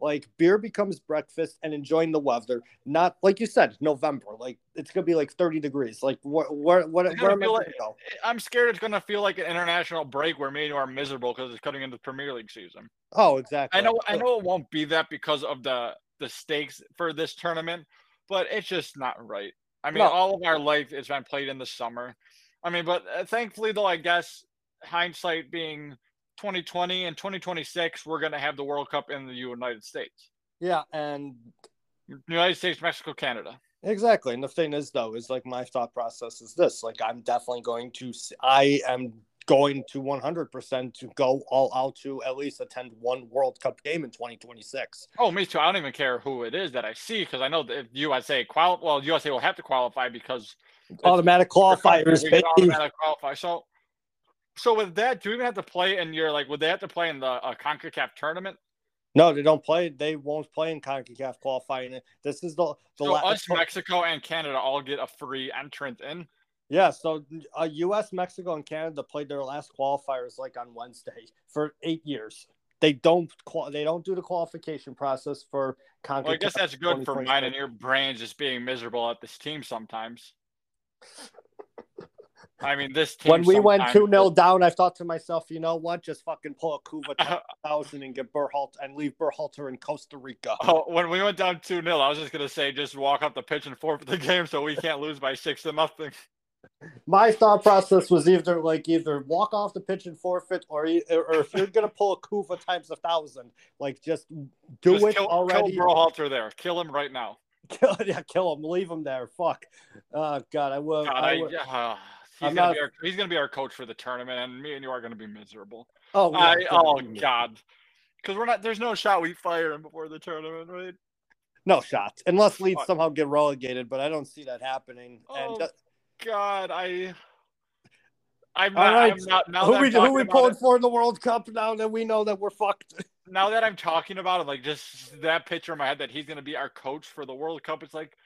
like beer becomes breakfast and enjoying the weather. Not like you said, November. Like it's gonna be like 30 degrees. Like what where what where am I like, go? I'm scared it's gonna feel like an international break where me and you are miserable because it's cutting into the Premier League season. Oh, exactly. I know I know it won't be that because of the the stakes for this tournament, but it's just not right. I mean, no. all of our life has been played in the summer. I mean, but uh, thankfully, though, I guess hindsight being 2020 and 2026, we're going to have the World Cup in the United States. Yeah, and United States, Mexico, Canada. Exactly. And the thing is, though, is like my thought process is this: like I'm definitely going to, I am going to 100% to go all out to at least attend one World Cup game in 2026. Oh, me too. I don't even care who it is that I see because I know that if USA qual, well, USA will have to qualify because automatic qualifiers. Automatic qualify. So so with that, do you even have to play and you're like, would they have to play in the uh, CONCACAF tournament? No, they don't play. They won't play in CONCACAF qualifying. This is the the so us, Mexico, and Canada all get a free entrant in. Yeah, so uh, U.S., Mexico, and Canada played their last qualifiers like on Wednesday for eight years. They don't qual- they don't do the qualification process for CONCACAF. Well, I guess that's good for mine and your brain just being miserable at this team sometimes. I mean, this when we went 2 0 down, I thought to myself, you know what? Just fucking pull a Kuva (laughs) 1000 and get Berhalter and leave Berhalter in Costa Rica. Oh, when we went down 2 0, I was just going to say, just walk up the pitch and forfeit the game so we can't lose by six to nothing. My thought process was either like either walk off the pitch and forfeit, or or if you're gonna pull a Kuva times a thousand, like just do just it kill, already. Kill Berhalter there. Kill him right now. (laughs) Kill yeah, kill him. Leave him there. Fuck. Oh God, I will. God, I, will. Uh, He's gonna, not... be our, he's gonna be our coach for the tournament, and me and you are gonna be miserable. Oh, yeah, I, oh God, because we're not. There's no shot we fire him before the tournament, right? No shot, unless Leeds somehow get relegated, but I don't see that happening. Oh and just... God, I. I'm not, right. I'm not now who we who we pulling it, for in the World Cup now that we know that we're fucked. (laughs) Now that I'm talking about it, like just that picture in my head that he's going to be our coach for the World Cup, it's like,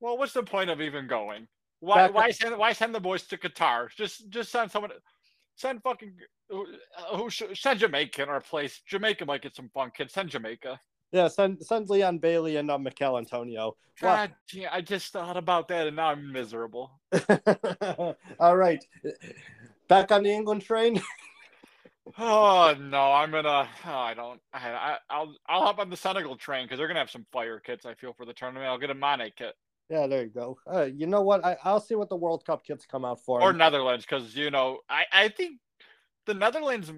well, what's the point of even going? Why why send why send the boys to Qatar? Just just send someone send fucking who, who send Jamaica in our place. Jamaica might get some fun kids. Send Jamaica. Yeah, send send Leon Bailey and uh, Michail Antonio. God, I just thought about that and now I'm miserable. (laughs) All right, back on the England train. (laughs) oh no, I'm gonna. Oh, I don't. I, I will I'll hop on the Senegal train because they're gonna have some fire kits. I feel for the tournament. I'll get a Mane kit. Yeah, there you go. Uh, you know what? I, I'll see what the World Cup kits come out for. Or Netherlands, because you know, I, I think the Netherlands.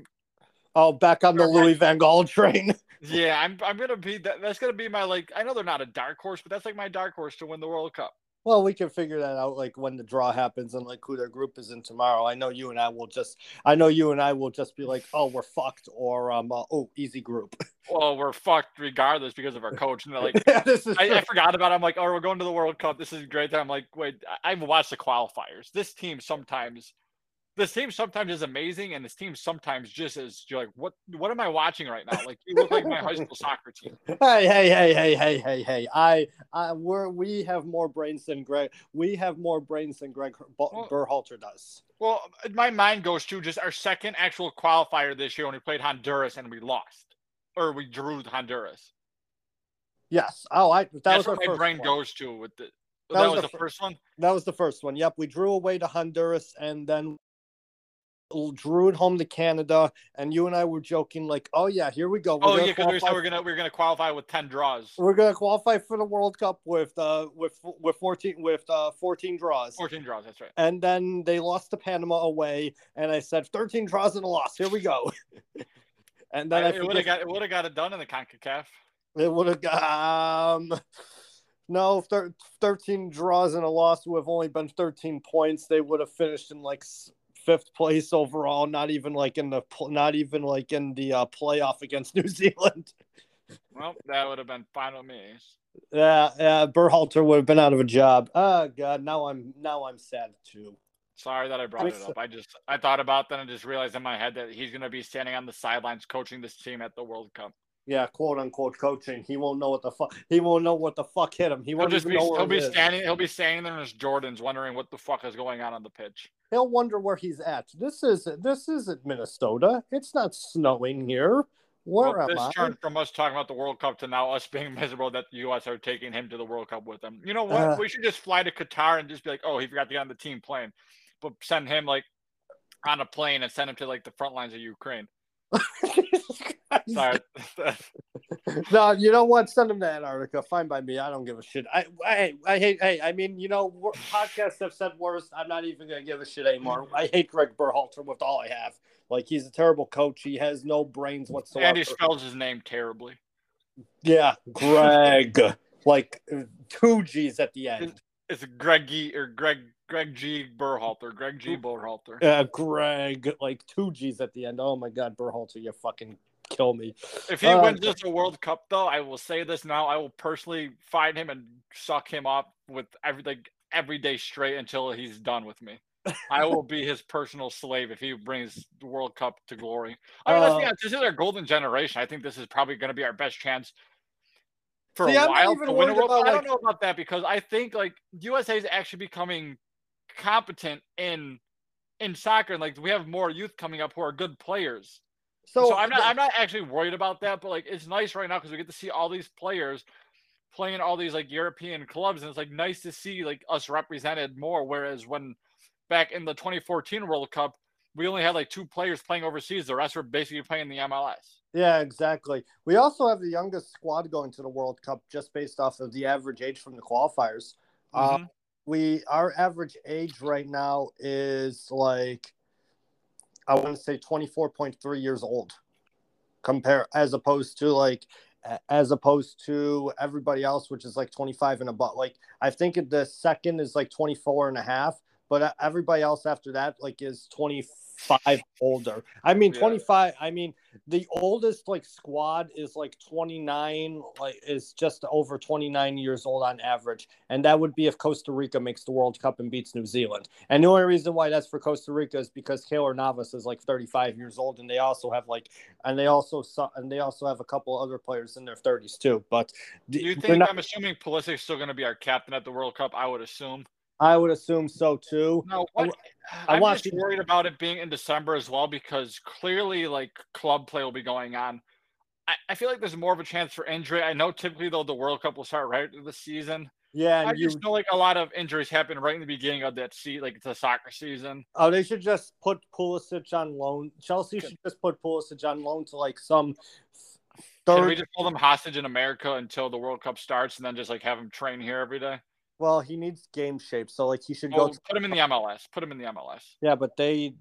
Oh, back on the Louis Van Gaal train. (laughs) yeah, I'm I'm gonna be that. That's gonna be my like. I know they're not a dark horse, but that's like my dark horse to win the World Cup. Well, we can figure that out like when the draw happens and like who their group is in tomorrow. I know you and I will just I know you and I will just be like, "Oh, we're fucked," or um, uh, "Oh, easy group." Well, we're fucked regardless because of our coach. And like, (laughs) yeah, I, I, forgot about. It. I'm like, "Oh, we're going to the World Cup. This is great." I'm like, "Wait, I've watched the qualifiers. This team sometimes this team sometimes is amazing, and this team sometimes just is. You're like, what? What am I watching right now? Like, you look like my high school (laughs) soccer team. Hey, hey, hey, hey, hey, hey, hey! I, I, we're we have more brains than Greg. We have more brains than Greg well, Berhalter does. Well, my mind goes to just our second actual qualifier this year when we played Honduras and we lost, or we drew Honduras. Yes. Oh, I. That That's was what my brain one. goes to with the. That, that was, was the, the first one. That was the first one. Yep, we drew away to Honduras, and then drew it home to Canada, and you and I were joking like, "Oh yeah, here we go." We're oh yeah, because we said we're gonna we're gonna qualify with ten draws. We're gonna qualify for the World Cup with uh with with fourteen with uh fourteen draws. Fourteen draws, that's right. And then they lost to Panama away, and I said thirteen draws and a loss. Here we go. (laughs) and then I, I it would have got it would have got it done in the Concacaf. It would have got um. No, thir- 13 draws and a loss would have only been 13 points. They would have finished in like fifth place overall. Not even like in the not even like in the uh, playoff against (laughs) New Zealand. Well, that would have been fine with me. Yeah, yeah. Berhalter would have been out of a job. Oh God, now I'm now I'm sad too. Sorry that I brought it up. I just I thought about that and just realized in my head that he's going to be standing on the sidelines coaching this team at the World Cup. Yeah, quote unquote coaching. He won't know what the fuck. He won't know what the fuck hit him. He He'll won't just even be he'll be is. standing he'll be standing there in his Jordans, wondering what the fuck is going on on the pitch. He'll wonder where he's at. This is this isn't Minnesota. It's not snowing here. Where Well, am this I? turned from us talking about the World Cup to now us (laughs) being miserable that the U.S. are taking him to the World Cup with them. You know what? Uh. we should just fly to Qatar and just be like, oh, he forgot to get on the team plane, but send him like on a plane and send him to like the front lines of Ukraine. (laughs) (laughs) Sorry. (laughs) no, you know what? Send him to Antarctica. Fine by me. I don't give a shit. I, I, I hate. Hey, I mean, you know, podcasts have said worse. I'm not even gonna give a shit anymore. I hate Greg Berhalter with all I have. Like he's a terrible coach. He has no brains whatsoever. and he spells his name terribly. yeah, Greg. (laughs) like two G's at the end. It's Greggy or Greg Greg G Berhalter, Greg G Berhalter. Uh, Greg, like two G's at the end. Oh my God, Berhalter, you fucking kill me. If he Uh, wins this World Cup, though, I will say this now: I will personally find him and suck him up with everything every day straight until he's done with me. I will be his personal slave if he brings the World Cup to glory. I mean, let's be Uh, honest, this is our golden generation. I think this is probably going to be our best chance for See, a while to win a World Cup. about, I don't know about that because I think like USA is actually becoming competent in in soccer, and like we have more youth coming up who are good players. So, So, I'm not I'm not actually worried about that, but like it's nice right now because we get to see all these players playing all these like European clubs, and it's like nice to see like us represented more. Whereas when back in the 2014 World Cup, we only had like two players playing overseas. The rest were basically playing the MLS. Yeah, exactly. We also have the youngest squad going to the World Cup just based off of the average age from the qualifiers. Uh, Mhm. we our average age right now is like I want to say 24.3 years old. Compare as opposed to like as opposed to everybody else which is like 25 and above. Like I think the second is like 24 and a half but uh, everybody else after that like is 25 older. I mean Yeah. 25 I mean the oldest like squad is like 29 like is just over 29 years old on average and that would be if costa rica makes the world cup and beats new zealand and the only reason why that's for costa rica is because Keylor navas is like 35 years old and they also have like and they also saw and they also have a couple other players in their 30s too but Do you think not- I'm assuming Pulisic's still going to be our captain at the World Cup? I would assume. I would assume so too No, I what, I I'm watched just worried about it being in December as well because clearly, like club play will be going on. I, I feel like there's more of a chance for injury. I know typically though the World Cup will start right the season. yeah I you just know like a lot of injuries happen right in the beginning of that seat, like it's a soccer season. Oh, they should just put Pulisic on loan. Chelsea should just put Pulisic on loan to like some Can we just hold them hostage in America until the World Cup starts and then just like have them train here every day? Well, he needs game shape, so like he should go. Oh, To, put him in the MLS. Put him in the MLS. yeah, but they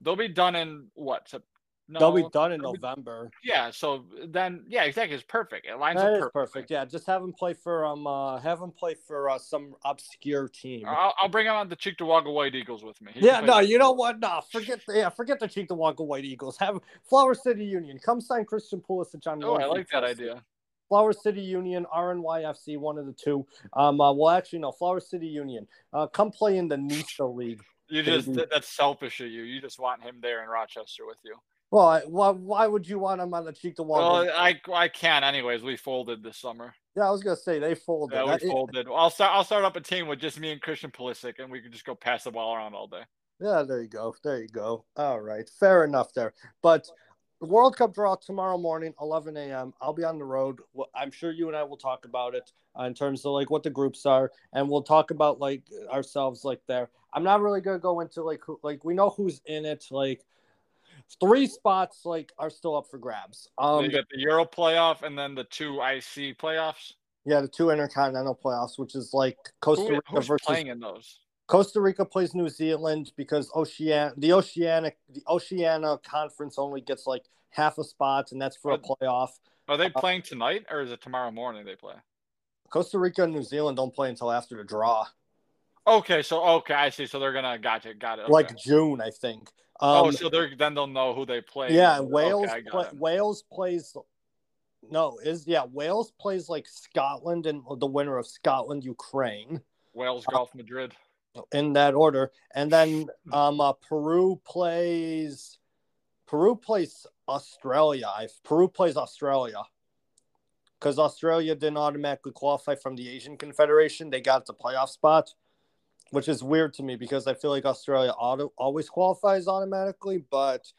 They'll be done in what? Sep- No, they'll be done in they'll be- November. Yeah, so then yeah, exactly. It's perfect. It lines That up perfect. Yeah, just have him play for um uh have him play for uh, some obscure team. I'll, I'll bring him on the Cheektowaga White Eagles with me. He Yeah, no, you know what? No, forget the yeah, forget the Cheektowaga White Eagles. Have Flower City Union come sign Christian Pulisic on Oh, loan I like that idea. Flower City Union, RNYFC, one of the two. Um, uh, well, actually, no, Flower City Union. Uh, come play in the Nisa League. You just baby. that's selfish of you. You just want him there in Rochester with you. Well, I, why, why would you want him on the cheek to Well, I I can't. anyways. We folded this summer. yeah, I was gonna say they folded. Yeah, That- we folded. I'll start. I'll start up a team with just me and Christian Pulisic, and we can just go pass the ball around all day. Yeah, there you go. There you go. All right, fair enough there. But the World Cup draw tomorrow morning, 11 a.m. I'll be on the road. I'm sure you and I will talk about it uh, in terms of like what the groups are, and we'll talk about like ourselves like there. I'm not really gonna go into like who, like we know who's in it. Like three spots like are still up for grabs. Um, you got the Euro playoff and then the two IC playoffs. yeah, the two intercontinental playoffs, which is like Costa Who, Rica who's versus playing in those? Costa Rica plays New Zealand because Ocean the Oceanic the Oceania conference only gets like half a spot and that's for a playoff. Are they Uh, playing tonight or is it tomorrow morning they play? Costa Rica and New Zealand don't play until after the draw, Okay, so okay, I see. So they're gonna gotcha, got it. Okay. like June, I think. Um, oh, so they're then they'll know who they play. yeah, Wales play. Wales plays. No, is yeah Wales plays like Scotland and the winner of Scotland Ukraine Wales, Golf, Madrid. In that order, and then um uh, Peru plays Peru plays Australia. Peru plays Australia. because Australia didn't automatically qualify from the Asian Confederation. They got the playoff spot, which is weird to me because I feel like Australia auto, always qualifies automatically, but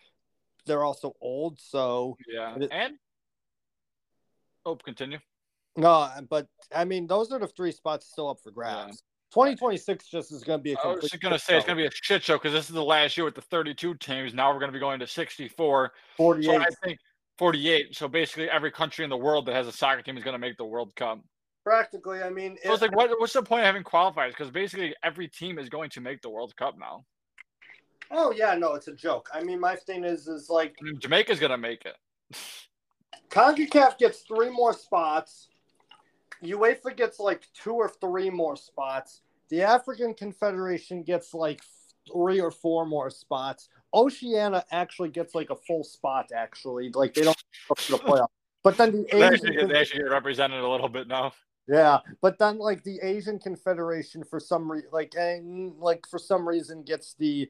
they're also old. So yeah, and oh, continue. No, but I mean, those are the three spots still up for grabs. Yeah. 2026 just is going to be a I was going to say it's going to be a shit show because this is the last year with the 32 teams. Now we're going to be going to 64. 48. So I think 48. So basically, every country in the world that has a soccer team is going to make the World Cup. Practically, I mean, so it's like, what, what's the point of having qualifiers? Because basically, every team is going to make the World Cup now. Oh yeah, no, it's a joke. I mean, my thing is, is like I mean, Jamaica's going to make it. Concacaf gets three more spots. UEFA gets like two or three more spots. The African Confederation gets like three or four more spots. Oceania actually gets like a full spot. Actually, like they don't go to the playoff. But then the Asian they actually, they actually get represented a little bit now. Yeah, but then like the Asian Confederation for some reason, like and like for some reason gets the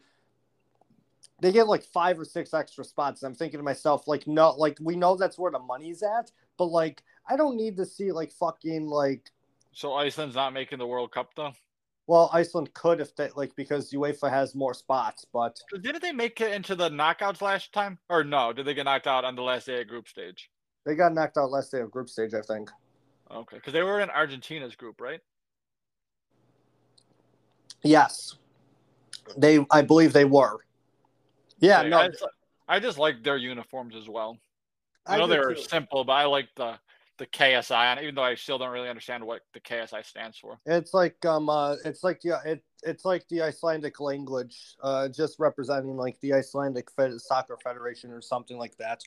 they get like five or six extra spots. I'm thinking to myself, like, no, like we know that's where the money's at, but like I don't need to see like fucking like. So Iceland's not making the World Cup though. Well, Iceland could if they like because UEFA has more spots, but didn't they make it into the knockouts last time? Or no? Did they get knocked out on the last day of group stage? They got knocked out last day of group stage, I think. Okay, because they were in Argentina's group, right? Yes, they. I believe they were. Yeah, okay, no. I just, I just like their uniforms as well. I, I know they're too. simple, but I like the the KSI on even though I still don't really understand what the KSI stands for. It's like um uh it's like yeah it it's like the Icelandic language, uh just representing like the Icelandic soccer federation or something like that.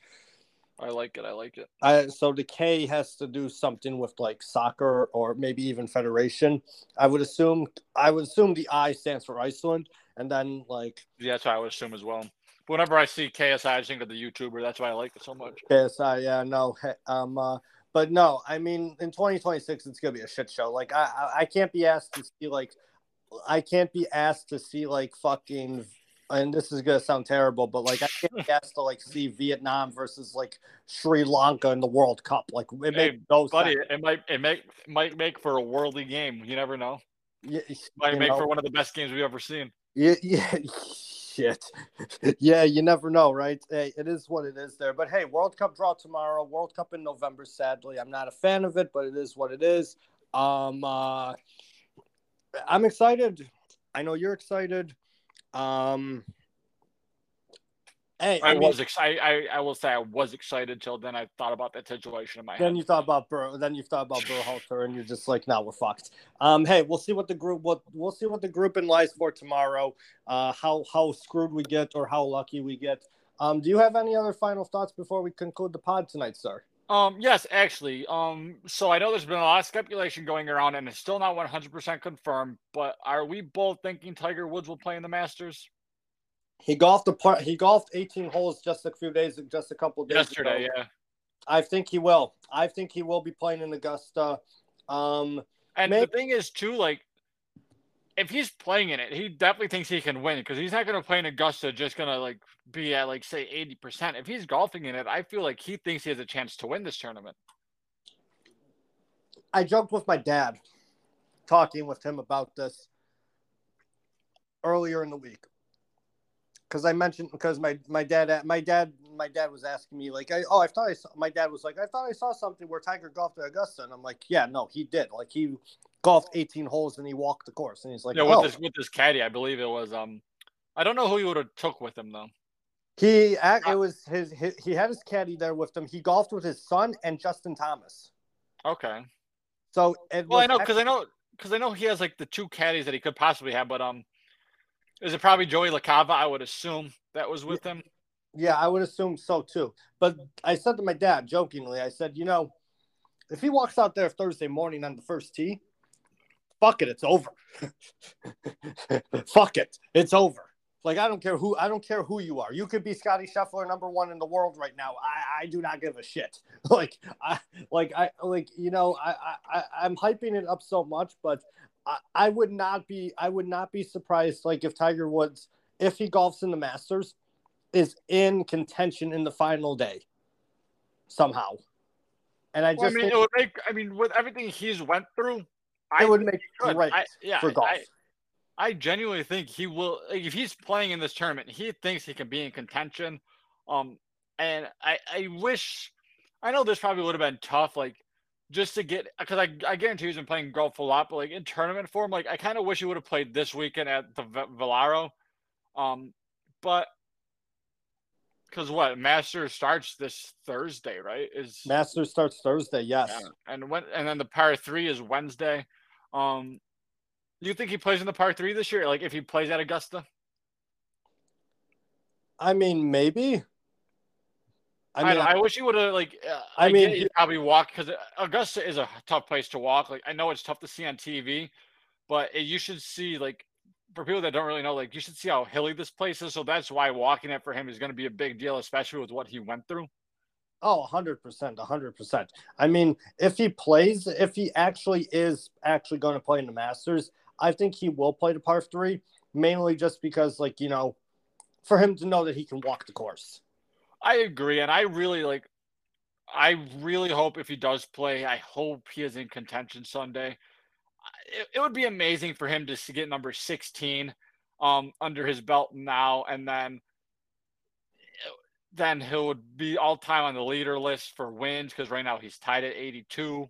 I like it. I like it. I, so the K has to do something with like soccer or maybe even federation. I would assume. I would assume the I stands for Iceland, and then like yeah, that's what I would assume as well. Whenever I see KSI, I think of the YouTuber. That's why I like it so much. KSI, yeah, no, um, uh, but no, I mean, in 2026, it's gonna be a shit show. Like, I, I, can't be asked to see like, I can't be asked to see like fucking. And this is gonna sound terrible, but like I can't be asked to like see Vietnam versus like Sri Lanka in the World Cup. Like it hey, no buddy, sense. it might it make might make for a worldly game. You never know. Yeah, might make know. for one of the best games we've ever seen. Yeah, (laughs) yeah, shit. (laughs) yeah, you never know, right? Hey, it is what it is there. But hey, World Cup draw tomorrow. World Cup in November. Sadly, I'm not a fan of it, but it is what it is. Um, uh, I'm excited. I know you're excited. Um, Hey, I, was excited. I, I will say I was excited till then. I thought about that situation in my head. then head. you thought about Burr. Then you thought about Berhalter, and you're just like, "Now we're fucked." Um, hey, we'll see what the group what we'll see what the group in lies for tomorrow. Uh, how how screwed we get or how lucky we get. Um, do you have any other final thoughts before we conclude the pod tonight, sir? Um, yes, actually. Um, so I know there's been a lot of speculation going around, and it's still not 100% confirmed. But are we both thinking Tiger Woods will play in the Masters? He golfed a part. He golfed 18 holes just a few days, just a couple days yesterday. Ago. Yeah, I think he will. I think he will be playing in Augusta. Um, and maybe- the thing is, too, like if he's playing in it, he definitely thinks he can win because he's not going to play in Augusta just going to like be at like say eighty percent. If he's golfing in it, I feel like he thinks he has a chance to win this tournament. I joked with my dad, talking with him about this earlier in the week because I mentioned because my my dad my dad my dad was asking me like I, oh I thought I saw, my dad was like I thought I saw something where Tiger golfed at Augusta and I'm like yeah no he did. Like he golfed 18 holes and he walked the course and he's like yeah oh. with this with this caddy I believe it was um I don't know who he would have took with him though. He it was his, his he had his caddy there with him. He golfed with his son and Justin Thomas. Okay. So well I know because I know because I know he has like the two caddies that he could possibly have but um is it probably Joey LaCava? I would assume that was with him. Yeah, I would assume so too. But I said to my dad jokingly, I said, you know, if he walks out there Thursday morning on the first tee, fuck it, it's over. (laughs) fuck it, it's over. Like I don't care who I don't care who you are. You could be Scotty Scheffler, number one in the world right now. I, I do not give a shit. (laughs) Like I like I like you know I I I'm hyping it up so much, but I, would not be I would not be surprised like if Tiger Woods if he golfs in the Masters is in contention in the final day somehow. And I Well, I mean, it would make. I mean, with everything he's went through, I would make great I, yeah, for golf. I, I genuinely think he will. Like, if he's playing in this tournament, he thinks he can be in contention. Um, and I, I wish. I know this probably would have been tough, like just to get because I, I guarantee he's been playing golf a lot, but like in tournament form, like I kind of wish he would have played this weekend at the V- Valero. Um, but because what Masters starts this Thursday, right? Is Masters starts Thursday. Yes. yeah. and when and then the par three is Wednesday. Um, do you think he plays in the par three this year? Like if he plays at Augusta? I mean, maybe. I, I mean, don't- I wish he would have like. Uh, I I, mean, he probably walk because Augusta is a tough place to walk. Like I know it's tough to see on TV, but it, you should see like for people that don't really know, like you should see how hilly this place is. So that's why walking it for him is going to be a big deal, especially with what he went through. Oh, 100%. 100%. I mean, if he plays, if he actually is actually going to play in the Masters, I think he will play the par three, mainly just because, like, you know, for him to know that he can walk the course. I agree, and I really like. I really hope if he does play, I hope he is in contention Sunday. It, it would be amazing for him to get number sixteen um, under his belt now, and then then he would be all time on the leader list for wins because right now he's tied at eighty two.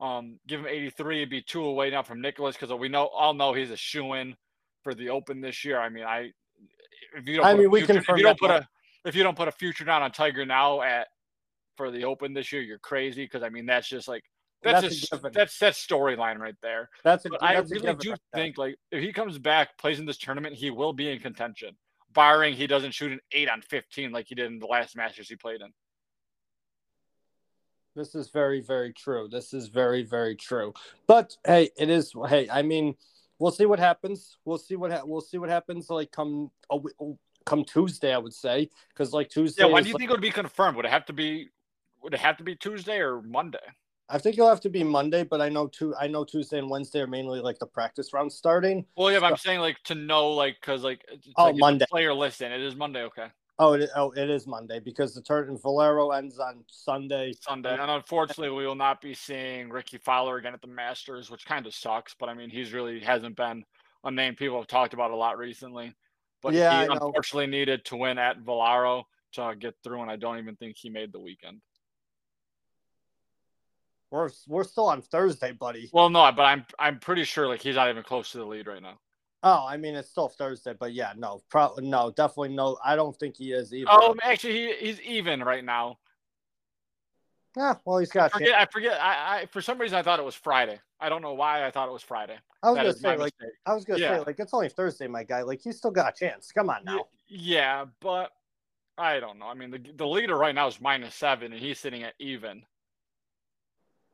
Um, give him eighty three, it'd be two away now from Nicklaus because we know all know he's a shoe in for the Open this year. I mean, I if you don't, I a mean, we future- if you don't put a if you don't put a future down on Tiger now at for the Open this year, you're crazy because I mean that's just like that's That's a that's that's storyline right there. That's a, I that's a really do right think like if he comes back, plays in this tournament, he will be in contention, barring he doesn't shoot an eight on fifteen like he did in the last Masters he played in. This is very, very true. This is very, very true. But hey, it is. Hey, I mean, we'll see what happens. We'll see what ha- we'll see what happens. Like come a come Tuesday, I would say, because like Tuesday. Yeah, when do you like- think it would be confirmed? Would it have to be? Would it have to be Tuesday or Monday? I think it'll have to be Monday, but I know two. I know Tuesday and Wednesday are mainly like the practice round starting. Well, yeah, but I'm saying like to know like because like Oh, like Monday. player list in it is Monday. Okay, Oh, it, oh, it is Monday because the turn Valero ends on Sunday. Sunday, and unfortunately we will not be seeing Rickie Fowler again at the Masters, which kind of sucks. But I mean, he's really hasn't been a name people have talked about a lot recently. But Yeah, he unfortunately needed to win at Valero to get through, and I don't even think he made the weekend. We're we're still on Thursday, buddy. Well, no, but I'm I'm pretty sure like he's not even close to the lead right now. Oh, I mean it's still Thursday, but yeah, no, pro- no, definitely no. I don't think he is either. Oh, actually, he, he's even right now. Yeah, well, he's got. I forget. I forget. I, I for some reason I thought it was Friday. I don't know why I thought it was Friday. I was That gonna say like mistake. I was gonna Yeah. say like it's only Thursday, my guy. Like he's still got a chance. Come on now. Yeah, but I don't know. I mean, the the leader right now is minus seven, and he's sitting at even.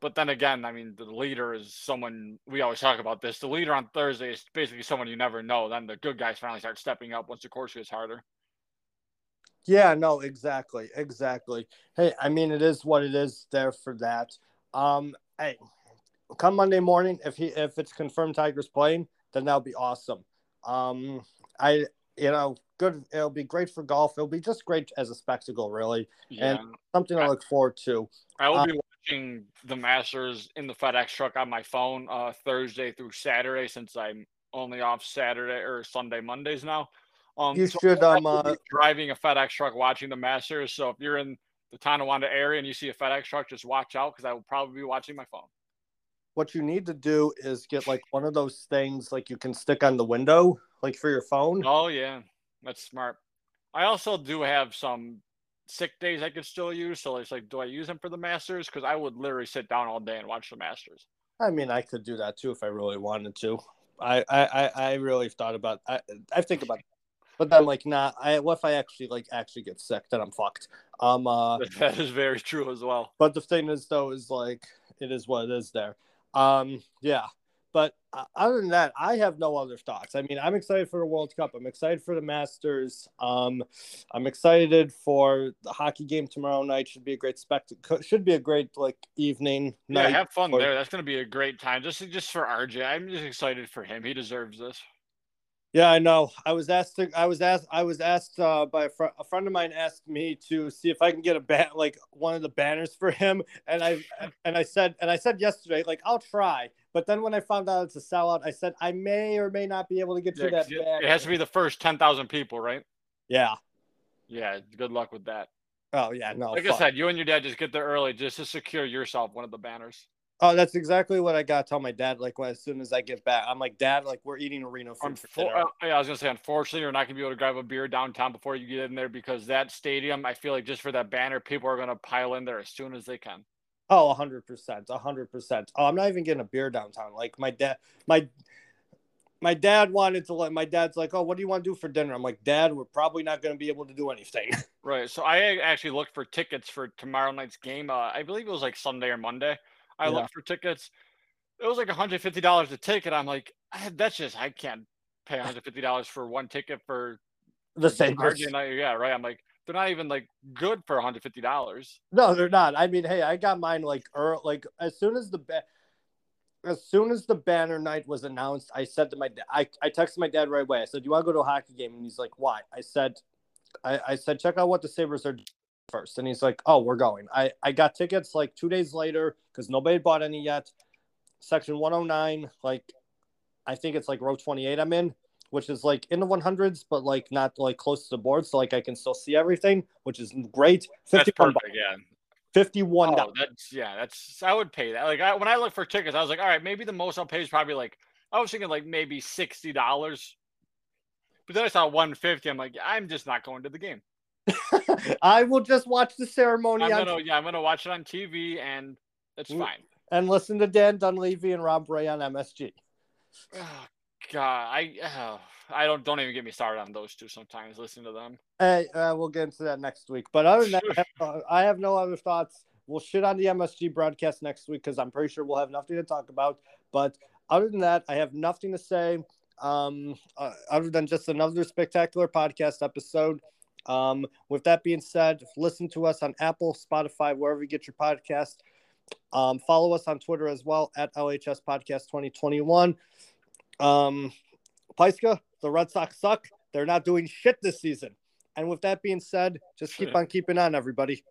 But then again, I mean, the leader is someone we always talk about this. The leader on Thursday is basically someone you never know. Then the good guys finally start stepping up once the course gets harder. Yeah, no, exactly, exactly. Hey, I mean, it is what it is. There for that. Um, hey, come Monday morning, if he if it's confirmed Tigers playing, then that'll be awesome. Um, I you know, good. It'll be great for golf. It'll be just great as a spectacle, really. Yeah, And- Something to I- look forward to. I will uh, be watching the Masters in the FedEx truck on my phone uh, Thursday through Saturday since I'm only off Saturday or Sunday Mondays now. Um, You so should um uh, driving a FedEx truck watching the Masters. So if you're in the Tonawanda area and you see a FedEx truck, just watch out because I will probably be watching my phone. what you need to do is get like one of those things like you can stick on the window, like for your phone. Oh yeah, that's smart. I also do have some sick days I could still use. So it's like, do I use them for the Masters? Because I would literally sit down all day and watch the Masters. I mean, I could do that too if I really wanted to. I I I, I really thought about. I I think about, but then like, nah. I what if I actually like actually get sick? Then I'm fucked. Um. Uh. (laughs) that is very true as well. But the thing is, though, is like it is what it is. There. Um. Yeah. But uh, other than that, I have no other thoughts. I mean, I'm excited for the World Cup. I'm excited for the Masters. Um, I'm excited for the hockey game tomorrow night. Should be a great spectacle. Should be a great like evening Yeah, night. have fun or- there. That's going to be a great time. Just just for RJ, I'm just excited for him. He deserves this. Yeah, I know. I was asked. To, I was asked. I was asked uh, by a, fr- a, friend of mine asked me to see if I can get a bat like one of the banners for him, and I and I said and I said yesterday like I'll try, but then when I found out it's a sellout, I said I may or may not be able to get yeah, to that. It, it has to be the first ten thousand people, right? Yeah. Yeah. Good luck with that. Oh yeah, no. Like I said, you and your dad just get there early just to secure yourself one of the banners. Oh, that's exactly what I got to tell my dad. Like, when, as soon as I get back, I'm like, Dad, like, we're eating arena food for dinner. Uh, yeah, I was gonna say, unfortunately, you're not gonna be able to grab a beer downtown before you get in there because that stadium, I feel like just for that banner, people are gonna pile in there as soon as they can. Oh, hundred percent, hundred percent. Oh, I'm not even getting a beer downtown. Like my dad, my my dad wanted to let my dad's like, oh, what do you want to do for dinner? I'm like, Dad, we're probably not going to be able to do anything. (laughs) Right. So I actually looked for tickets for tomorrow night's game. Uh, I believe it was like Sunday or Monday. I yeah. looked for tickets it was like $150 a ticket. I'm like, that's just I can't pay $150 for one ticket for the same. Yeah, right. I'm like, they're not even like good for $150. No, they're not. I mean, hey, I got mine like early, like as soon as the ba- as soon as the banner night was announced, I said to my dad, I, I texted my dad right away. I said, Do "You want to go to a hockey game?" And he's like, "Why?" I said, I, I said, check out what the Sabres are first. And he's like, "Oh, we're going." I I got tickets like two days later because nobody bought any yet section 109, like I think it's like row 28 I'm in, which is like in the 100s, but like not like close to the board. So like I can still see everything, which is great. 51 that's perfect, yeah. 51 oh, that's yeah, that's I would pay that. Like I, when I look for tickets, I was like, all right, maybe the most I'll pay is probably like I was thinking like maybe sixty dollars. But then I saw 150. I'm like, I'm just not going to the game. (laughs) I will just watch the ceremony. I'm gonna, yeah, I'm gonna watch it on TV, and that's mm. fine and listen to Dan Dunleavy and Rob Ray on MSG. Oh, God, I oh, I don't don't even get me started on those two. Sometimes listen to them. Hey, uh, we'll get into that next week. But other than that, I have, (laughs) I have no other thoughts. We'll shit on the MSG broadcast next week because I'm pretty sure we'll have nothing to talk about. But other than that, I have nothing to say. Um, uh, other than just another spectacular podcast episode. Um, with that being said, listen to us on Apple, Spotify, wherever you get your podcast. Um, follow us on Twitter as well at LHS Podcast 2021. Um, Paiska, the Red Sox suck. They're not doing shit this season. And with that being said, just keep on keeping on, everybody.